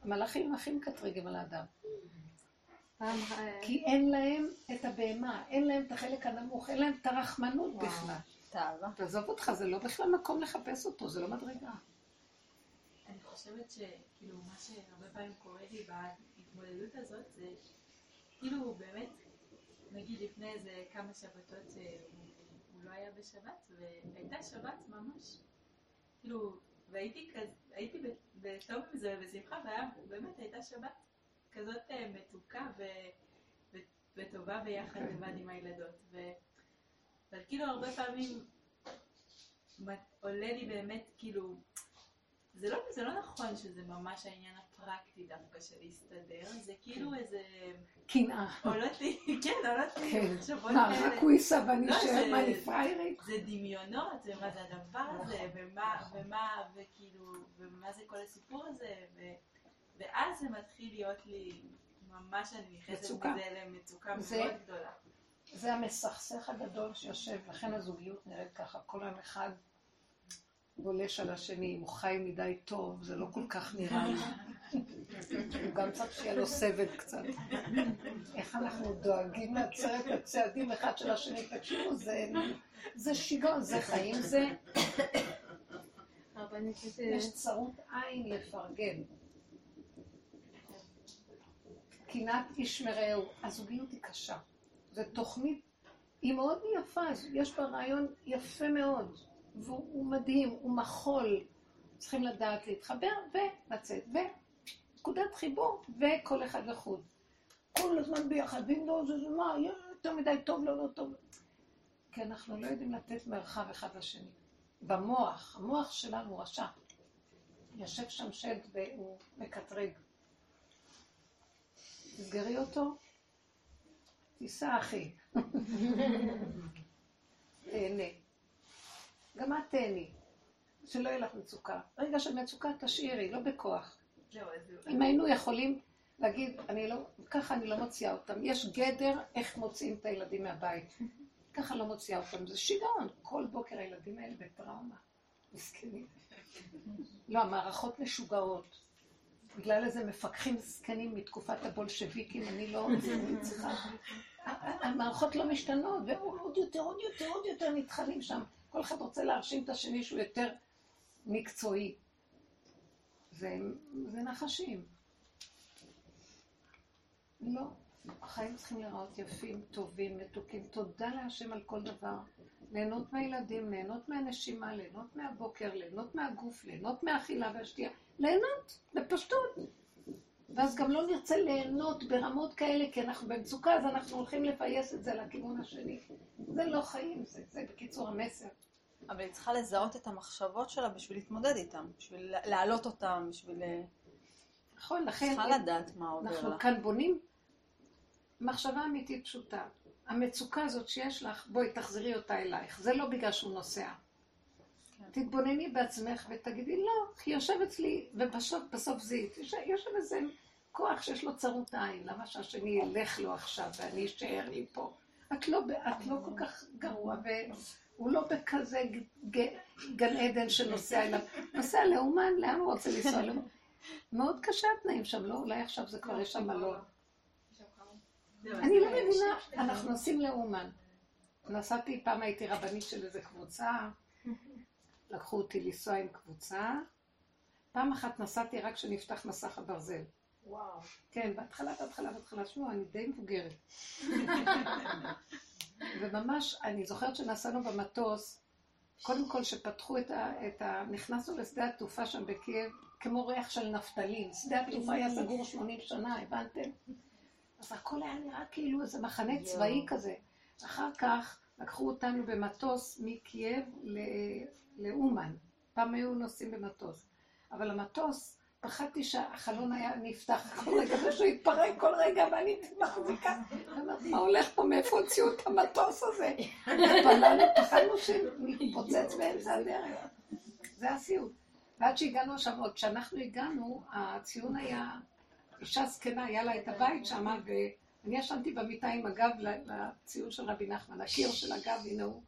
המלאכים הכי מקטרגים על האדם. כי אין להם את הבהמה, אין להם את החלק הנמוך, אין להם את הרחמנות בכלל. תאווה. תעזוב אותך, זה לא בכלל מקום לחפש אותו, זה לא מדרגה. אני חושבת שכאילו מה שהרבה פעמים קורה לי בהתמודדות הזאת זה כאילו באמת, נגיד לפני איזה כמה שבתות הוא לא היה בשבת והייתה שבת ממש כאילו והייתי כזה, הייתי בטוב עם זה ובשמחה ובאמת הייתה שבת כזאת אה, מתוקה ו, ו, וטובה ביחד לבד עם הילדות. ו, אבל כאילו הרבה פעמים עולה לי באמת, כאילו, זה לא, זה לא נכון שזה ממש העניין הפרקטי דווקא של להסתדר, זה כאילו כן. איזה... קנאה. עולות לי, כן, עולות לי כן. מה, רק הוא ייסע ואני אשאר, מה, אני פריירית? זה דמיונות, ומה זה הדבר הזה, ומה, ומה, וכאילו, ומה זה כל הסיפור הזה, ו... ואז זה מתחיל להיות לי, ממש אני נכנסת מזה למצוקה מאוד גדולה. זה המסכסך הגדול שיושב, לכן הזוגיות נראית ככה, כל היום אחד גולש על השני, אם הוא חי מדי טוב, זה לא כל כך נראה לי. הוא גם צריך שיהיה לו סבב קצת. איך אנחנו דואגים לעצרת הצעדים אחד של השני, תקשיבו, זה שיגעון, זה חיים, זה... יש צרות עין לפרגן. קנאת איש מרעהו. הזוגיות היא קשה. זו תוכנית, היא מאוד יפה, יש בה רעיון יפה מאוד, והוא מדהים, הוא מחול. צריכים לדעת להתחבר ולצאת, ונקודת חיבור, וכל אחד לחוד. כל הזמן ביחד, ואם לא, זה, מה, יותר מדי טוב, לא, לא טוב. כי אנחנו לא יודעים לתת מרחב אחד לשני. במוח, המוח שלנו רשע. יושב שם שד והוא מקטרג. תסגרי אותו, תיסע אחי. תהנה. גם את תהני. שלא יהיה לך מצוקה. רגע של מצוקה תשאירי, לא בכוח. אם היינו יכולים להגיד, אני לא, ככה אני לא מוציאה אותם. יש גדר איך מוציאים את הילדים מהבית. ככה לא מוציאה אותם. זה שיגעון. כל בוקר הילדים האלה בטראומה. מסכנים. לא, המערכות משוגעות. בגלל איזה מפקחים זקנים מתקופת הבולשביקים, אני לא צריכה... המערכות לא משתנות, ועוד יותר, עוד יותר, עוד יותר נטחנים שם. כל אחד רוצה להרשים את השני שהוא יותר מקצועי. זה, זה נחשים. לא. החיים צריכים להיראות יפים, טובים, מתוקים. תודה להשם על כל דבר. ליהנות מהילדים, ליהנות מהנשימה, ליהנות מהבוקר, ליהנות מהגוף, ליהנות מהאכילה והשתייה. ליהנות, בפשטות. ואז גם לא נרצה ליהנות ברמות כאלה, כי אנחנו במצוקה, אז אנחנו הולכים לפייס את זה לכיוון השני. זה לא חיים, זה, זה בקיצור המסר. אבל היא צריכה לזהות את המחשבות שלה בשביל להתמודד איתן, בשביל להעלות אותן, בשביל... אה, נכון, לכן... צריכה לדעת מה עובר לה. אנחנו כאן בונים מחשבה אמיתית פשוטה. המצוקה הזאת שיש לך, בואי תחזרי אותה אלייך. זה לא בגלל שהוא נוסע. תתבונני בעצמך ותגידי, לא, כי יושב אצלי, ובסוף בסוף זיהית, יושב איזה כוח שיש לו צרות עין, למה שהשני ילך לו עכשיו ואני אשאר לי פה? את לא, את לא כל כך גרוע, הוא לא בכזה גן עדן שנוסע אליו. נוסע לאומן, לאן הוא רוצה לנסוע? מאוד קשה התנאים שם, לא? אולי עכשיו זה כבר יש שם מלון. אני לא מבינה, אנחנו נוסעים לאומן. נסעתי, פעם הייתי רבנית של איזה קבוצה, לקחו אותי לנסוע עם קבוצה. פעם אחת נסעתי רק כשנפתח מסך הברזל. וואו. כן, בהתחלה, בהתחלה, בהתחלה, שמעו, אני די מבוגרת. וממש, אני זוכרת שנסענו במטוס, קודם כל שפתחו את ה... את ה נכנסנו לשדה התעופה שם בקייב, כמו ריח של נפתלין. שדה התעופה היה סגור 80 שנה, הבנתם? אז הכל היה נראה כאילו איזה מחנה צבאי כזה. אחר כך לקחו אותנו במטוס מקייב לאומן. פעם היו נוסעים במטוס. אבל המטוס, פחדתי שהחלון היה נפתח כל רגע, ושהוא יתפרק כל רגע, ואני מחזיקה. אמרתי, מה הולך פה, מאיפה הוציאו את המטוס הזה? התפללנו, פחדנו שנתפוצץ באמצע הדרך. זה הסיוט. ועד שהגענו עכשיו, עוד כשאנחנו הגענו, הציון היה, אישה זקנה, היה לה את הבית שם, ואני ישנתי במיטה עם הגב לציון של רבי נחמן, הקיר של הגב, הנה הוא.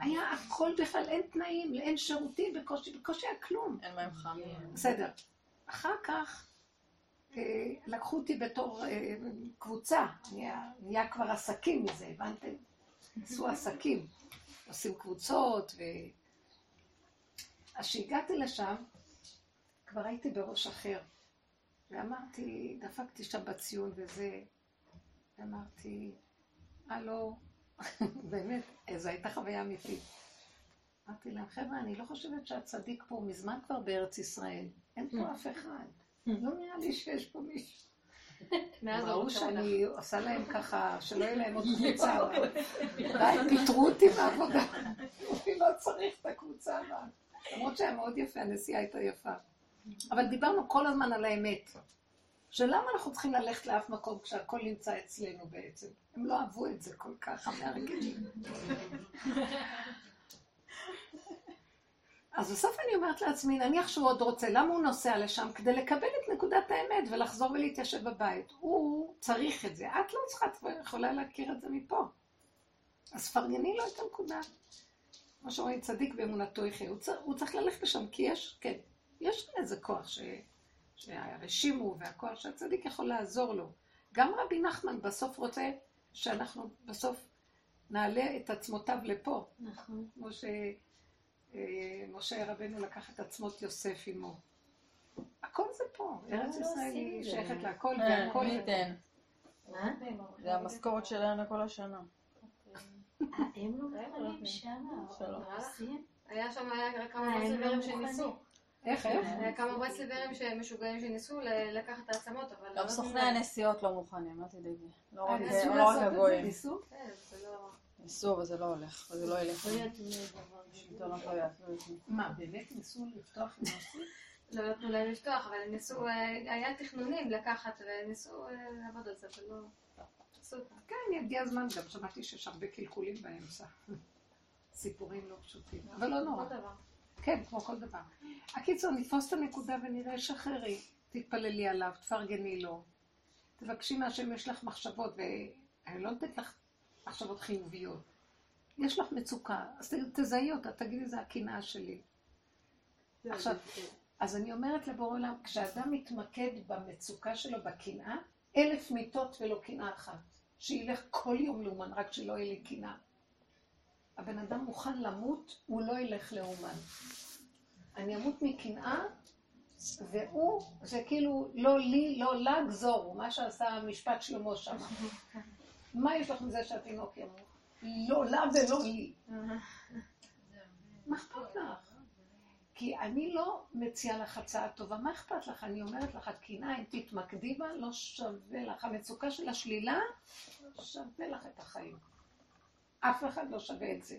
היה הכל בכלל, אין תנאים, אין שירותים, בקושי, בקושי היה כלום. אין מים חמים. בסדר. אחר כך אה, לקחו אותי בתור אה, קבוצה, נהיה כבר עסקים מזה, הבנתם? עשו עסקים, עושים קבוצות, ו... אז כשהגעתי לשם, כבר הייתי בראש אחר. ואמרתי, דפקתי שם בציון וזה, ואמרתי, הלו, באמת, זו הייתה חוויה אמיתית. אמרתי להם, חבר'ה, אני לא חושבת שהצדיק פה מזמן כבר בארץ ישראל. אין פה אף אחד. לא נראה לי שיש פה מישהו. ברור שאני עושה להם ככה, שלא יהיה להם עוד קבוצה. די, פיטרו אותי מהעבודה. אני לא צריך את הקבוצה הבאה. למרות שהיה מאוד יפה, הנסיעה הייתה יפה. אבל דיברנו כל הזמן על האמת. שלמה אנחנו צריכים ללכת לאף מקום כשהכול נמצא אצלנו בעצם? הם לא אהבו את זה כל כך, המארגנים. אז בסוף אני אומרת לעצמי, נניח שהוא עוד רוצה, למה הוא נוסע לשם? כדי לקבל את נקודת האמת ולחזור ולהתיישב בבית. הוא צריך את זה. את לא צריכה, את יכולה להכיר את זה מפה. אז פרגני לו את הנקודה. כמו שאומרים, צדיק באמונתו יחיה. הוא, צריך, הוא צריך ללכת לשם, כי יש, כן, יש איזה כוח ש, שהרשימו והכוח שהצדיק יכול לעזור לו. גם רבי נחמן בסוף רוצה שאנחנו בסוף נעלה את עצמותיו לפה. נכון. כמו שמשה רבנו לקח את עצמות יוסף עמו. הכל זה פה, ארץ לא ישראל היא שייכת להכל, אה, והכל זה פה. זה המשכורת שלנו כל השנה. הם לא מוכנים שם, היה שם כמה ברסלברים שניסו. איך, איך? היה כמה ברסלברים שמשוגעים שניסו לקחת את העצמות, אבל... גם סוכני הנסיעות לא מוכנים, אל תדאגי. לא רק הגויים. ניסו? ניסו, אבל זה לא הולך, וזה לא ילך. מה, באמת ניסו לפתוח נוסעים? לא נתנו להם לפתוח, אבל ניסו, היה תכנונים לקחת, וניסו לעבוד על זה, ולא... כן, יגיע הזמן, גם שמעתי שיש הרבה קלקולים באמצע. סיפורים לא פשוטים, אבל לא נורא. כן, כמו כל דבר. הקיצור, נתפוס את הנקודה ונראה, שחררי, תתפללי עליו, תפרגני לו. תבקשי מהשם, יש לך מחשבות, ואני לא נותנת לך מחשבות חיוביות. יש לך מצוקה, אז תזהי אותה, תגידי, זה הקנאה שלי. עכשיו, אז אני אומרת לבורא עולם, כשאדם מתמקד במצוקה שלו, בקנאה, אלף מיטות ולא קנאה אחת. שילך כל יום לאומן, רק שלא יהיה לי קנאה. הבן אדם מוכן למות, הוא לא ילך לאומן. אני אמות מקנאה, והוא, זה כאילו לא לי, לא לה גזור, מה שעשה המשפט שלמה שם. מה יש לך מזה שהתינוק ימות? לא לה ולא לי. מה אכפת לך? כי אני לא מציעה לך הצעה טובה, מה אכפת לך? אני אומרת לך, הקנאה, אם תתמקדי בה, לא שווה לך. המצוקה של השלילה, לא שווה לך את החיים. אף אחד לא שווה את זה.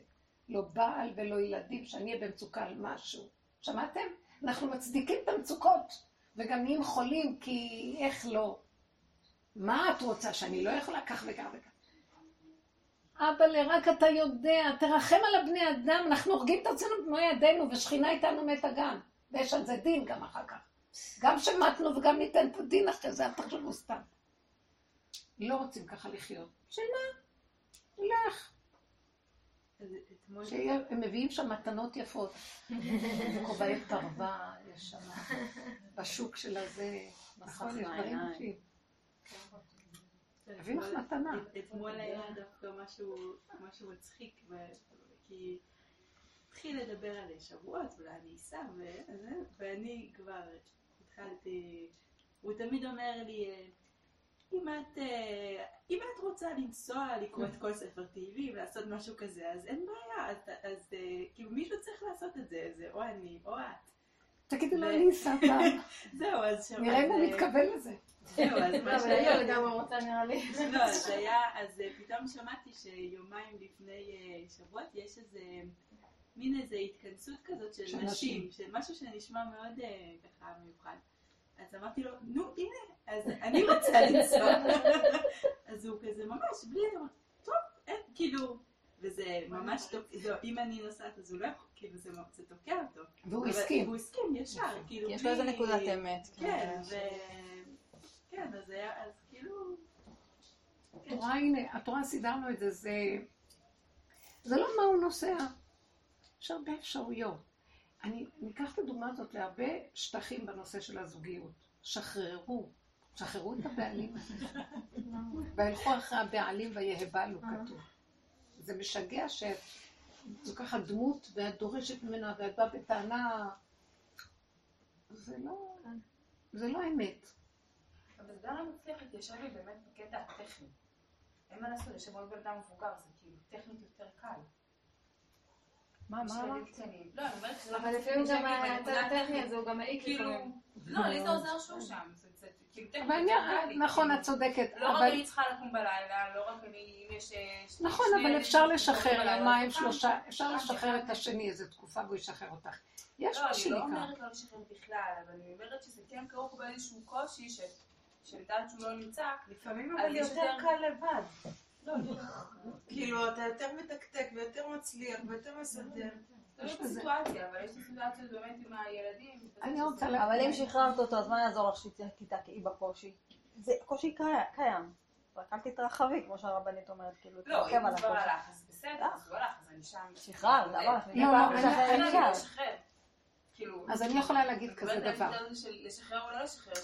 לא בעל ולא ילדים, שאני אהיה במצוקה על משהו. שמעתם? אנחנו מצדיקים את המצוקות, וגם נהיים חולים, כי איך לא? מה את רוצה, שאני לא יכולה כך וכך וכך? אבל רק אתה יודע, תרחם על הבני אדם, אנחנו הורגים את עצמנו במו ידינו, ושכינה איתנו מת הגן. ויש על זה דין גם אחר כך. גם שמטנו וגם ניתן פה דין אחרי זה, אל תחשבו סתם. לא רוצים ככה לחיות. של מה? לך. שהם מביאים שם מתנות יפות. כובעי פרווה יש שם, בשוק של הזה, נכון, יש דברים יפים. תביא לך מתנה. אתמול היה דווקא משהו מצחיק, כי התחיל לדבר על שבועות, אולי אני אסע, ואני כבר התחלתי, הוא תמיד אומר לי, אם את, אה, אם את רוצה לנסוע, לקרוא את כל ספר תהילים, לעשות משהו כזה, אז אין בעיה, אז, אז אה, כאילו מישהו צריך לעשות את זה, זה או אני או את. תגידי לו, אני אסע פעם. זהו, אז שמעת... נראה אם הוא מתקבל לזה. זהו, אז מה שהיה... לגמרי רוצה נראה לי. לא, אז היה, אז אה, פתאום שמעתי שיומיים לפני שבועות יש איזה... מין איזו התכנסות כזאת של נשים, של משהו שנשמע מאוד ככה מיוחד. אז אמרתי לו, נו, הנה, אז אני רוצה לנסוע. אז הוא כזה ממש, בלי, טוב, אין, כאילו, וזה ממש טוב, אם אני נוסעת אז הוא לא יכול, כאילו זה תוקע אותו. והוא הסכים. הוא הסכים ישר, כאילו. יש לו איזה נקודת אמת. כן, ו... כן, אז היה, אז כאילו... את רואה, הנה, את רואה, סידרנו את זה, זה... זה לא מה הוא נוסע. יש הרבה אפשרויות. אני אקח את הדוגמה הזאת להרבה שטחים בנושא של הזוגיות. שחררו, שחררו את הבעלים. והלכו אחרי הבעלים ויהבלו כתוב. זה משגע שאת לוקחת דמות ואת דורשת ממנה ואת באה בטענה. זה לא, זה לא אמת. אבל זה לא מצליח להתיישב לי באמת בקטע הטכני. אין מה לעשות, יש מאוד בן אדם מבוגר, זה כאילו טכנית יותר קל. מה, מה אמרת? לא, אני אומרת שזה... אבל לפעמים גם הצד הטכני הזה הוא גם מעיק כאילו, לא, לי זה עוזר שהוא שם. כאילו, נכון, את צודקת. לא רק אני צריכה לקום בלילה, לא רק אני, אם יש... נכון, אבל אפשר לשחרר יומיים, שלושה, אפשר לשחרר את השני איזה תקופה והוא ישחרר אותך. יש מה שנקרא. לא, אני לא אומרת לא לשחרר בכלל, אבל אני אומרת שזה כן כרוך באיזשהו קושי, שלדעת שהוא לא נמצא, לפעמים אבל יותר קל לבד. לא, כאילו, אתה יותר מתקתק ויותר מצליח ויותר מסדר. יש סיטואציה, אבל יש סיטואציות באמת עם הילדים. אני רוצה. אבל אם שחררת אותו, אז מה יעזור לך שתתקעי בקושי? זה קושי קיים. רק אל תתרחבי, כמו שהרבנית אומרת, כאילו, לא, אם הוא כבר הלך, אז בסדר, אז הוא הלך, אז אני שם. שחררת, אמרת, לא, לא, כאילו... אז אני יכולה להגיד כזה דבר. לא.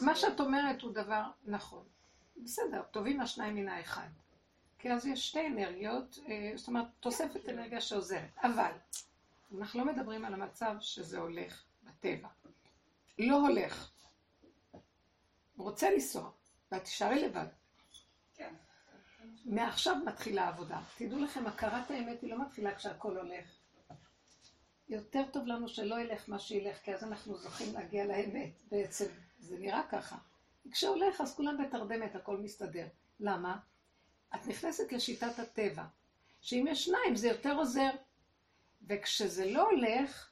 מה שאת אומרת הוא דבר נכון. בסדר, טובים השניים מן האחד. כי אז יש שתי אנרגיות, אה, זאת אומרת, תוספת אנרגיה שעוזרת. אבל, אנחנו לא מדברים על המצב שזה הולך בטבע. לא הולך. הוא רוצה לנסוע, ואת תישארי לבד. כן. מעכשיו מתחילה העבודה. תדעו לכם, הכרת האמת היא לא מתחילה כשהכול הולך. יותר טוב לנו שלא ילך מה שילך, כי אז אנחנו זוכים להגיע לאמת בעצם. זה נראה ככה. כשהולך אז כולם בתרדמת, הכל מסתדר. למה? את נכנסת לשיטת הטבע, שאם יש שניים זה יותר עוזר. וכשזה לא הולך,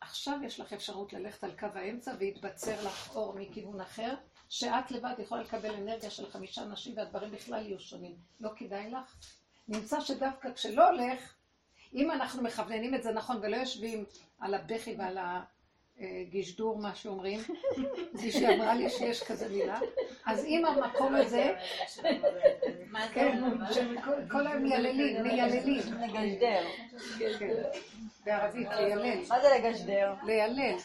עכשיו יש לך אפשרות ללכת על קו האמצע ויתבצר לך אור מכיוון אחר, שאת לבד יכולה לקבל אנרגיה של חמישה אנשים והדברים בכלל יהיו שונים. לא כדאי לך? נמצא שדווקא כשלא הולך, אם אנחנו מכווננים את זה נכון ולא יושבים על הבכי ועל גשדור, מה שאומרים, מישהי אמרה לי שיש כזה מילה, אז אם המקום הזה, כן, כל היום מייללים, מייללים. לגשדר. בערבית, לילל. מה זה לגשדר? לילל.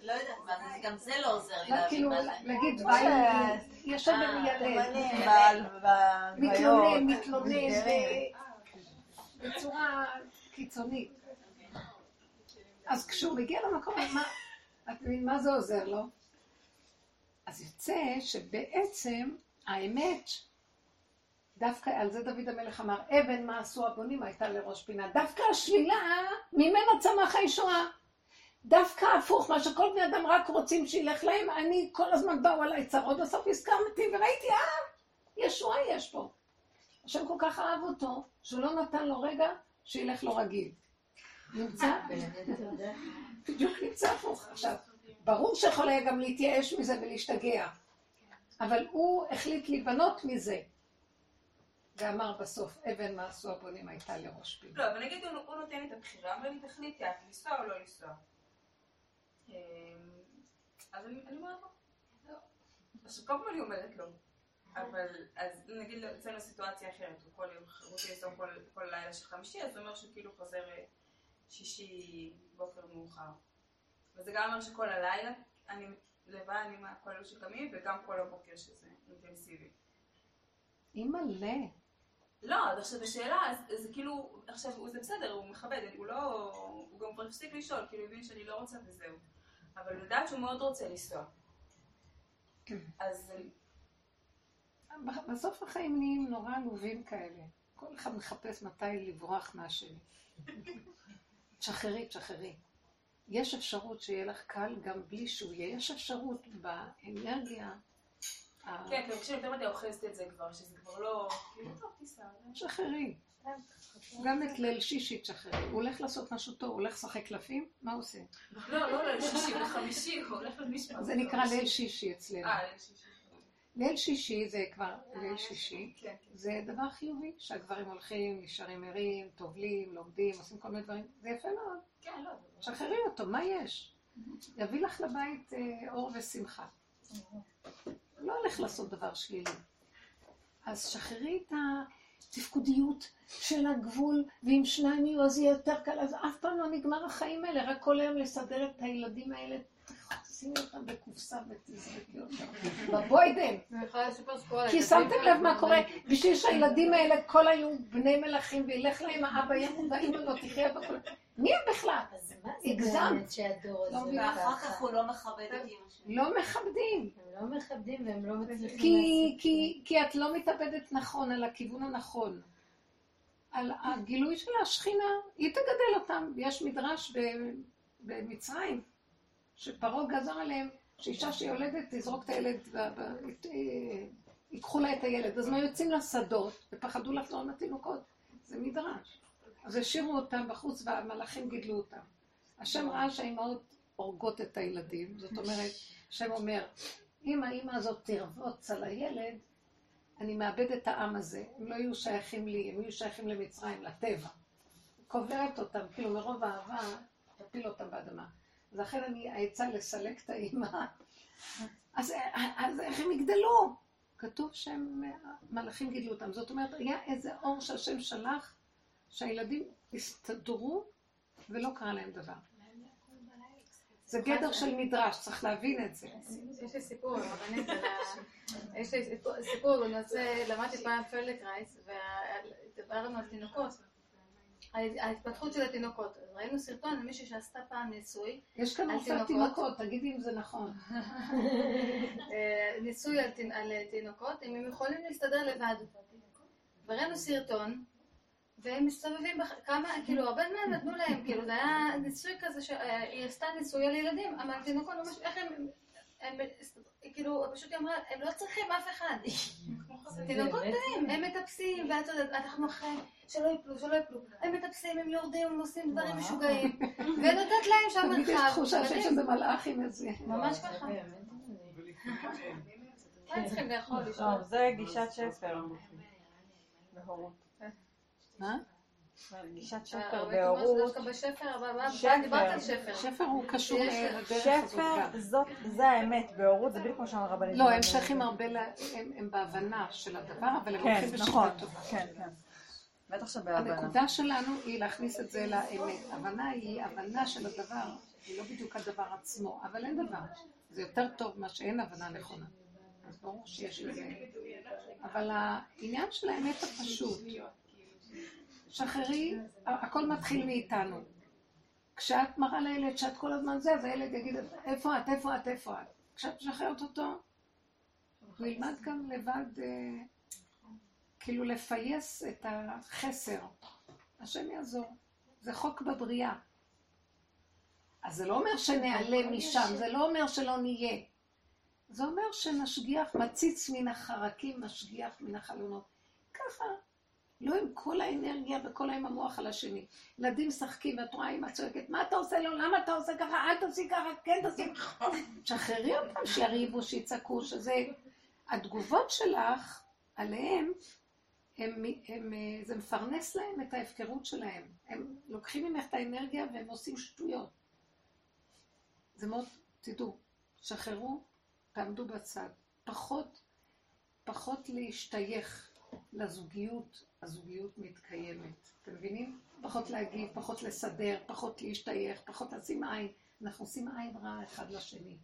לא יודעת מה זה, גם זה לא עוזר לי להבין כאילו, מה זה. להגיד ביי, יושב ומיילל. מתלונן, מתלונן, בצורה קיצונית. אז כשהוא מגיע למקום, מה זה עוזר לו? אז יוצא שבעצם האמת, דווקא על זה דוד המלך אמר, אבן מה עשו הבונים הייתה לראש פינה. דווקא השלילה, ממנה צמח הישועה. דווקא הפוך, מה שכל בני אדם רק רוצים שילך להם, אני כל הזמן באו עליי צרות, בסוף הסכמתי וראיתי, אה, ישועה יש פה. השם כל כך אהב אותו, שהוא לא נתן לו רגע שילך לו רגיל. נמצא, בדיוק נמצא הפוך. עכשיו, ברור שיכול היה גם להתייאש מזה ולהשתגע, אבל הוא החליט להיבנות מזה. ואמר בסוף, אבן מה עשו הבונים הייתה לראש פינה. לא, אבל נגיד הוא נותן את הבחירה, אומר לי תחליטי את לנסוע או לא לנסוע. אמ, אז אני אומרת לו, לא. עכשיו כל פעם אני אומרת לו, אבל, אז נגיד אצלנו סיטואציה אחרת, הוא כל יום רוצה לסתום כל לילה של חמישי, אז זה אומר שהוא כאילו חוזר שישי בוקר מאוחר. וזה גם אומר שכל הלילה אני לבד עם כל אלו שקמים, וגם כל הבוקר שזה אינטנסיבי. אימא'לה. לא, אז עכשיו השאלה, זה כאילו, עכשיו, זה בסדר, הוא מכבד, הוא לא, הוא גם כבר הפסיק לשאול, כאילו, הבין שאני לא רוצה וזהו. אבל הוא יודעת שהוא מאוד רוצה לנסוע. אז... בסוף החיים נהיים נורא עלובים כאלה. כל אחד מחפש מתי לברוח מהשני. תשחררי, תשחררי. יש אפשרות שיהיה לך קל גם בלי שהוא יהיה. יש אפשרות באנרגיה כן, כאילו כשאני יותר מדי אוחזת את זה כבר, שזה כבר לא... כאילו, תיסע. שחררי. גם את ליל שישי תשחררי. הוא הולך לעשות משהו טוב, הוא הולך לשחק קלפים? מה הוא עושה? לא, לא ליל שישי, בחמישי, הוא הולך למשפט. זה נקרא ליל שישי אצלנו. אה, ליל שישי. ליל שישי זה כבר ליל שישי, כן, כן. זה דבר חיובי, שהגברים הולכים, נשארים ערים, טובלים, לומדים, עושים כל מיני דברים, זה יפה מאוד. כן, לא. שחררי אותו, מה יש? יביא לך לבית אה, אור ושמחה. לא הולך לעשות דבר שלילי. אז שחררי את התפקודיות של הגבול, ואם שניים יהיו אז יהיה יותר קל, אז אף פעם לא נגמר החיים האלה, רק כל היום לסדר את הילדים האלה, תשימי אותם בקופסה ותזרקי אותם. בבוידן. כי שמתם לב מה קורה, בשביל שהילדים האלה כל היו בני מלכים, וילך להם האבא ימות והאמא לא תחיה בכל... מי הם בכלל? הגזמת. ואחר כך הוא לא מכבד את אמא שלו. לא מכבדים. הם לא מכבדים והם לא מצליחים כי את לא מתאבדת נכון על הכיוון הנכון. על הגילוי של השכינה, היא תגדל אותם. יש מדרש במצרים, שפרעה גזר עליהם, שאישה שיולדת תזרוק את הילד, ייקחו לה את הילד. אז מה יוצאים לשדות, ופחדו לחזור עם התינוקות. זה מדרש. אז השאירו אותם בחוץ והמלאכים גידלו אותם. השם ראה שהאימהות הורגות את הילדים, זאת אומרת, השם אומר, אם האימא הזאת תרבוץ על הילד, אני מאבד את העם הזה, הם לא יהיו שייכים לי, הם יהיו שייכים למצרים, לטבע. קוברת אותם, כאילו מרוב אהבה, תפיל אותם באדמה. אז לכן אני, העצה לסלק את האימא. אז, אז איך הם יגדלו? כתוב שהם, מלאכים גידלו אותם. זאת אומרת, היה איזה אור שהשם שלח שהילדים הסתדרו ולא קרה להם דבר. זה גדר של מדרש, צריך להבין את זה. יש לי סיפור, רבנית, יש לי סיפור למדתי פעם פלדקרייס, ודיברנו על תינוקות, על ההתפתחות של התינוקות. ראינו סרטון למישהי שעשתה פעם ניסוי יש כאן רופא תינוקות, תגידי אם זה נכון. אה, ניסוי על תינוקות, אם הם יכולים להסתדר לבד. וראינו סרטון והם מסתובבים, כמה, כאילו, הרבה מהם נתנו להם, כאילו, זה היה ניסוי כזה, שהיא עשתה ניסוי על ילדים, אבל תינוקות, ממש, איך הם, הם, כאילו, פשוט היא אמרה, הם לא צריכים אף אחד. תינוקות טעים, הם מטפסים, ואת יודעת, אנחנו אחרי, שלא יפלו, שלא יפלו. הם מטפסים, הם יורדים, הם עושים דברים משוגעים, ונותנת להם שם מרחב. יש תחושה שיש איזה מלאך עם איזה... ממש ככה. טוב, זה גישת שפר. בהורות. מה? גישת שפר בהורות. שפר. שפר הוא קשור לדרך הזאת. שפר, זה האמת, בהורות זה בדיוק כמו שאמר רבנית. לא, הם שייכים הרבה, הם בהבנה של הדבר, אבל הם הולכים בשיטה נכון. טובה. כן, כן. בטח שבהבנה. הנקודה שלנו היא להכניס את זה לאמת. הבנה היא הבנה של הדבר, היא לא בדיוק הדבר עצמו, אבל אין דבר. זה יותר טוב מה שאין הבנה נכונה. אז ברור שיש לזה. אבל העניין של האמת הפשוט, שחררי, הכל מתחיל מאיתנו. כשאת מראה לילד שאת כל הזמן זה, אז הילד יגיד, איפה את, איפה את, איפה את. כשאת משחררת אותו, הוא ילמד גם לבד, אה, כאילו לפייס את החסר. השם יעזור. זה חוק בבריאה. אז זה לא אומר שנעלה משם, זה לא אומר שלא נהיה. זה אומר שנשגיח, מציץ מן החרקים, משגיח מן החלונות. ככה לא עם כל האנרגיה וכל עם המוח על השני. ילדים משחקים, ואת רואה אמא צועקת, מה אתה עושה לו? למה אתה עושה ככה? אל תעשי ככה, כן תעשי ככה. תשחררי אותם, שיריבו, שיצעקו, שזה... התגובות שלך עליהם, הם, הם, זה מפרנס להם את ההפקרות שלהם. הם לוקחים ממך את האנרגיה והם עושים שטויות. זה מאוד, תדעו, שחררו, תעמדו בצד. פחות פחות להשתייך לזוגיות, הזוגיות מתקיימת. אתם מבינים? פחות להגיב, פחות לסדר, פחות להשתייך, פחות לשים עין. אנחנו עושים עין רע אחד לשני.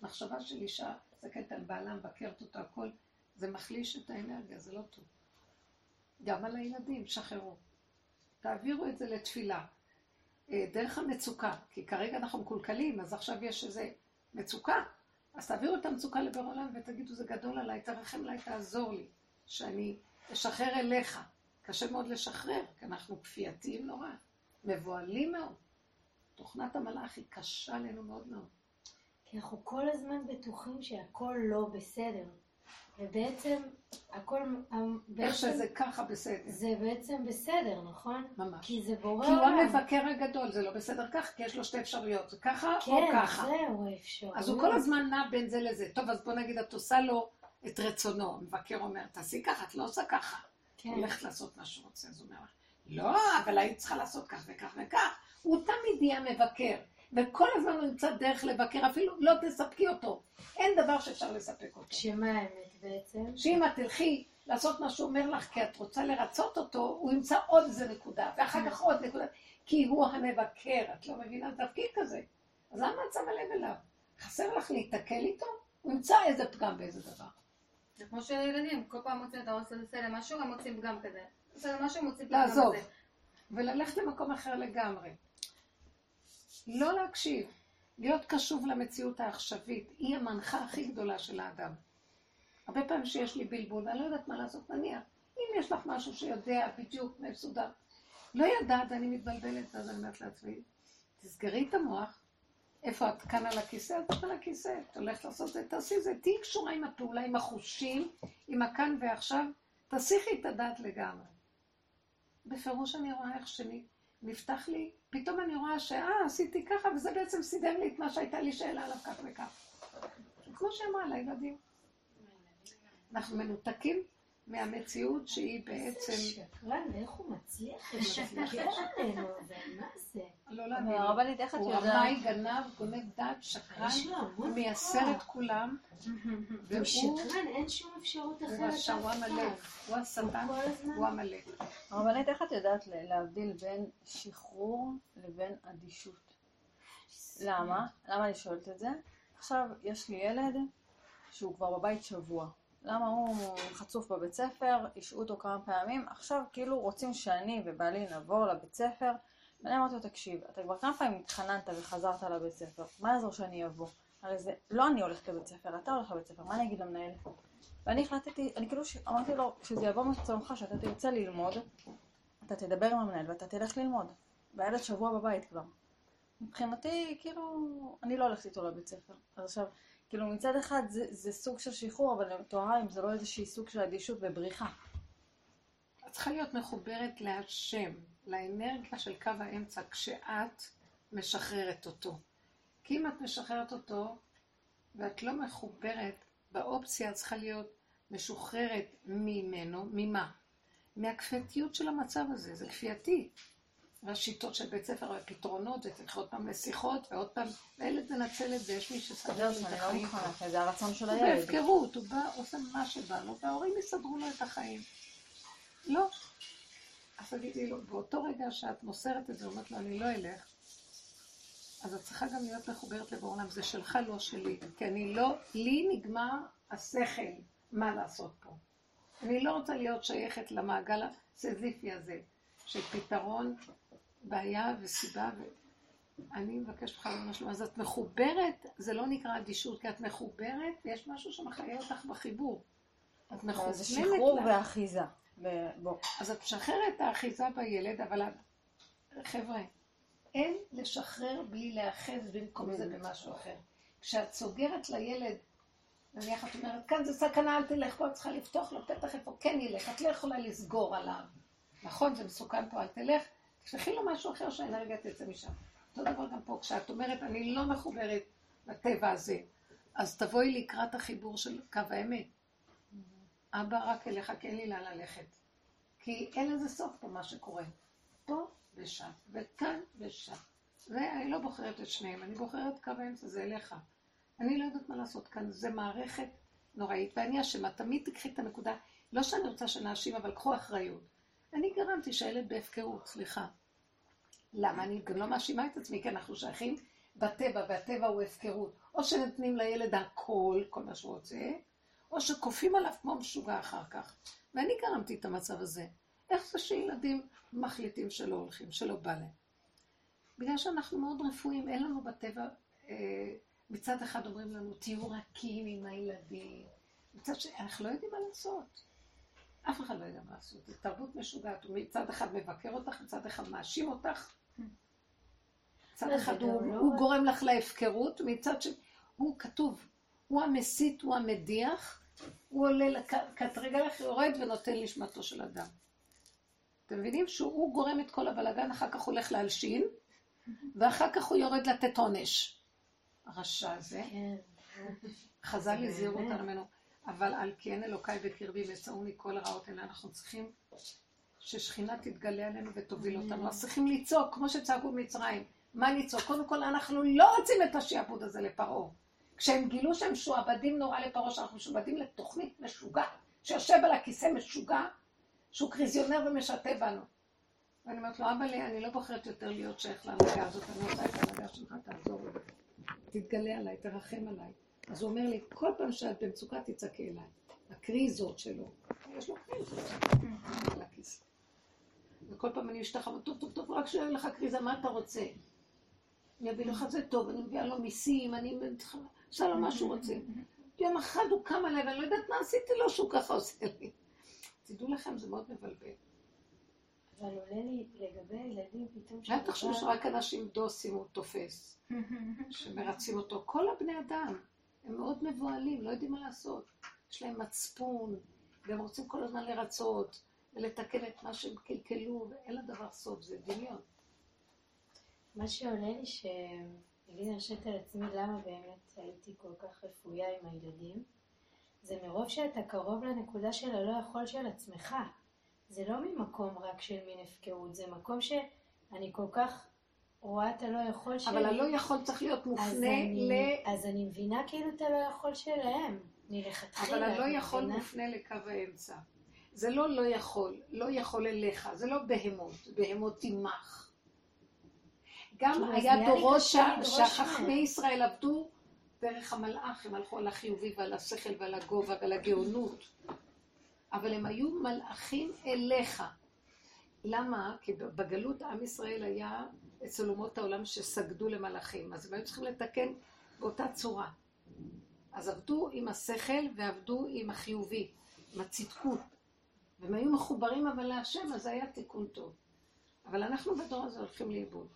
מחשבה של אישה, מסתכלת על בעלה, מבקרת אותו, הכל, זה מחליש את האנרגיה, זה לא טוב. גם על הילדים, שחררו. תעבירו את זה לתפילה. אה, דרך המצוקה, כי כרגע אנחנו מקולקלים, אז עכשיו יש איזה מצוקה. אז תעבירו את המצוקה לבר עולם ותגידו, זה גדול עליי, תרחם עליי, תעזור לי, שאני אשחרר אליך. קשה מאוד לשחרר, כי אנחנו כפייתיים נורא, מבוהלים מאוד. תוכנת המלאך היא קשה לנו מאוד מאוד. כי אנחנו כל הזמן בטוחים שהכל לא בסדר. ובעצם הכל... איך שזה ככה בסדר. זה בעצם בסדר, נכון? ממש. כי זה בורא כי הוא המבקר הגדול, זה לא בסדר כך, כי יש לו שתי אפשרויות, זה ככה כן, או ככה. כן, זהו האפשרויות. אז הוא כל הזמן נע בין זה לזה. טוב, אז בוא נגיד, את עושה לו את רצונו. המבקר אומר, תעשי ככה, את לא עושה ככה. כן. הולכת לעשות מה שהוא רוצה, אז הוא אומר לך, לא, אבל היית צריכה לעשות כך וכך וכך. הוא תמיד יהיה מבקר, וכל הזמן הוא ימצא דרך לבקר, אפילו לא תספקי אותו. אין דבר שאפשר לספק אותו. שמה האמת בעצם? שאם את תלכי לעשות מה שהוא אומר לך, כי את רוצה לרצות אותו, הוא ימצא עוד איזה נקודה, ואחר כך עוד נקודה, כי הוא המבקר, את לא מבינה תפקיד כזה. אז למה את שמה לב אליו? חסר לך להיתקל איתו? הוא ימצא איזה פגם באיזה דבר. זה כמו שילדים, כל פעם מוצאים, אתה רוצה לעשות להם משהו, הם מוצאים פגם כזה. עושה להם משהו, הם מוצאים פגם לעזוב. כזה. וללכת למקום אחר לגמרי. לא להקשיב, להיות קשוב למציאות העכשווית, היא המנחה הכי גדולה של האדם. הרבה פעמים שיש לי בלבול, ואני לא יודעת מה לעשות, נניח, אם יש לך משהו שיודע בדיוק מסודר, לא יודעת, אני מתבלבלת, אז אני אומרת לעצמי, תסגרי את המוח, איפה את כאן על הכיסא? את כאן על הכיסא, את הולכת לעשות זה, תעשי זה, תהיי קשורה עם הפעולה, עם החושים, עם הכאן ועכשיו, תסיכי את הדעת לגמרי. בפירוש אני רואה איך שני, נפתח לי, פתאום אני רואה שאה, עשיתי ככה, וזה בעצם סידר לי את מה שהייתה לי שאלה עליו כך וכך. כמו שאמרה לילדים. אנחנו מנותקים מהמציאות שהיא בעצם... שקרן, ואיך הוא מצליח לשקר עלינו, ומה זה? לא להאמין. איך את הוא? רמאי, גנב, גונב דעת, שקרן, המון מייסר את. כולם, הוא והוא שקרן, אין שום אפשרות אחרת. הוא רשע, הוא עמלק. הוא השטן, הוא עמלק. הרבנית, איך את יודעת להבדיל בין שחרור לבין אדישות? למה? למה אני שואלת את זה? עכשיו, יש לי ילד שהוא כבר בבית שבוע. למה הוא חצוף בבית ספר, השעו אותו כמה פעמים, עכשיו כאילו רוצים שאני ובעלי נבוא לבית ספר, ואני אמרתי לו, תקשיב, אתה כבר כמה פעמים התחננת וחזרת לבית ספר, מה יעזור שאני אבוא? הרי זה, לא אני הולכת לבית ספר, אתה הולך לבית ספר, מה אני אגיד למנהל? ואני החלטתי, אני כאילו אמרתי לו, כשזה יבוא מצומך שאתה תרצה ללמוד, אתה תדבר עם המנהל ואתה תלך ללמוד. והילד שבוע בבית כבר. מבחינתי, כאילו, אני לא הולכת איתו לבית ספר. אז עכשיו, כאילו מצד אחד זה, זה סוג של שחרור, אבל אני תוהה אם זה לא איזושהי סוג של אדישות ובריחה. את צריכה להיות מחוברת להשם, לאנרגיה של קו האמצע, כשאת משחררת אותו. כי אם את משחררת אותו, ואת לא מחוברת, באופציה את צריכה להיות משוחררת ממנו, ממה? מהכפייתיות של המצב הזה, זה כפייתי. והשיטות של בית ספר והפתרונות, וצריך עוד פעם לשיחות, ועוד פעם, והילד מנצל את זה, יש מי שסדר זהו, את לא החיים. כי זה הרצון של הוא הילד. בהפקרות, הוא בא, עושה מה שבא לו, וההורים יסדרו לו את החיים. לא. אז תגידי לו, באותו רגע שאת מוסרת את זה, אומרת לו, אני לא אלך, אז את צריכה גם להיות מחוברת לבוא עולם, זה שלך, לא שלי. כי אני לא, לי נגמר השכל מה לעשות פה. אני לא רוצה להיות שייכת למעגל הסזיפי הזה, של פתרון בעיה וסיבה. ו... אני מבקשת ממך לומר שלום. אז את מחוברת, זה לא נקרא אדישות, כי את מחוברת, ויש משהו שמחיה אותך בחיבור. את מחוברת. זה שחרור ואחיזה. אז את משחררת את האחיזה בילד, אבל את... חבר'ה, אין לשחרר בלי להאחז במקום זה במשהו אחר. כשאת סוגרת לילד, נניח את אומרת, כאן זה סכנה, אל תלך פה, את צריכה לפתוח לו פתח איפה כן ילך, את לא יכולה לסגור עליו. נכון, זה מסוכן פה, אל תלך, תשלחי לו משהו אחר שהאנרגיה תצא משם. אותו דבר גם פה, כשאת אומרת, אני לא מחוברת לטבע הזה, אז תבואי לקראת החיבור של קו האמת. אבא רק אליך, כי אין לי לאן ללכת. כי אין לזה סוף פה מה שקורה. פה ושם, וכאן ושם. ואני לא בוחרת את שניהם, אני בוחרת קו האמצע, זה אליך. אני לא יודעת מה לעשות כאן, זה מערכת נוראית, ואני אשמה, תמיד תקחי את הנקודה, לא שאני רוצה שנאשים, אבל קחו אחריות. אני גרמתי שהילד בהפקרות, סליחה. למה? אני גם לא מאשימה את עצמי, כי אנחנו שייכים בטבע, והטבע הוא הפקרות. או שנותנים לילד הכל, כל מה שהוא רוצה, או שכופים עליו כמו משוגע אחר כך. ואני גרמתי את המצב הזה. איך זה שילדים מחליטים שלא הולכים, שלא בא להם? בגלל שאנחנו מאוד רפואיים, אין לנו בטבע, אה, מצד אחד אומרים לנו, תהיו רכים עם הילדים, מצד שני, אנחנו לא יודעים מה לעשות. אף אחד לא יודע מה לעשות. זו תרבות משוגעת. הוא מצד אחד מבקר אותך, מצד אחד מאשים אותך. מצד לא, אחד הוא, לא הוא גורם לך להפקרות, מצד שני, הוא כתוב, הוא המסית, הוא המדיח, הוא עולה לקטרגלח, יורד ונותן לשמתו של אדם. אתם מבינים שהוא גורם את כל הבלאגן, אחר כך הוא הולך להלשין, ואחר כך הוא יורד לתת עונש. הרשע הזה. כן. חז"ל זה הזהירו. אותנו ממנו, אבל על כי אין אלוקיי בקרבי מצאוני כל הרעות האלה, אנחנו צריכים ששכינה תתגלה עלינו ותוביל אותנו. אז צריכים לצעוק, כמו שצעקו במצרים. מה לצעוק? קודם כל, אנחנו לא רוצים את השעבוד הזה לפרעה. כשהם גילו שהם משועבדים נורא לפרעה, שאנחנו משועבדים לתוכנית משוגעת, שיושב על הכיסא משוגע, שהוא קריזיונר ומשתה בנו. ואני אומרת לו, אבא לי, אני לא בוחרת יותר להיות שייך להנהגה הזאת, אני רוצה את ההנהגה שלך, תעזור לי. תתגלה עליי, תרחם עליי. אז הוא אומר לי, כל פעם שאת במצוקה תצעקי אליי. הקריזות שלו. יש לו קריזות על. וכל פעם אני משתחווה, טוב, טוב, טוב, רק שאין לך קריזה, מה אתה רוצה? אני אביא לך את זה טוב, אני מביאה לו מיסים, אני עושה לו מה שהוא רוצה. יום אחד הוא קם עליי, ואני לא יודעת מה עשיתי לו שהוא ככה עושה לי. תדעו לכם, זה מאוד מבלבל. אבל עולה לי לגבי הילדים פתאום אל תחשבו שרק אנשים דוסים הוא תופס, שמרצים אותו. כל הבני אדם, הם מאוד מבוהלים, לא יודעים מה לעשות. יש להם מצפון, והם רוצים כל הזמן לרצות, ולתקן את מה שהם קלקלו, ואין לדבר סוף, זה דמיון. מה שעולה לי ש... נגיד הרשית על עצמי למה באמת הייתי כל כך רפויה עם הילדים, זה מרוב שאתה קרוב לנקודה של הלא יכול של עצמך. זה לא ממקום רק של מין הפקרות, זה מקום שאני כל כך רואה את הלא יכול שלי. אבל הלא יכול צריך להיות מופנה ל... אז אני מבינה כאילו את הלא יכול שלהם, מלכתחילה. אבל הלא יכול? מופנה לקו האמצע. זה לא לא יכול, לא יכול אליך, זה לא בהמות, בהמות עמך. גם כאילו, היה דורות שהחכמי. ישראל עבדו דרך המלאך, הם הלכו על החיובי ועל השכל ועל הגובה ועל הגאונות. אבל הם היו מלאכים אליך. למה? כי בגלות עם ישראל היה אצל אומות העולם שסגדו למלאכים, אז הם היו צריכים לתקן באותה צורה. אז עבדו עם השכל ועבדו עם החיובי, עם הצדקות. והם היו מחוברים אבל להשם, אז היה תיקון טוב. אבל אנחנו בדור הזה הולכים לאיבוד.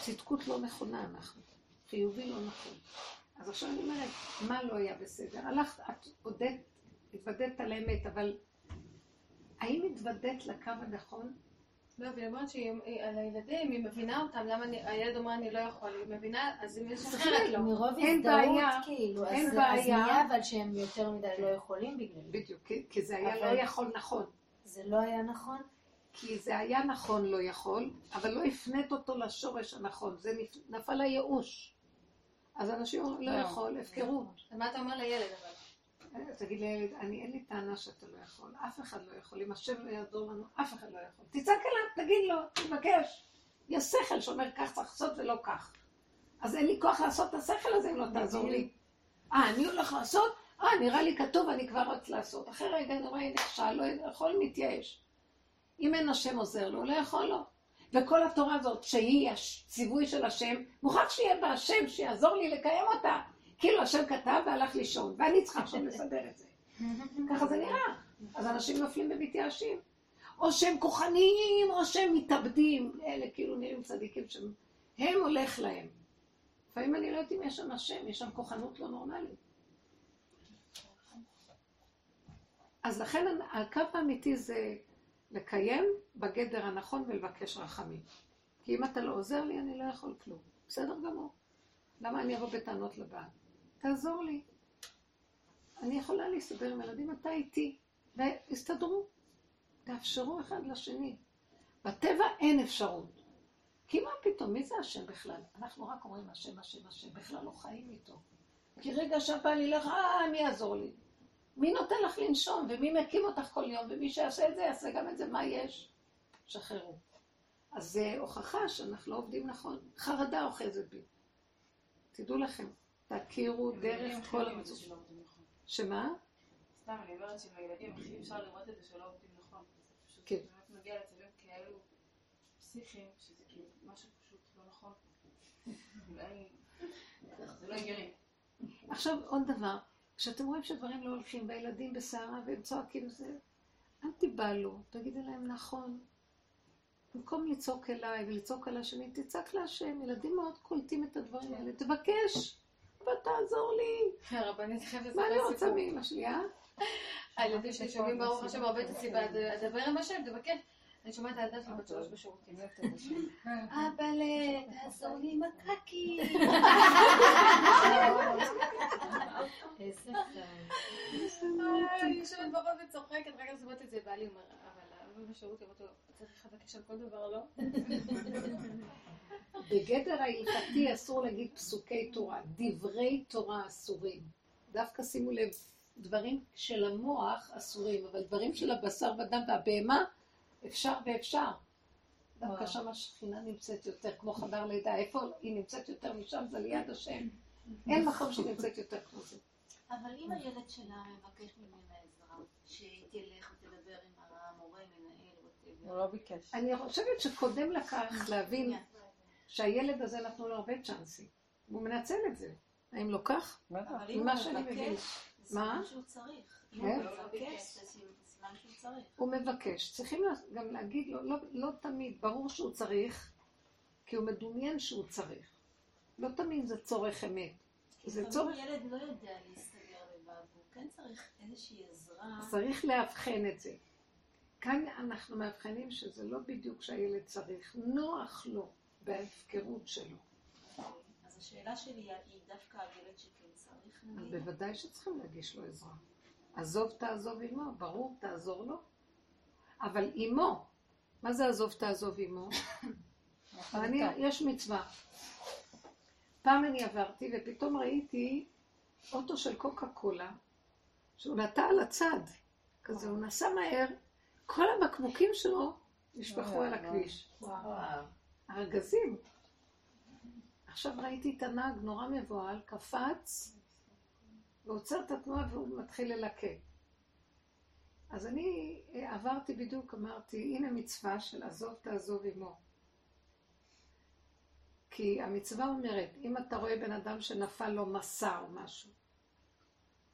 צדקות לא נכונה אנחנו, חיובי לא נכון. אז עכשיו אני אומרת, מה לא היה בסדר? הלכת, את הודית, התוודית על האמת, אבל האם התוודית לקו הנכון? לא, והיא אומרת שהיא על הילדים, היא מבינה אותם, למה הילד אומר אני לא יכול, היא מבינה, אז היא משחררת לו. מרוב הזדהות, כאילו, אין אז. נהיה אבל שהם יותר מדי לא יכולים בגלל זה. בדיוק, כי, זה היה לא יכול נכון. זה לא היה נכון? כי זה היה נכון לא יכול, אבל לא הפנית אותו לשורש הנכון, זה נפ- נפל הייאוש. אז אנשים אומרים, לא לא. יכול, הפקרות. מה אתה אומר לילד אבל? אה, תגיד לילד, אני אין לי טענה שאתה לא יכול, אף אחד לא יכול, אם השם לא יעזור לנו, אף אחד לא יכול. תצעק אליו, תגיד לו, תבקש. יש שכל שאומר כך צריך לעשות ולא כך. אז אין לי כוח לעשות את השכל הזה אם לא תעזור לי. אה, אני הולך לעשות? אה, נראה לי כתוב, אני כבר רוצה לעשות. אחרי רגע אני רואה, נכשל, לא יכול, מתייאש. אם אין השם עוזר לו, לא יכול לו. וכל התורה הזאת, שהיא הציווי של השם, מוכרח שיהיה בה השם שיעזור לי לקיים אותה. כאילו השם כתב והלך לישון, ואני צריכה עכשיו לסדר את זה. ככה זה נראה. אז אנשים נופלים ומתייאשים. או שהם כוחניים, או שהם מתאבדים. אלה כאילו נראים צדיקים שהם... הם הולך להם. לפעמים אני לא יודעת אם יש שם השם, יש שם כוחנות לא נורמלית. אז לכן הקו האמיתי זה לקיים בגדר הנכון ולבקש רחמים. כי אם אתה לא עוזר לי, אני לא יכול כלום. בסדר גמור. למה אני אבוא בטענות לבעל? תעזור לי. אני יכולה להסתדר עם ילדים, אתה איתי. והסתדרו. תאפשרו אחד לשני. בטבע אין אפשרות. כי מה פתאום, מי זה השם בכלל? אנחנו רק אומרים השם, השם, השם, בכלל לא חיים איתו. כי רגע שהבעל ילך, אה, מי יעזור לי? מי נותן לך לנשום, ומי מקים אותך כל יום, ומי שיעשה את זה, יעשה גם את זה, מה יש? שחררו. אז זה הוכחה שאנחנו לא עובדים נכון. חרדה אוחזת בי. תדעו לכם, תכירו דרך כל המצוקות. שמה? סתם, אני אומרת שעם הילדים הכי אפשר לראות את זה שלא עובדים נכון. פשוט כן. באמת מגיע לצווים כאלו פסיכיים, שזה כאילו משהו פשוט לא נכון. זה לא הגיוני. עכשיו עוד דבר, כשאתם רואים שדברים לא הולכים והילדים בסערה והם צועקים זה, אל תיבהלו, תגידי להם נכון. במקום לצעוק אליי ולצעוק על השני, תצעק להשם, ילדים מאוד קולטים את הדברים האלה, תבקש, אבל תעזור לי. הרבנית חייבת מה אני לספר רוצה סיפור. מאמא שלי, אה? הילדים שלי שומעים ברוך השם הרבה את הסיבה, דבר עם השם, תבקש. אני שומעת את הילדה שלי בת שלוש בשירותים. אבל תעזור לי עם הקקי. איזה חי. אני יושבת ברוב וצוחקת, רק אז אומרת את זה, בעלי אומר, אבל בשירות לו, צריך לבקש על כל דבר, לא? בגדר ההלכתי אסור להגיד פסוקי תורה, דברי תורה אסורים. דווקא שימו לב, דברים של המוח אסורים, אבל דברים של הבשר ודם והבהמה, אפשר ואפשר. דווקא. שם השכינה נמצאת יותר, כמו חדר לידה. איפה היא נמצאת יותר משם? זה ליד השם. אין מקום שהיא נמצאת יותר כמו זה. אבל אם הילד שלה מבקש ממנה עזרה, שהיא תלך הוא. לא ביקש. אני חושבת שקודם לקח להבין שהילד הזה נתנו לו הרבה צ'אנסים. הוא מנצל את זה. האם לא כך? הוא שאני מבין. מה? כן? הוא מבקש. הוא. צריכים גם להגיד לו, לא, לא תמיד, ברור שהוא צריך, כי הוא מדומיין שהוא צריך. לא תמיד זה צורך אמת. זה צורך, הילד לא יודע להסתדר לבד, והוא כן צריך איזושהי עזרה. צריך לאבחן את זה. כאן אנחנו מאבחנים שזה לא בדיוק שהילד צריך, נוח לו בהפקרות שלו. אז השאלה שלי היא דווקא הילד שכן צריך, אז. בוודאי שצריכים להגיש לו עזרה. עזוב תעזוב עמו, ברור, תעזור לו. אבל עמו, מה זה עזוב תעזוב עמו? אני, יש מצווה. פעם אני עברתי ופתאום ראיתי אוטו של קוקה קולה שהוא נטע על הצד. כזה, הוא נסע מהר, כל הבקבוקים שלו נשפכו על הכביש. ארגזים. עכשיו ראיתי את הנהג נורא מבוהל, קפץ, ועוצר את התנועה והוא מתחיל ללקט. אז אני אה, עברתי בדיוק, אמרתי, הנה מצווה של עזוב תעזוב עמו. כי המצווה אומרת, אם אתה רואה בן אדם שנפל לו מסע או משהו,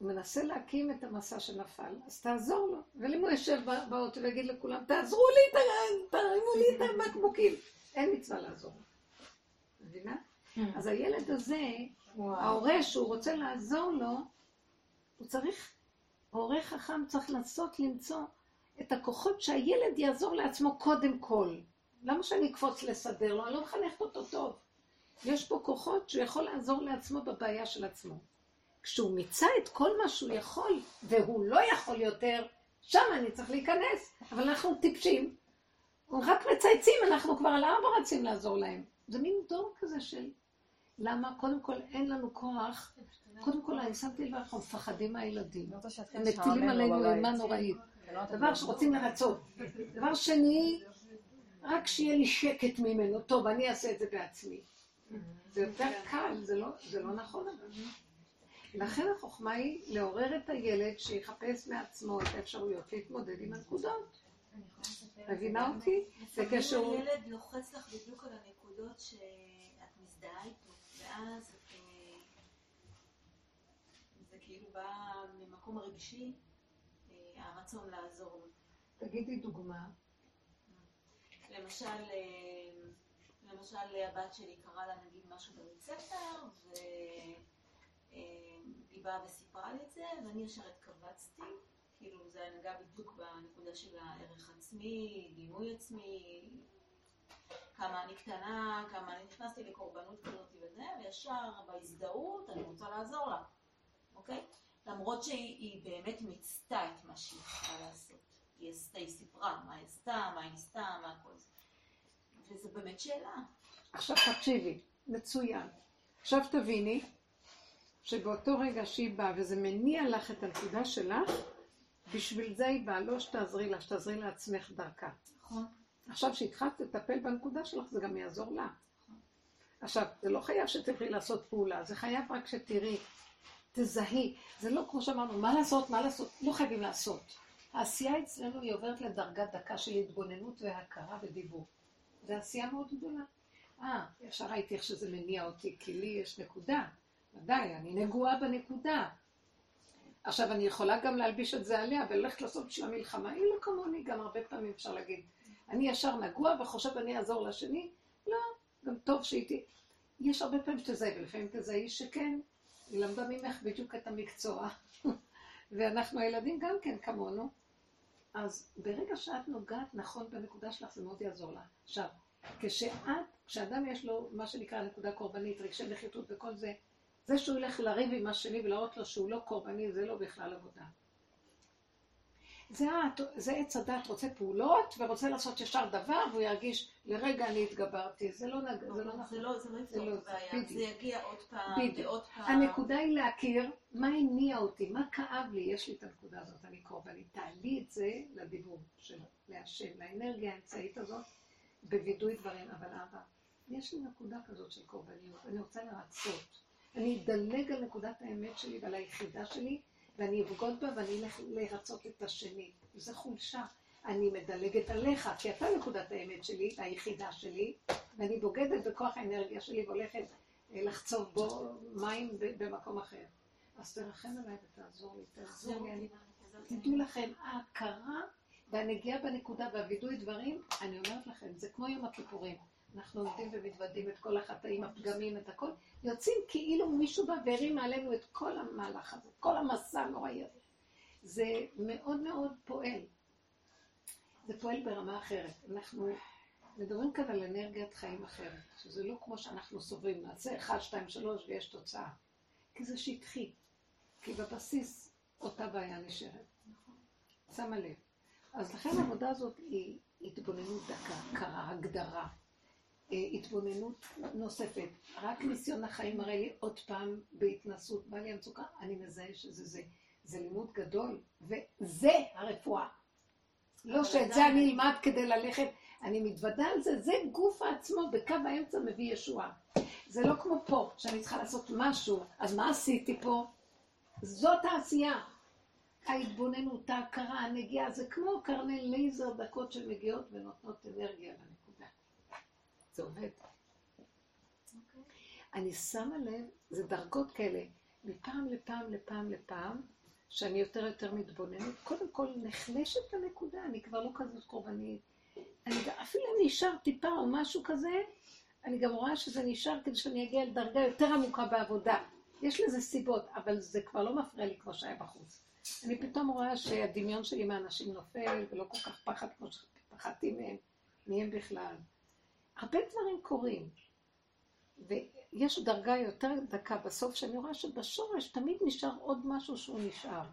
הוא מנסה להקים את המסע שנפל, אז תעזור לו. אבל אם הוא יושב בא- באוטו ויגיד לכולם, תעזרו לי, תרימו לי את הבקבוקים, אין מצווה לעזור לו. מבינה? אז הילד הזה, ההורה שהוא רוצה לעזור לו, הוא צריך, הורה חכם צריך לנסות למצוא את הכוחות שהילד יעזור לעצמו קודם כל. למה שאני אקפוץ לסדר לו? אני לא מחנכת אותו טוב. יש פה כוחות שהוא יכול לעזור לעצמו בבעיה של עצמו. כשהוא מיצה את כל מה שהוא יכול, והוא לא יכול יותר, שם אני צריך להיכנס. אבל אנחנו טיפשים. רק מצייצים, אנחנו כבר על ארבע רצים לעזור להם. זה מין דור כזה של... למה? קודם כל אין לנו כוח. קודם כל, אני שמתי לב, אנחנו מפחדים מהילדים. שיתחיל הם מטילים עלינו. אימה נוראית. לא דבר שרוצים לרצות. דבר שני, רק שיהיה לי שקט ממנו. טוב, אני אעשה את זה בעצמי. זה יותר קל, זה לא, לא נכון. לכן החוכמה היא לעורר את הילד שיחפש מעצמו את האפשרויות להתמודד עם הנקודות. מבינה אותי? זה לפעמים כשהוא... הילד לוחץ לך בדיוק על הנקודות שאת מזדהה איתו, ואז את, אה, זה כאילו בא ממקום רגשי, אה, הרצון לעזור. תגידי דוגמה. למשל, אה, למשל הבת שלי קראה לה נגיד משהו בבית ספר, והיא באה וסיפרה לי את זה, ואני ישר התכווצתי, כאילו זה נגע בדיוק בנקודה של הערך עצמי, דימוי עצמי, כמה אני קטנה, כמה אני נכנסתי לקורבנות כזאת וזה, וישר בהזדהות אני רוצה לעזור לה, אוקיי? למרות שהיא היא באמת מיצתה את מה שהיא צריכה לעשות. היא עשתה, היא סיפרה מה היא עשתה, מה היא ניסתה, מה כל זה. וזו באמת שאלה. עכשיו תקשיבי, מצוין. עכשיו תביני, שבאותו רגע שהיא באה וזה מניע לך את הנקודה שלך, בשביל זה היא באה, לא שתעזרי לה, שתעזרי לעצמך דרכה. נכון. עכשיו שהתחלת לטפל בנקודה שלך, זה גם יעזור לה. עכשיו, זה לא חייב שתלכי לעשות פעולה, זה חייב רק שתראי, תזהי. זה לא כמו שאמרנו, מה לעשות, מה לעשות, לא חייבים לעשות. העשייה אצלנו היא עוברת לדרגת דקה של התבוננות והכרה ודיבור. זו עשייה מאוד גדולה. אה, ישר ראיתי איך שזה מניע אותי, כי לי יש נקודה. ודאי, אני נגועה בנקודה. עכשיו, אני יכולה גם להלביש את זה עליה וללכת לעשות בשביל המלחמה. היא לא כמוני, גם הרבה פעמים אפשר להגיד. אני ישר נגוע וחושב אני אעזור לשני? לא, גם טוב שהייתי... יש הרבה פעמים שתזהי, ולפעמים תזהי שכן, היא למדה ממך בדיוק את המקצוע. ואנחנו הילדים גם כן כמונו. אז ברגע שאת נוגעת נכון בנקודה שלך, זה מאוד יעזור לך. עכשיו, כשאת, כשאדם יש לו מה שנקרא נקודה קורבנית, רגשי נחיתות וכל זה, זה שהוא ילך לריב עם השני ולהראות לו שהוא לא קורבני, זה לא בכלל עבודה. זה, זה עץ הדת רוצה פעולות ורוצה לעשות ישר דבר והוא ירגיש לרגע אני התגברתי. זה לא, נג... זה לא נכון. זה לא, זה לא יפתור לא- את הבעיה, זה יגיע עוד פעם. ועוד פעם. הנקודה היא להכיר מה הניע אותי, מה כאב לי, יש לי את הנקודה הזאת, אני קורבנית. תעלי את זה לדיבור של להשם, לאנרגיה האמצעית הזאת, בווידוי דברים. אבל אבא, יש לי נקודה כזאת של קורבניות, אני רוצה לרצות. אני אדלג על נקודת האמת שלי ועל היחידה שלי, ואני אבגוד בה ואני אלך לרצות את השני. זו חולשה. אני מדלגת עליך, כי אתה נקודת האמת שלי, היחידה שלי, ואני בוגדת בכוח האנרגיה שלי והולכת אה, לחצוב בו מים במקום אחר. אז תרחם עליי ותעזור לי, תעזור לי. אני... תדעו לכם, ההכרה והנגיעה בנקודה והווידוי דברים, אני אומרת לכם, זה כמו יום הכיפורים. אנחנו עומדים ומתוודים את כל החטאים, הפגמים, את הכל, יוצאים כאילו מישהו בא והרים עלינו את כל המהלך הזה, כל המסע הנוראי הזה. זה מאוד מאוד פועל. זה פועל ברמה אחרת. אנחנו מדברים כאן על אנרגיית חיים אחרת, שזה לא כמו שאנחנו סוברים, נעשה 1, 2, 3 ויש תוצאה. כי זה שטחי. כי בבסיס אותה בעיה נשארת. שמה לב. אז לכן העבודה הזאת היא התבוננות דקה, הכרה, הגדרה. אה, התבוננות נוספת. רק ניסיון החיים מראה לי עוד פעם בהתנסות, בא לי המצוקה, אני מזהה שזה זה. זה לימוד גדול, וזה הרפואה. לא שאת זה אני אלמד כדי ללכת, אני מתוודה על זה, זה גוף העצמו, בקו האמצע מביא ישועה. זה לא כמו פה, שאני צריכה לעשות משהו, אז מה עשיתי פה? זאת העשייה. ההתבוננות, ההכרה, הנגיעה, זה כמו קרני לייזר דקות שמגיעות ונותנות אנרגיה לנקודה. זה עובד. אני שמה לב, זה דרגות כאלה, מפעם לפעם לפעם לפעם, שאני יותר יותר מתבוננת, קודם כל נחלשת הנקודה, אני כבר לא כזאת קורבנית. אני אפילו אם נשאר טיפה או משהו כזה, אני גם רואה שזה נשאר כדי שאני אגיע לדרגה יותר עמוקה בעבודה. יש לזה סיבות, אבל זה כבר לא מפריע לי כמו שהיה בחוץ. אני פתאום רואה שהדמיון שלי מהאנשים נופל, ולא כל כך פחד כמו שפחדתי מהם, מי הם בכלל. הרבה דברים קורים, ויש דרגה יותר דקה בסוף, שאני רואה שבשורש תמיד נשאר עוד משהו שהוא נשאר.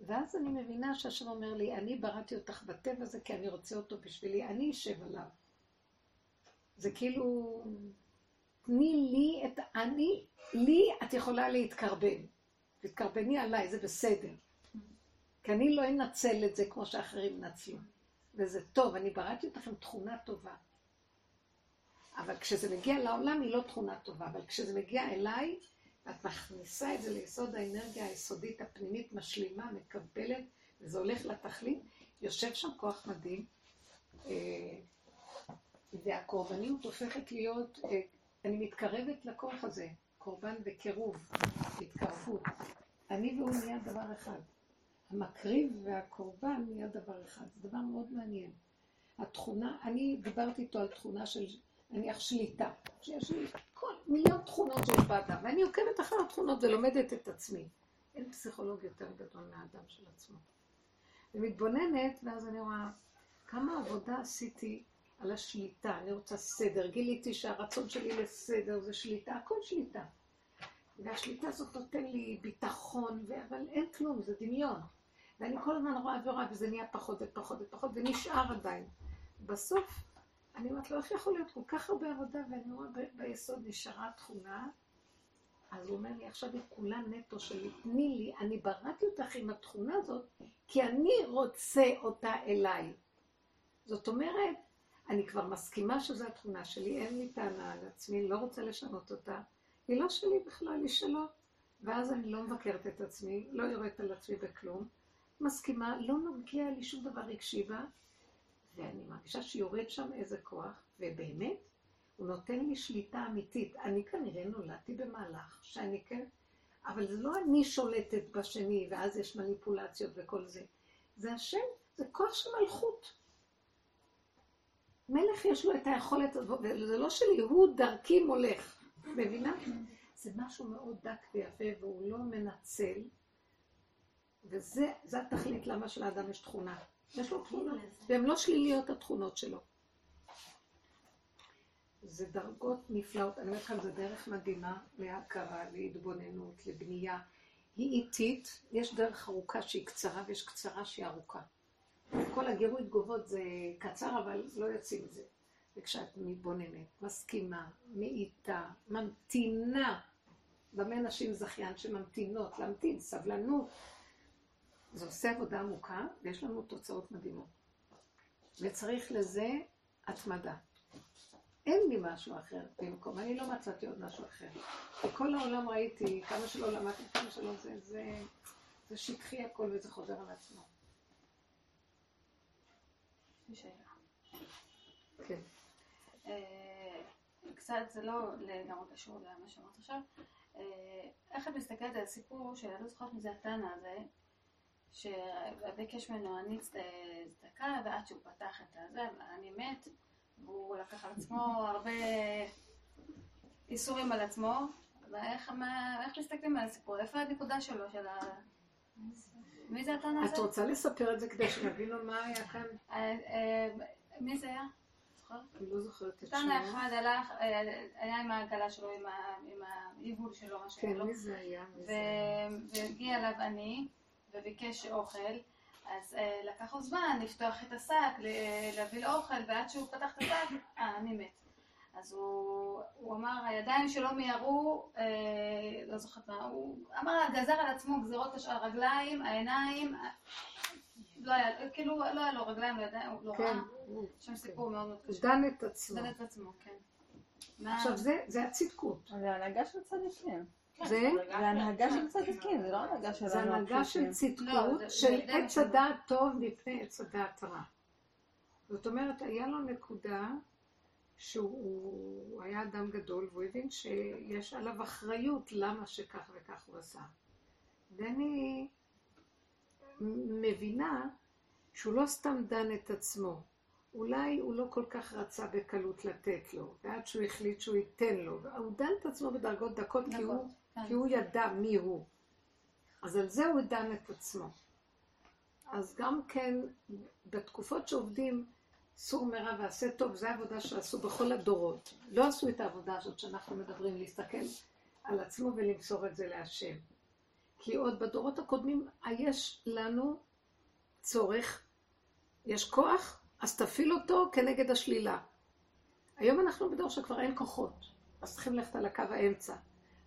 ואז אני מבינה שהשם אומר לי, אני בראתי אותך בטבע הזה כי אני רוצה אותו בשבילי, אני אשב עליו. זה כאילו, תני לי את, אני, לי את יכולה להתקרבן. תתקרבני עליי, זה בסדר. כי אני לא אנצל את זה כמו שאחרים נצלו. וזה טוב, אני בראתי אותך עם תכונה טובה. אבל כשזה מגיע לעולם היא לא תכונה טובה, אבל כשזה מגיע אליי, את מכניסה את זה ליסוד האנרגיה היסודית הפנימית, משלימה, מקבלת, וזה הולך לתכלית, יושב שם כוח מדהים, אה, והקורבניות הופכת להיות, אה, אני מתקרבת לכוח הזה, קורבן וקירוב, התקרבות. אני והוא נהיה דבר אחד. המקריב והקורבן נהיה דבר אחד. זה דבר מאוד מעניין. התכונה, אני דיברתי איתו על תכונה של נניח שליטה, שיש לי כל מיליון תכונות שיש באדם, ואני עוקבת אחר התכונות ולומדת את עצמי. אין פסיכולוג יותר גדול מהאדם של עצמו. ומתבוננת, ואז אני רואה כמה עבודה עשיתי על השליטה. אני רוצה סדר. גיליתי שהרצון שלי לסדר זה שליטה, הכל שליטה. והשליטה הזאת נותן לי ביטחון. אבל אין כלום, זה דמיון. ואני כל הזמן רואה ורואה, וזה נהיה פחות ופחות ופחות, ונשאר עדיין. בסוף אני אומרת לו, איך יכול להיות כל כך הרבה עבודה, ואני ב- ביסוד נשארה תכונה אז הוא אומר לי, עכשיו היא כולה נטו שלי, תני לי, אני בראתי אותך עם התכונה הזאת, כי אני רוצה אותה אליי. זאת אומרת, אני כבר מסכימה שזו התכונה שלי, אין לי טענה על עצמי, לא רוצה לשנות אותה. היא לא שלי בכלל, היא שלו. ואז אני לא מבקרת את עצמי, לא יורדת על עצמי בכלום. מסכימה, לא נוגע לי שום דבר רגשי בה, ואני מרגישה שיורד שם איזה כוח, ובאמת, הוא נותן לי שליטה אמיתית. אני כנראה נולדתי במהלך שאני כן, אבל זה לא אני שולטת בשני, ואז יש מניפולציות וכל זה. זה השם, זה כוח של מלכות. מלך יש לו את היכולת וזה לא שלי, הוא דרכי מולך. מבינה? זה משהו מאוד דק ויפה, והוא לא מנצל, וזה התכלית למה שלאדם יש תכונה. יש לו תכונות, והן לא שליליות התכונות שלו. זה דרגות נפלאות, אני אומרת לכם, זו דרך מדהימה להכרה, להתבוננות, לבנייה. היא איטית, יש דרך ארוכה שהיא קצרה ויש קצרה שהיא ארוכה. כל הגירוי תגובות זה קצר, אבל לא יוצאים מזה. וכשאת מתבוננת, מסכימה, מאיתה, ממתינה, במה נשים זכיין שממתינות, להמתין, סבלנות, זה עושה עבודה עמוקה, ויש לנו תוצאות מדהימות. וצריך לזה התמדה. אין לי משהו אחר במקום, אני לא מצאתי עוד משהו אחר. בכל העולם ראיתי, כמה שלא למדתי, כמה שלא זה, זה, זה שטחי הכל וזה חוזר על עצמו. כן. אה, קצת, זה לא לגמרי קשור למה שאמרת עכשיו. אה, איך את מסתכלת על הסיפור של, אני לא זוכרת מי זה התנא הזה, שביקש ממנו אני צדקה, ועד שהוא פתח את הזה, אני מת, והוא לקח על עצמו הרבה איסורים על עצמו, ואיך מה, איך מסתכלים על הסיפור? איפה הנקודה שלו, של ה... מי זה התנא הזה? את רוצה לספר את זה כדי שנבינו מה היה כאן? אה, אה, מי זה היה? אני לא זוכרת את תנא שמו. אחד הלך, אה, היה עם העגלה שלו, עם היבול שלו, מה שהיה כן, לו. היה? מי זה היה? והגיע אליו עני וביקש אוכל, אז אה, לקח לו זמן לפתוח את השק, ל- להביא לו אוכל, ועד שהוא פתח את השק, אה, אני מת. אז הוא, הוא אמר, הידיים שלו מיהרו, אה, לא זוכרת מה, הוא אמר, גזר על עצמו גזירות הש- הרגליים, העיניים, אה, לא היה, כאילו, לא היה לו רגליים, לא ידיים, הוא לא כן, ראה. יש שם סיפור מאוד מאוד קשה. דן את עצמו. דן את עצמו, כן. מה- עכשיו זה, זה הצדקות. זה הנהגה של צדיקים. זה, זה הנהגה של צדיקים, זה לא הנהגה של זה הנהגה של לא, צדקות, של עץ הדעת טוב מפני עץ הדעת רע. זאת אומרת, היה לו נקודה שהוא היה אדם גדול, והוא הבין שיש עליו אחריות למה שכך וכך הוא עשה. ואני מבינה שהוא לא סתם דן את עצמו. אולי הוא לא כל כך רצה בקלות לתת לו, ועד שהוא החליט שהוא ייתן לו. הוא דן את עצמו בדרגות דקות, כי הוא, כן. כי הוא ידע מי הוא. אז על זה הוא דן את עצמו. אז גם כן, בתקופות שעובדים סור מרע ועשה טוב, זו העבודה שעשו בכל הדורות. לא עשו את העבודה הזאת שאנחנו מדברים, להסתכל על עצמו ולמסור את זה להשם. כי עוד בדורות הקודמים יש לנו צורך, יש כוח, אז תפעיל אותו כנגד השלילה. היום אנחנו בדור שכבר אין כוחות, אז צריכים ללכת על הקו האמצע.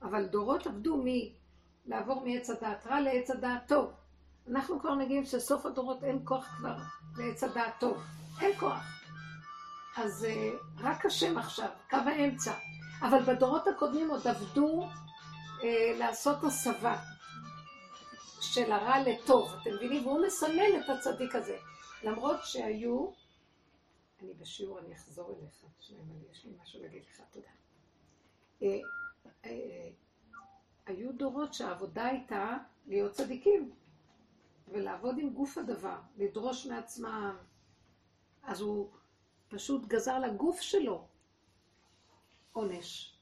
אבל דורות עבדו מלעבור מעץ הדעת רע לעץ הדעת טוב. אנחנו כבר מגיעים שסוף הדורות אין כוח כבר לעץ הדעת טוב. אין כוח. אז uh, רק השם עכשיו, קו האמצע. אבל בדורות הקודמים עוד עבדו uh, לעשות הסבה של הרע לטוב, אתם מבינים? והוא מסמן את הצדיק הזה. למרות שהיו, אני בשיעור, אני אחזור אליך, שלמה, יש לי משהו להגיד לך, תודה. Uh, היו דורות שהעבודה הייתה להיות צדיקים ולעבוד עם גוף הדבר, לדרוש מעצמם. אז הוא פשוט גזר לגוף שלו עונש.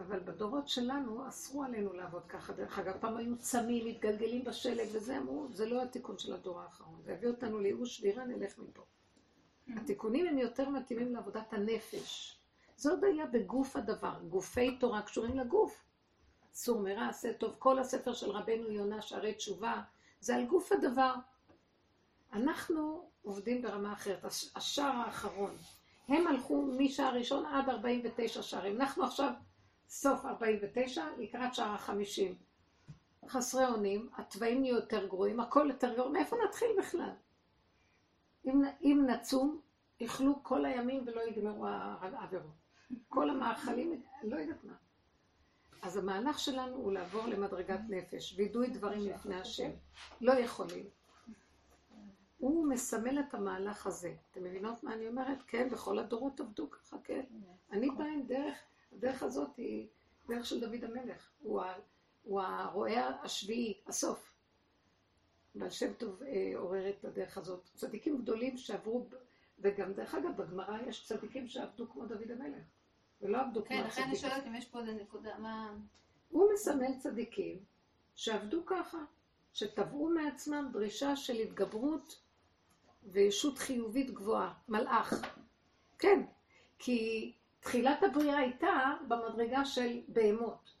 אבל בדורות שלנו אסרו עלינו לעבוד ככה. דרך אגב, פעם היו צמים, מתגלגלים בשלג וזה, אמרו, זה לא התיקון של הדור האחרון. זה יביא אותנו לייאוש דירה, נלך מפה. התיקונים הם יותר מתאימים לעבודת הנפש. זה עוד היה בגוף הדבר. גופי תורה קשורים לגוף. סור מרע, עשה טוב. כל הספר של רבנו יונה, שערי תשובה, זה על גוף הדבר. אנחנו עובדים ברמה אחרת. הש- השער האחרון. הם הלכו משער ראשון עד 49 שערים. אנחנו עכשיו סוף 49 לקראת שער החמישים. חסרי אונים, התוואים נהיו יותר גרועים, הכל יותר גרוע, מאיפה נתחיל בכלל? אם, אם נצום, יאכלו כל הימים ולא יגמרו העבירות. כל המאכלים, לא יודעת מה. אז המהלך שלנו הוא לעבור למדרגת נפש, וידוי דברים לפני השם. לא יכולים. הוא מסמל את המהלך הזה. אתם מבינות מה אני אומרת? כן, בכל הדורות עבדו ככה, כן. אני באה עם דרך, הדרך הזאת היא דרך של דוד המלך. הוא, ה, הוא הרועה השביעי, הסוף. בעל שם טוב אה, עורר את הדרך הזאת. צדיקים גדולים שעברו, וגם דרך אגב, בגמרא יש צדיקים שעבדו כמו דוד המלך. ולא עבדו כמו כן, הצדיקים. לכן אני שואלת אם יש פה איזה נקודה, מה... הוא מסמל צדיקים שעבדו ככה, שטבעו מעצמם דרישה של התגברות וישות חיובית גבוהה, מלאך. כן, כי תחילת הבריאה הייתה במדרגה של בהמות.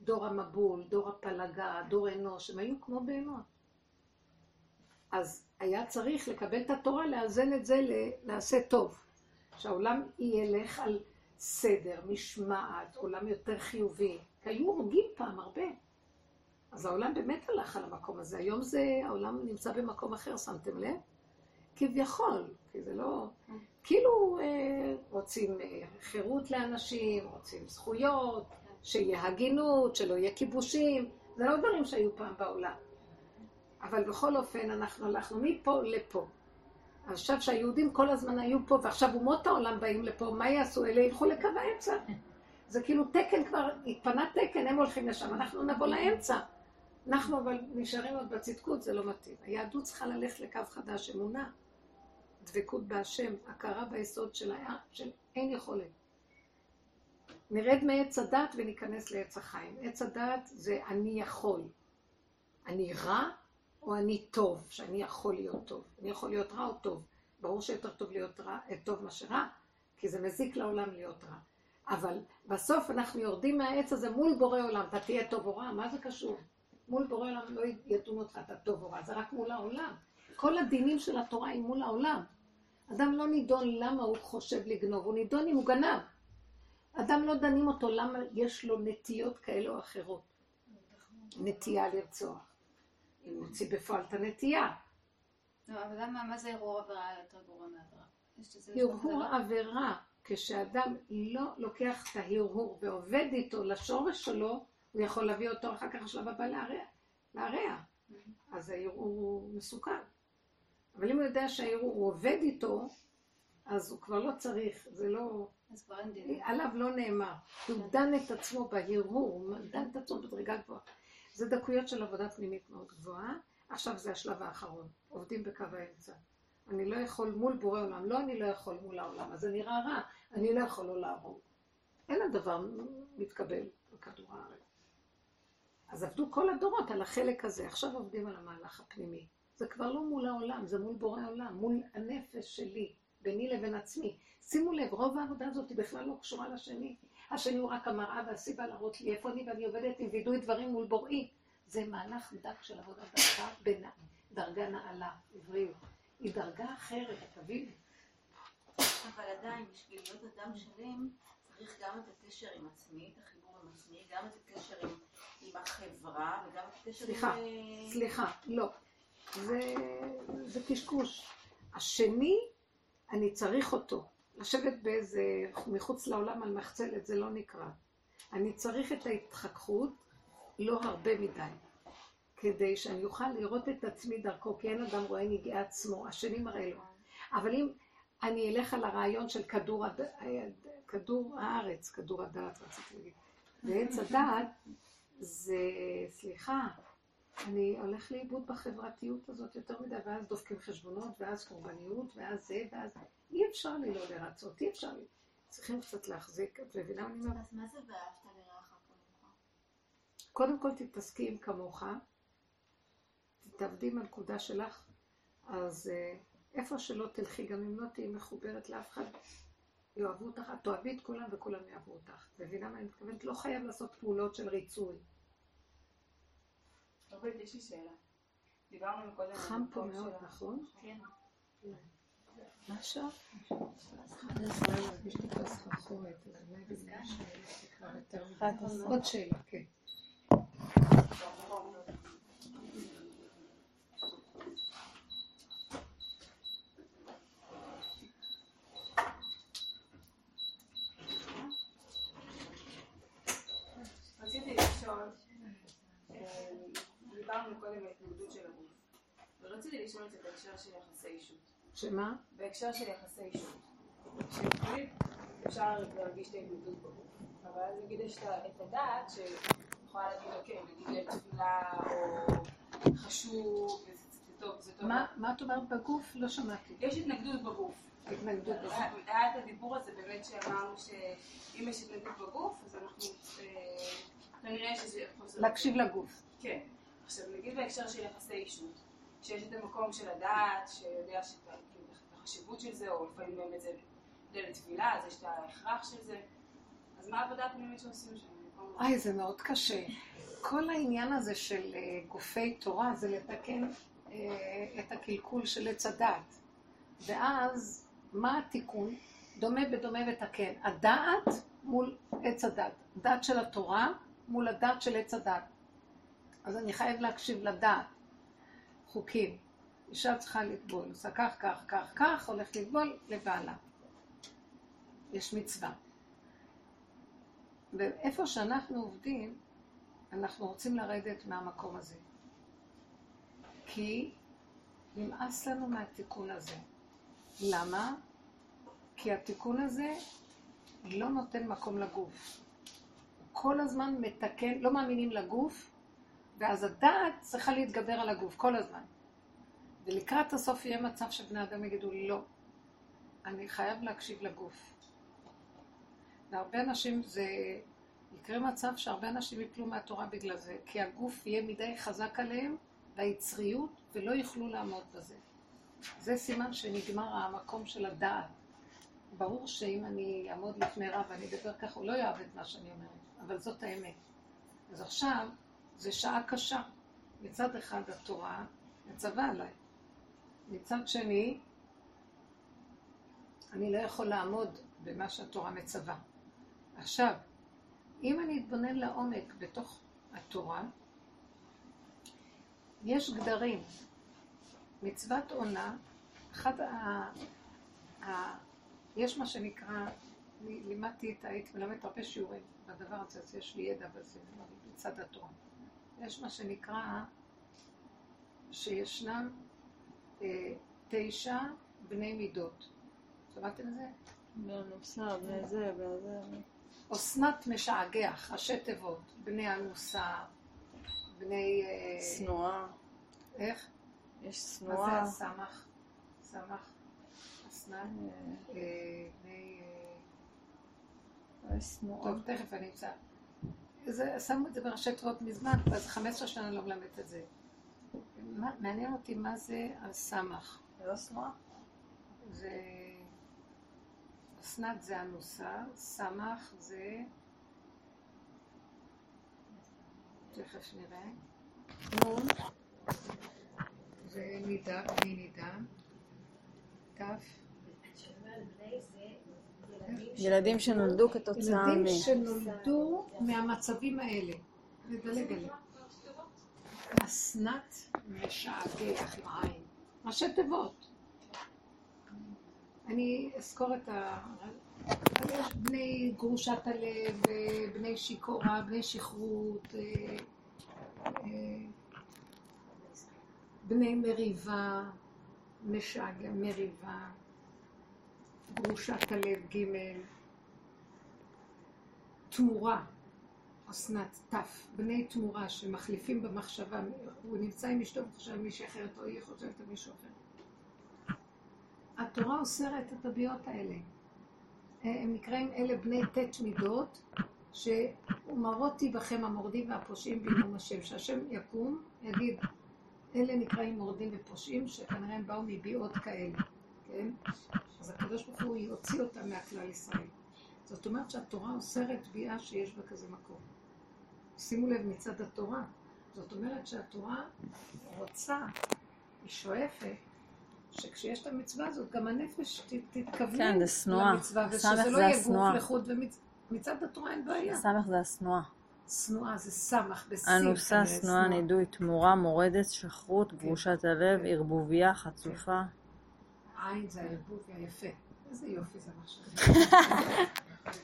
דור המבול, דור הפלגה, דור אנוש, הם היו כמו בהמות. אז היה צריך לקבל את התורה, לאזן את זה לנעשה טוב. שהעולם ילך על סדר, משמעת, עולם יותר חיובי. כי היו הורגים פעם הרבה. אז העולם באמת הלך על המקום הזה. היום זה, העולם נמצא במקום אחר, שמתם לב? כביכול, כי זה לא... כאילו אה, רוצים אה, חירות לאנשים, רוצים זכויות, שיהיה הגינות, שלא יהיה כיבושים. זה לא דברים שהיו פעם בעולם. אבל בכל אופן, אנחנו הלכנו מפה לפה. עכשיו שהיהודים כל הזמן היו פה, ועכשיו אומות העולם באים לפה, מה יעשו? אלה ילכו לקו האמצע. זה כאילו תקן כבר, התפנה תקן, הם הולכים לשם, אנחנו נבוא לאמצע. אנחנו אבל נשארים עוד בצדקות, זה לא מתאים. היהדות צריכה ללכת לקו חדש, אמונה, דבקות בהשם, הכרה ביסוד של, היה, של אין יכולת. נרד מעץ הדת וניכנס לעץ החיים. עץ הדת זה אני יכול. אני רע או אני טוב, שאני יכול להיות טוב. אני יכול להיות רע או טוב. ברור שיותר טוב להיות רע, טוב מאשר רע, כי זה מזיק לעולם להיות רע. אבל בסוף אנחנו יורדים מהעץ הזה מול בורא עולם, אתה תהיה טוב או רע, מה זה קשור? מול בורא עולם לא ידון אותך, אתה טוב או רע, זה רק מול העולם. כל הדינים של התורה הם מול העולם. אדם לא נידון למה הוא חושב לגנוב, הוא נידון אם הוא גנב. אדם לא דנים אותו למה יש לו נטיות כאלה או אחרות. נטייה לרצוח. מוציא בפועל את הנטייה. לא, אבל למה, מה זה ערעור עבירה יותר גרוע מעבירה? הרהור עבירה, כשאדם לא לוקח את ההרהור ועובד איתו לשורש שלו, הוא יכול להביא אותו אחר כך לשלב הבא להרע. להרע. אז הערעור הוא מסוכן. אבל אם הוא יודע שהערעור הוא עובד איתו, אז הוא כבר לא צריך, זה לא... אז כבר אין דין. עליו לא נאמר. הוא דן את עצמו בהרהור, הוא דן את עצמו בדרגה גבוהה. זה דקויות של עבודה פנימית מאוד גבוהה. עכשיו זה השלב האחרון. עובדים בקו האמצע. אני לא יכול מול בורא עולם. לא אני לא יכול מול העולם, אז זה נראה רע. אני לא יכול לא להרוג. אין הדבר מתקבל בכדור הארץ. אז עבדו כל הדורות על החלק הזה. עכשיו עובדים על המהלך הפנימי. זה כבר לא מול העולם, זה מול בורא עולם, מול הנפש שלי, ביני לבין עצמי. שימו לב, רוב העבודה הזאת היא בכלל לא קשורה לשני. השני הוא רק המראה והסיבה להראות לי איפה אני, ואני עובדת עם וידוי דברים מול בוראי. זה מהלך דק של עבודה דרכה בין דרגה נעלה, עבריות. היא דרגה אחרת, תבינו. אבל עדיין, בשביל להיות אדם שלם, צריך גם את הקשר עם עצמי, את החיבור עם עצמי, גם את הקשר עם, עם החברה, וגם את הקשר סליחה, עם... אה, סליחה, לא. זה, זה קשקוש. השני, אני צריך אותו. לשבת באיזה, מחוץ לעולם על מחצלת, זה לא נקרא. אני צריך את ההתחככות, לא הרבה מדי, כדי שאני אוכל לראות את עצמי דרכו, כי אין אדם רואה נגעי עצמו, השני מראה לו. אבל אם אני אלך על הרעיון של כדור, הד... כדור הארץ, כדור הדעת, רציתי להגיד, ועץ הדעת, זה, סליחה, אני הולך לאיבוד בחברתיות הזאת יותר מדי, ואז דופקים חשבונות, ואז קורבניות, ואז זה, ואז... אי אפשר לי לא לרצות, אי אפשר לי. צריכים קצת להחזיק, את מבינה מה אני אומרת? אז מה זה ואהבת לרעך כמוך? קודם כל תתעסקי עם כמוך, תתעבדי עם הנקודה שלך, אז אה, איפה שלא תלכי, גם אם לא תהיי מחוברת לאף אחד, יאהבו אותך, את תאהבי את כולם וכולם יאהבו אותך. מבינה מה אני מתכוונת? לא חייב לעשות פעולות של ריצוי. רבית, יש לי שאלה. דיברנו מקודם על חם פה מאוד, נכון? כן. מה השעה? 11, מרגיש לי כבר סחרחורת, אז אולי בגלל ש... כבר יותר. 11. עוד שאלה, כן. רציתי לשאול, דיברנו קודם על התנגדות של הגוף, ורציתי לשאול את זה בהקשר של יחסי אישות. שמה? בהקשר של יחסי אישות. שלפעמים אפשר להרגיש את ההתנגדות בגוף, אבל אז נגיד יש את הדעת שיכולה להגיד, אוקיי, נגיד לתפילה או חשוב, וזה זה טוב, זה טוב. מה מה את אומרת בגוף? לא שמעתי. יש התנגדות בגוף. התנגדות בגוף. היה את הדיבור הזה באמת שאמרנו שאם יש התנגדות בגוף, אז אנחנו אה, כנראה שזה. להקשיב לגוף. כן. עכשיו נגיד בהקשר של יחסי אישות, שיש את המקום של הדעת, שיודע שאת כאילו, החשיבות של זה, או לפעמים באמת זה דלת תפילה, אז יש את ההכרח של זה, אז מה העבודה הפנימית שעושים שם? איי, זה מאוד קשה. כל העניין הזה של אה, גופי תורה זה לתקן אה, את הקלקול של עץ הדת. ואז, מה התיקון? דומה בדומה ותקן. הדעת מול עץ הדת. דת של התורה מול הדת של עץ הדת. אז אני חייב להקשיב לדעת. חוקים. אישה צריכה לטבול, עושה כך, כך, כך, כך, הולך לטבול לבעלה. יש מצווה. ואיפה שאנחנו עובדים, אנחנו רוצים לרדת מהמקום הזה. כי נמאס לנו מהתיקון הזה. למה? כי התיקון הזה לא נותן מקום לגוף. כל הזמן מתקן, לא מאמינים לגוף, ואז הדעת צריכה להתגבר על הגוף כל הזמן. ולקראת הסוף יהיה מצב שבני אדם יגידו, לא, אני חייב להקשיב לגוף. להרבה אנשים זה... יקרה מצב שהרבה אנשים יפלו מהתורה בגלל זה, כי הגוף יהיה מדי חזק עליהם, והיצריות, ולא יוכלו לעמוד בזה. זה סימן שנגמר המקום של הדעת. ברור שאם אני אעמוד לפני רב ואני אדבר ככה, הוא לא יאהב את מה שאני אומרת, אבל זאת האמת. אז עכשיו, זו שעה קשה. מצד אחד התורה מצווה עליי. מצד שני, אני לא יכול לעמוד במה שהתורה מצווה. עכשיו, אם אני אתבונן לעומק בתוך התורה, יש גדרים. מצוות עונה, אחד ה... ה... יש מה שנקרא, לימדתי את, הייתי מלמדת הרבה שיעורים בדבר הזה, אז יש לי ידע בזה, מצד התורה. יש מה שנקרא, שישנם אה, תשע בני מידות. שמעתם את זה? במוסר, בזה, בזה. אסנת משעגח, ראשי תיבות, בני הנוסה, בני... אה, שנואה. איך? יש מה שנואה. זה הסמך? סמך? אסנת? אה, בני... אה, יש שנואה. טוב, תכף אני אמצא. זה, שמו את זה בראשי תיבות מזמן, אז 15 שנה לא מלמדת את זה. מה, מעניין אותי מה זה הסמך. זה לא שנואה? זה... אסנת זה הנוסה, סמך זה... תכף נראה. נון זה נידה, בלי נידה. תף. ילדים שנולדו כתוצאה מ... ילדים שנולדו מהמצבים האלה. נדלג עליהם. אסנת משעגח עם עין. ראשי תיבות. אני אזכור את ה... יש בני גרושת הלב, בני שיכורה, בני שכרות, אה, אה, בני מריבה, משעגע, מריבה, גרושת הלב ג' תמורה, אסנת, ת', בני תמורה שמחליפים במחשבה, הוא נמצא עם אשתו וחושב מישהי אחרת או היא חושבת על מישהו אחר. התורה אוסרת את הביאות האלה. הם נקראים אלה בני ט' מידות, שאומרות בכם המורדים והפושעים בנאום השם, שהשם יקום, יגיד, אלה נקראים מורדים ופושעים, שכנראה הם באו מביאות כאלה, כן? אז הקדוש ברוך הוא יוציא אותם מהכלל ישראל. זאת אומרת שהתורה אוסרת ביאה שיש בה כזה מקום. שימו לב מצד התורה. זאת אומרת שהתורה רוצה, היא שואפת, שכשיש את המצווה הזאת, גם הנפש תתכוון כן. למצווה, ושזה לא יהיה גוף. לחוד ומצווה. מצד התורה אין בעיה. סמך זה השנואה. שנואה זה סמך בסין. אנוסה, שנואה, נידוי, תמורה, מורדת, שכרות, גרושת הלב, ערבוביה, חצופה. עין זה הערבוב היפה. איזה יופי זה עכשיו.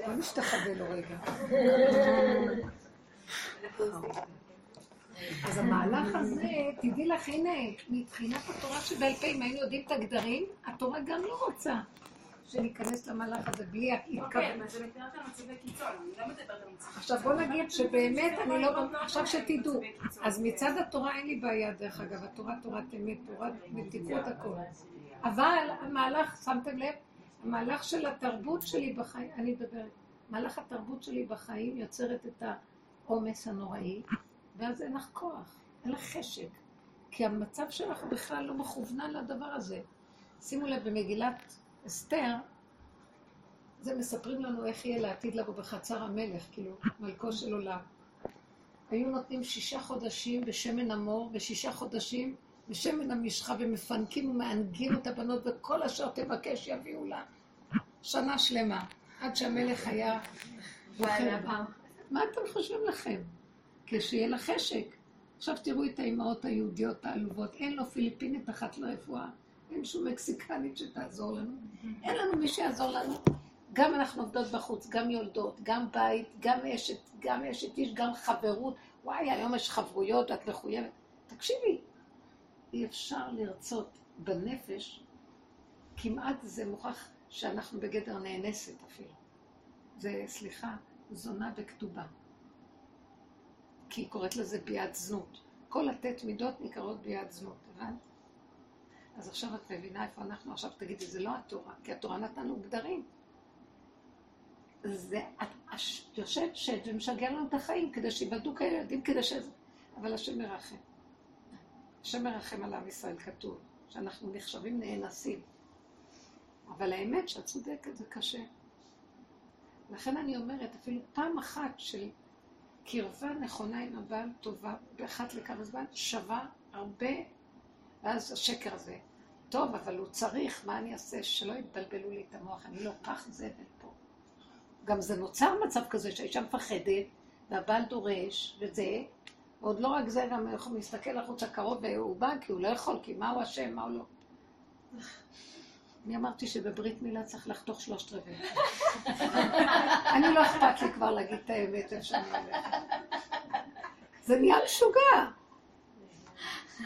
בוא נשתחווה לו רגע. אז המהלך הזה, תדעי לך, הנה, מבחינת התורה שבעל פה, אם היינו יודעים את הגדרים, התורה גם לא רוצה שניכנס למהלך הזה בלי אוקיי, התכוון. אבל זה מתאר קיצון, אני לא מדברת על מצבי עכשיו בוא נגיד שבאמת אני לא... עכשיו שתדעו. אז מצד התורה אין לי בעיה, דרך אגב, התורה תורת אמת, תורת מתיקות הכל. אבל המהלך, שמתם לב? המהלך של התרבות שלי בחיים, אני מדברת, מהלך התרבות שלי בחיים יוצרת את העומס הנוראי, ואז אין לך כוח, אין לך חשק. כי המצב שלך בכלל לא מכוונן לדבר הזה. שימו לב, במגילת אסתר, זה מספרים לנו איך יהיה לעתיד לבוא בחצר המלך, כאילו, מלכו של עולם. היו נותנים שישה חודשים בשמן המור, ושישה חודשים בשמן המשחה, ומפנקים ומענגים את הבנות, וכל אשר תבקש יביאו לה. שנה שלמה, עד שהמלך היה... מה אתם חושבים לכם? כשיהיה לה חשק. עכשיו תראו את האימהות היהודיות העלובות, אין לו פיליפינית אחת לרפואה, אין שום מקסיקנית שתעזור לנו, אין לנו מי שיעזור לנו. גם אנחנו עובדות בחוץ, גם יולדות, גם בית, גם אשת, גם אשת איש, גם חברות. וואי, היום יש חברויות, את מחויבת. תקשיבי, אי אפשר לרצות בנפש, כמעט זה מוכרח שאנחנו בגדר נאנסת אפילו. זה, סליחה, זונה בכתובה. כי היא קוראת לזה ביאת זנות. כל הטית מידות נקראות ביאת זנות, הבנת? אז עכשיו את מבינה איפה אנחנו עכשיו תגידי, זה לא התורה, כי התורה נתנו גדרים. זה, את יושבת שד ומשגע לנו את החיים כדי שיוולדו כאלה ילדים, כדי ש... אבל השם מרחם. השם מרחם על עם ישראל, כתוב, שאנחנו נחשבים נאנסים. אבל האמת שאת צודקת, זה קשה. לכן אני אומרת, אפילו פעם אחת של קרבה נכונה עם הבעל טובה, באחת לכמה זמן, שווה הרבה, ואז השקר הזה. טוב, אבל הוא צריך, מה אני אעשה? שלא יתבלבלו לי את המוח, אני לא פח זבל פה. גם זה נוצר מצב כזה שהאישה מפחדת, והבעל דורש, וזה, ועוד לא רק זה, גם הוא מסתכל החוצה קרוב והוא בא, כי הוא לא יכול, כי מה הוא אשם, מה הוא לא. אני אמרתי שבברית מילה צריך לחתוך שלושת רבעי. אני לא אכפת לי כבר להגיד את האמת איפה שאני הולכת. זה נהיה משוגע.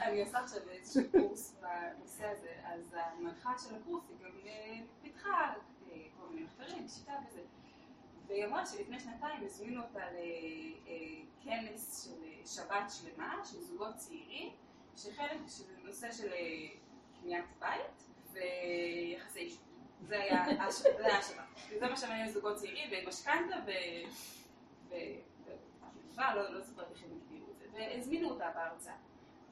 אני עושה עכשיו איזשהו קורס בנושא הזה, אז המנחה של הקורס היא גם אה, פיתחה אה, כל מיני מחקרים, שיטה וזה. והיא אמרה שלפני שנתיים הזמינו אותה לכנס של אה, שבת שלמה, של זוגות צעירים, שחלק של נושא של אה, קניית בית ויחסי אישות. זה היה השבת. זה מה שמעניין זוגות צעירים, ומשכנתה ו... ו... ו- לא לא זוכרת איך הם הגדירו את זה, והזמינו אותה בהרצאה.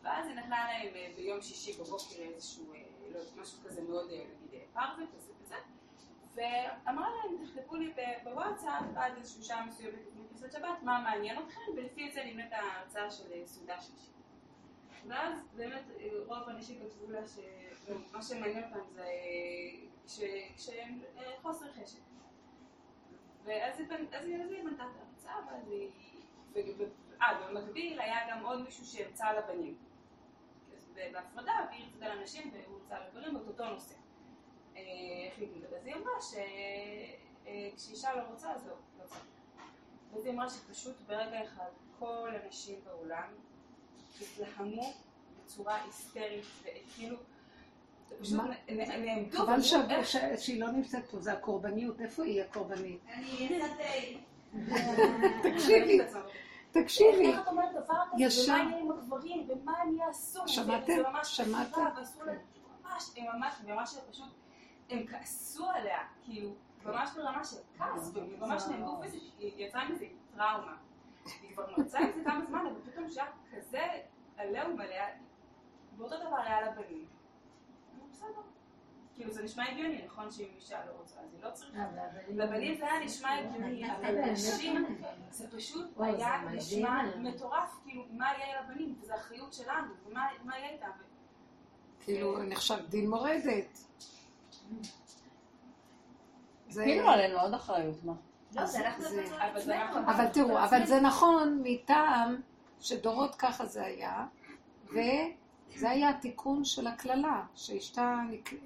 ואז היא נתנה להם אה, ביום שישי בבוקר איזשהו, אה, לא יודעת, משהו כזה מאוד, אה, נגיד, אה, פרווה כזה וזה, ואמרה להם, תכתבו לי בוואטסאפ עד איזשהו שעה מסוימת לפני כניסת שבת, מה מעניין אתכם, ולפי זה נבנית ההרצאה של אה, סעודה שלישית. ואז באמת אה, רוב האנשים כתבו לה שמה שמעניין אותם זה אה, ש- שהם חוסר חשק. ואז היא בנתה את ההרצאה, ואז היא... אה, במקביל היה גם עוד מישהו שהרצה לבנים. בהפרדה, והיא הרצתה לנשים והוא הרצה לגברים אותו נושא. אה, איך הגיעה? אז היא אמרה שכשאישה לא רוצה, אז לא, לא צריך. ואז היא אמרה שפשוט ברגע אחד כל הנשים בעולם התלהמו בצורה היסטרית, וכאילו, פשוט נעמדו, חבל שהיא לא נמצאת פה, זה הקורבניות, איפה היא הקורבנית? אני יצאתי. תקשיבי, תקשיבי. איך את אומרת דבר כזה. ומה יהיה עם הגברים, ומה הם יעשו, שמעתם? שמעתם? ממש, הם ממש, ממש פשוט, הם כעסו עליה, כאילו, ממש ברמה של כעס, והם ממש נאמרו פיזית, היא יצאה מזה טראומה. היא כבר מצאה עם זה כמה זמן, אבל פתאום שהיה כזה עליהום עליה, ואותו דבר היה לבנים. בסדר. כאילו זה נשמע הגיוני, נכון שאם אישה לא רוצה, אז היא לא צריכה. לבנים זה היה נשמע הגיוני, אבל לנשים זה פשוט היה. נשמע מטורף, כאילו, מה יהיה לבנים, וזו אחריות שלנו, ומה מה יהיה איתם. כאילו, נחשב דין מורדת. זה- כאילו עלינו עוד אחריות, מה? לא, זה אנחנו אבל תראו, אבל זה נכון מטעם שדורות ככה זה היה, וזה היה התיקון של הקללה, שאשתה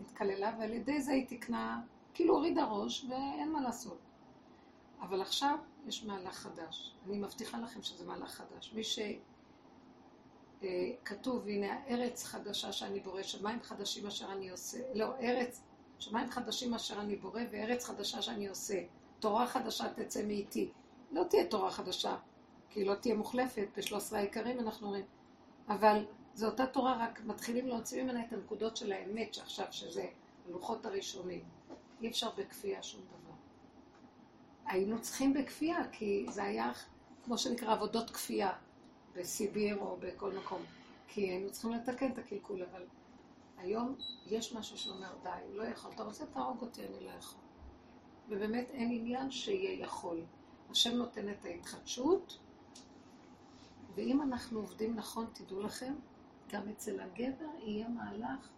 התקללה, ועל ידי זה היא תיקנה, כאילו הורידה ראש, ואין מה לעשות. אבל עכשיו יש מהלך חדש. אני מבטיחה לכם שזה מהלך חדש. מי שכתוב, הנה הארץ חדשה שאני בורא, שמיים חדשים אשר אני עושה, לא, ארץ, שמיים חדשים אשר אני בורא, וארץ חדשה שאני עושה. תורה חדשה תצא מאיתי. לא תהיה תורה חדשה, כי היא לא תהיה מוחלפת, ב-13 העיקרים אנחנו רואים. אבל זו אותה תורה, רק מתחילים להוציא ממנה את הנקודות של האמת שעכשיו, שזה הלוחות הראשונים. אי אפשר בכפייה שום דבר. היינו צריכים בכפייה, כי זה היה כמו שנקרא עבודות כפייה, בסיביר או בכל מקום. כי היינו צריכים לתקן את הקלקול, אבל היום יש משהו שאומר, די, לא יכול. אתה רוצה, תהרוג אותי, אני לא יכול. ובאמת אין עניין שיהיה יכול. השם נותן את ההתחדשות, ואם אנחנו עובדים נכון, תדעו לכם, גם אצל הגבר יהיה מהלך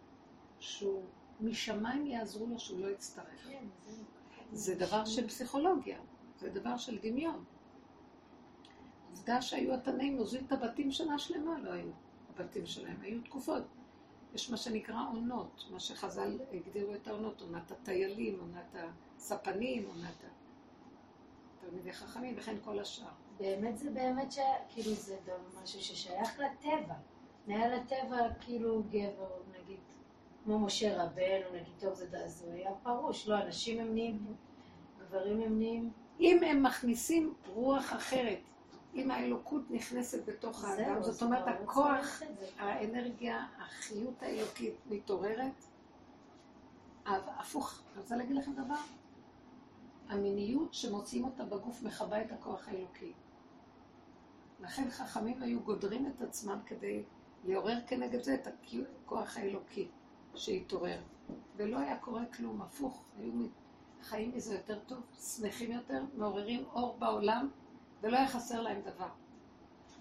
שהוא, משמיים יעזרו לו שהוא לא יצטרך. זה דבר של פסיכולוגיה, זה דבר של דמיון. עובדה שהיו התנאים, עוזבים את הבתים שנה שלמה, לא היו הבתים שלהם, היו תקופות. יש מה שנקרא עונות, מה שחז"ל הגדירו את העונות, עונת הטיילים, עונת הספנים, עונת תלמידי חכמים, וכן כל השאר. באמת זה באמת ש... כאילו זה משהו ששייך לטבע. היה לטבע כאילו גבר, נגיד, כמו משה רבנו, נגיד, טוב זה הוא היה פרוש, לא, אנשים הם נהיים, גברים הם נהיים, אם הם מכניסים רוח אחרת, אם האלוקות נכנסת בתוך האדם, זאת אומרת, לא הכוח. האנרגיה, החיות האלוקית מתעוררת. הפוך, אני רוצה להגיד לכם דבר. המיניות שמוציאים אותה בגוף מכבה את הכוח האלוקי. לכן חכמים היו גודרים את עצמם כדי לעורר כנגד זה את הכוח האלוקי שהתעורר. ולא היה קורה כלום, הפוך, היו חיים מזה יותר טוב, שמחים יותר, מעוררים אור בעולם, ולא היה חסר להם דבר.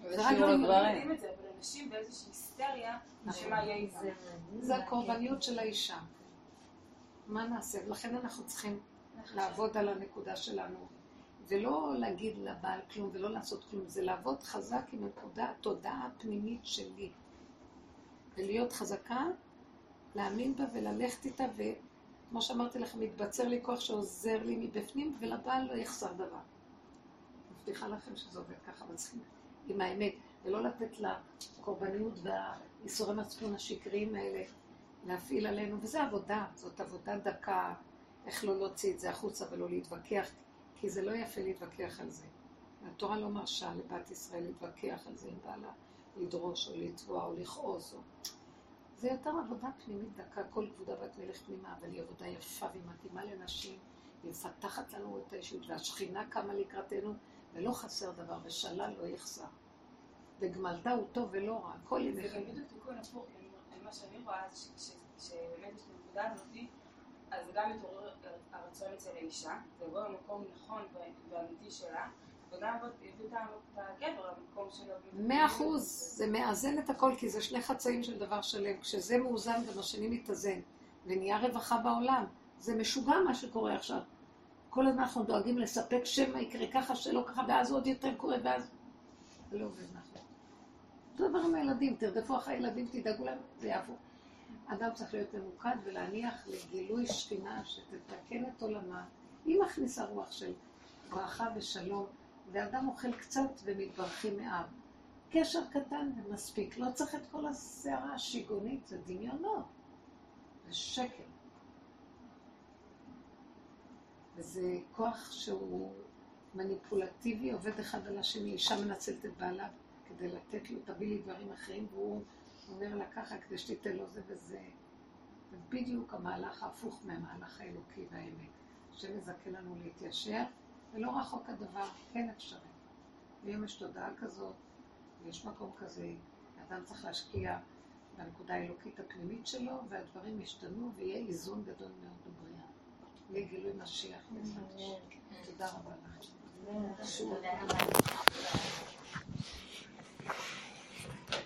וזה רק. לגברים. יודעים את זה, אבל אנשים באיזושהי היסטריה, נכון. שמה יהיה איתם. זה. זה הקורבניות של האישה. מה נעשה? ולכן אנחנו צריכים לעבוד על הנקודה שלנו, ולא להגיד לבעל כלום ולא לעשות כלום, זה לעבוד חזק עם הנקודה, התודעה הפנימית שלי. ולהיות חזקה, להאמין בה וללכת איתה, וכמו שאמרתי לכם, מתבצר לי כוח שעוזר לי מבפנים, ולבעל לא יחסר דבר. מבטיחה לכם שזה עובד ככה, אבל צריכים עם האמת, ולא לתת לקורבניות והייסורי מצפון השקריים האלה להפעיל עלינו, וזה עבודה, זאת עבודה דקה, איך לא להוציא את זה החוצה ולא להתווכח, כי זה לא יפה להתווכח על זה. התורה לא מרשה לבת ישראל להתווכח על זה עם בעלה, לדרוש או לתבוע או לכעוס. או... זה יותר עבודה פנימית דקה, כל כבודה בת מלך פנימה, אבל היא עבודה יפה והיא מתאימה לנשים, היא מפתחת לנו את האישות, והשכינה קמה לקראתנו, ולא חסר דבר, ושלל לא יחסר. וגמלתה הוא טוב ולא רע, הכל זה ימי גם בדיוק תיקון הפוך, מה שאני רואה זה שבאמת יש את הנקודה הזאתי, אז גם מתעורר הרצון אצל האישה, זה יבוא למקום נכון ואמיתי שלה, וגם יביא את ה- את הגבר למקום שלו. מאה אחוז, זה מאזן את הכל, כי זה שני חצאים של דבר שלם. כשזה מאוזן, גם השני מתאזן, ונהיה רווחה בעולם. זה משוגע מה שקורה עכשיו. כל הזמן אנחנו דואגים לספק שמא יקרה ככה, שלא ככה, ואז עוד יותר קורה, ואז... לא עובד נכון. אותו דבר עם הילדים, תרדפו אחרי הילדים, תדאגו להם, זה יעבור. אדם צריך להיות ממוקד ולהניח לגילוי שכינה שתתקן את עולמה. היא מכניסה רוח של ברכה ושלום, ואדם אוכל קצת ומתברכים מאב. קשר קטן ומספיק, לא צריך את כל הסערה השיגונית, זה דמיונות, זה שקר. וזה כוח שהוא מניפולטיבי, עובד אחד על השני, אישה מנצלת את בעלה כדי לתת לו, תביא לי דברים אחרים, והוא אומר לה ככה כדי שתיתן לו זה וזה. זה בדיוק המהלך ההפוך מהמהלך האלוקי והאמת. השם מזכה לנו להתיישר, ולא רחוק הדבר, כן אפשרי. ואם יש תודעה כזאת, ויש מקום כזה, האדם צריך להשקיע בנקודה האלוקית הפנימית שלו, והדברים ישתנו ויהיה איזון גדול מאוד בבריאה. לגילוי משיח. תודה רבה לכם.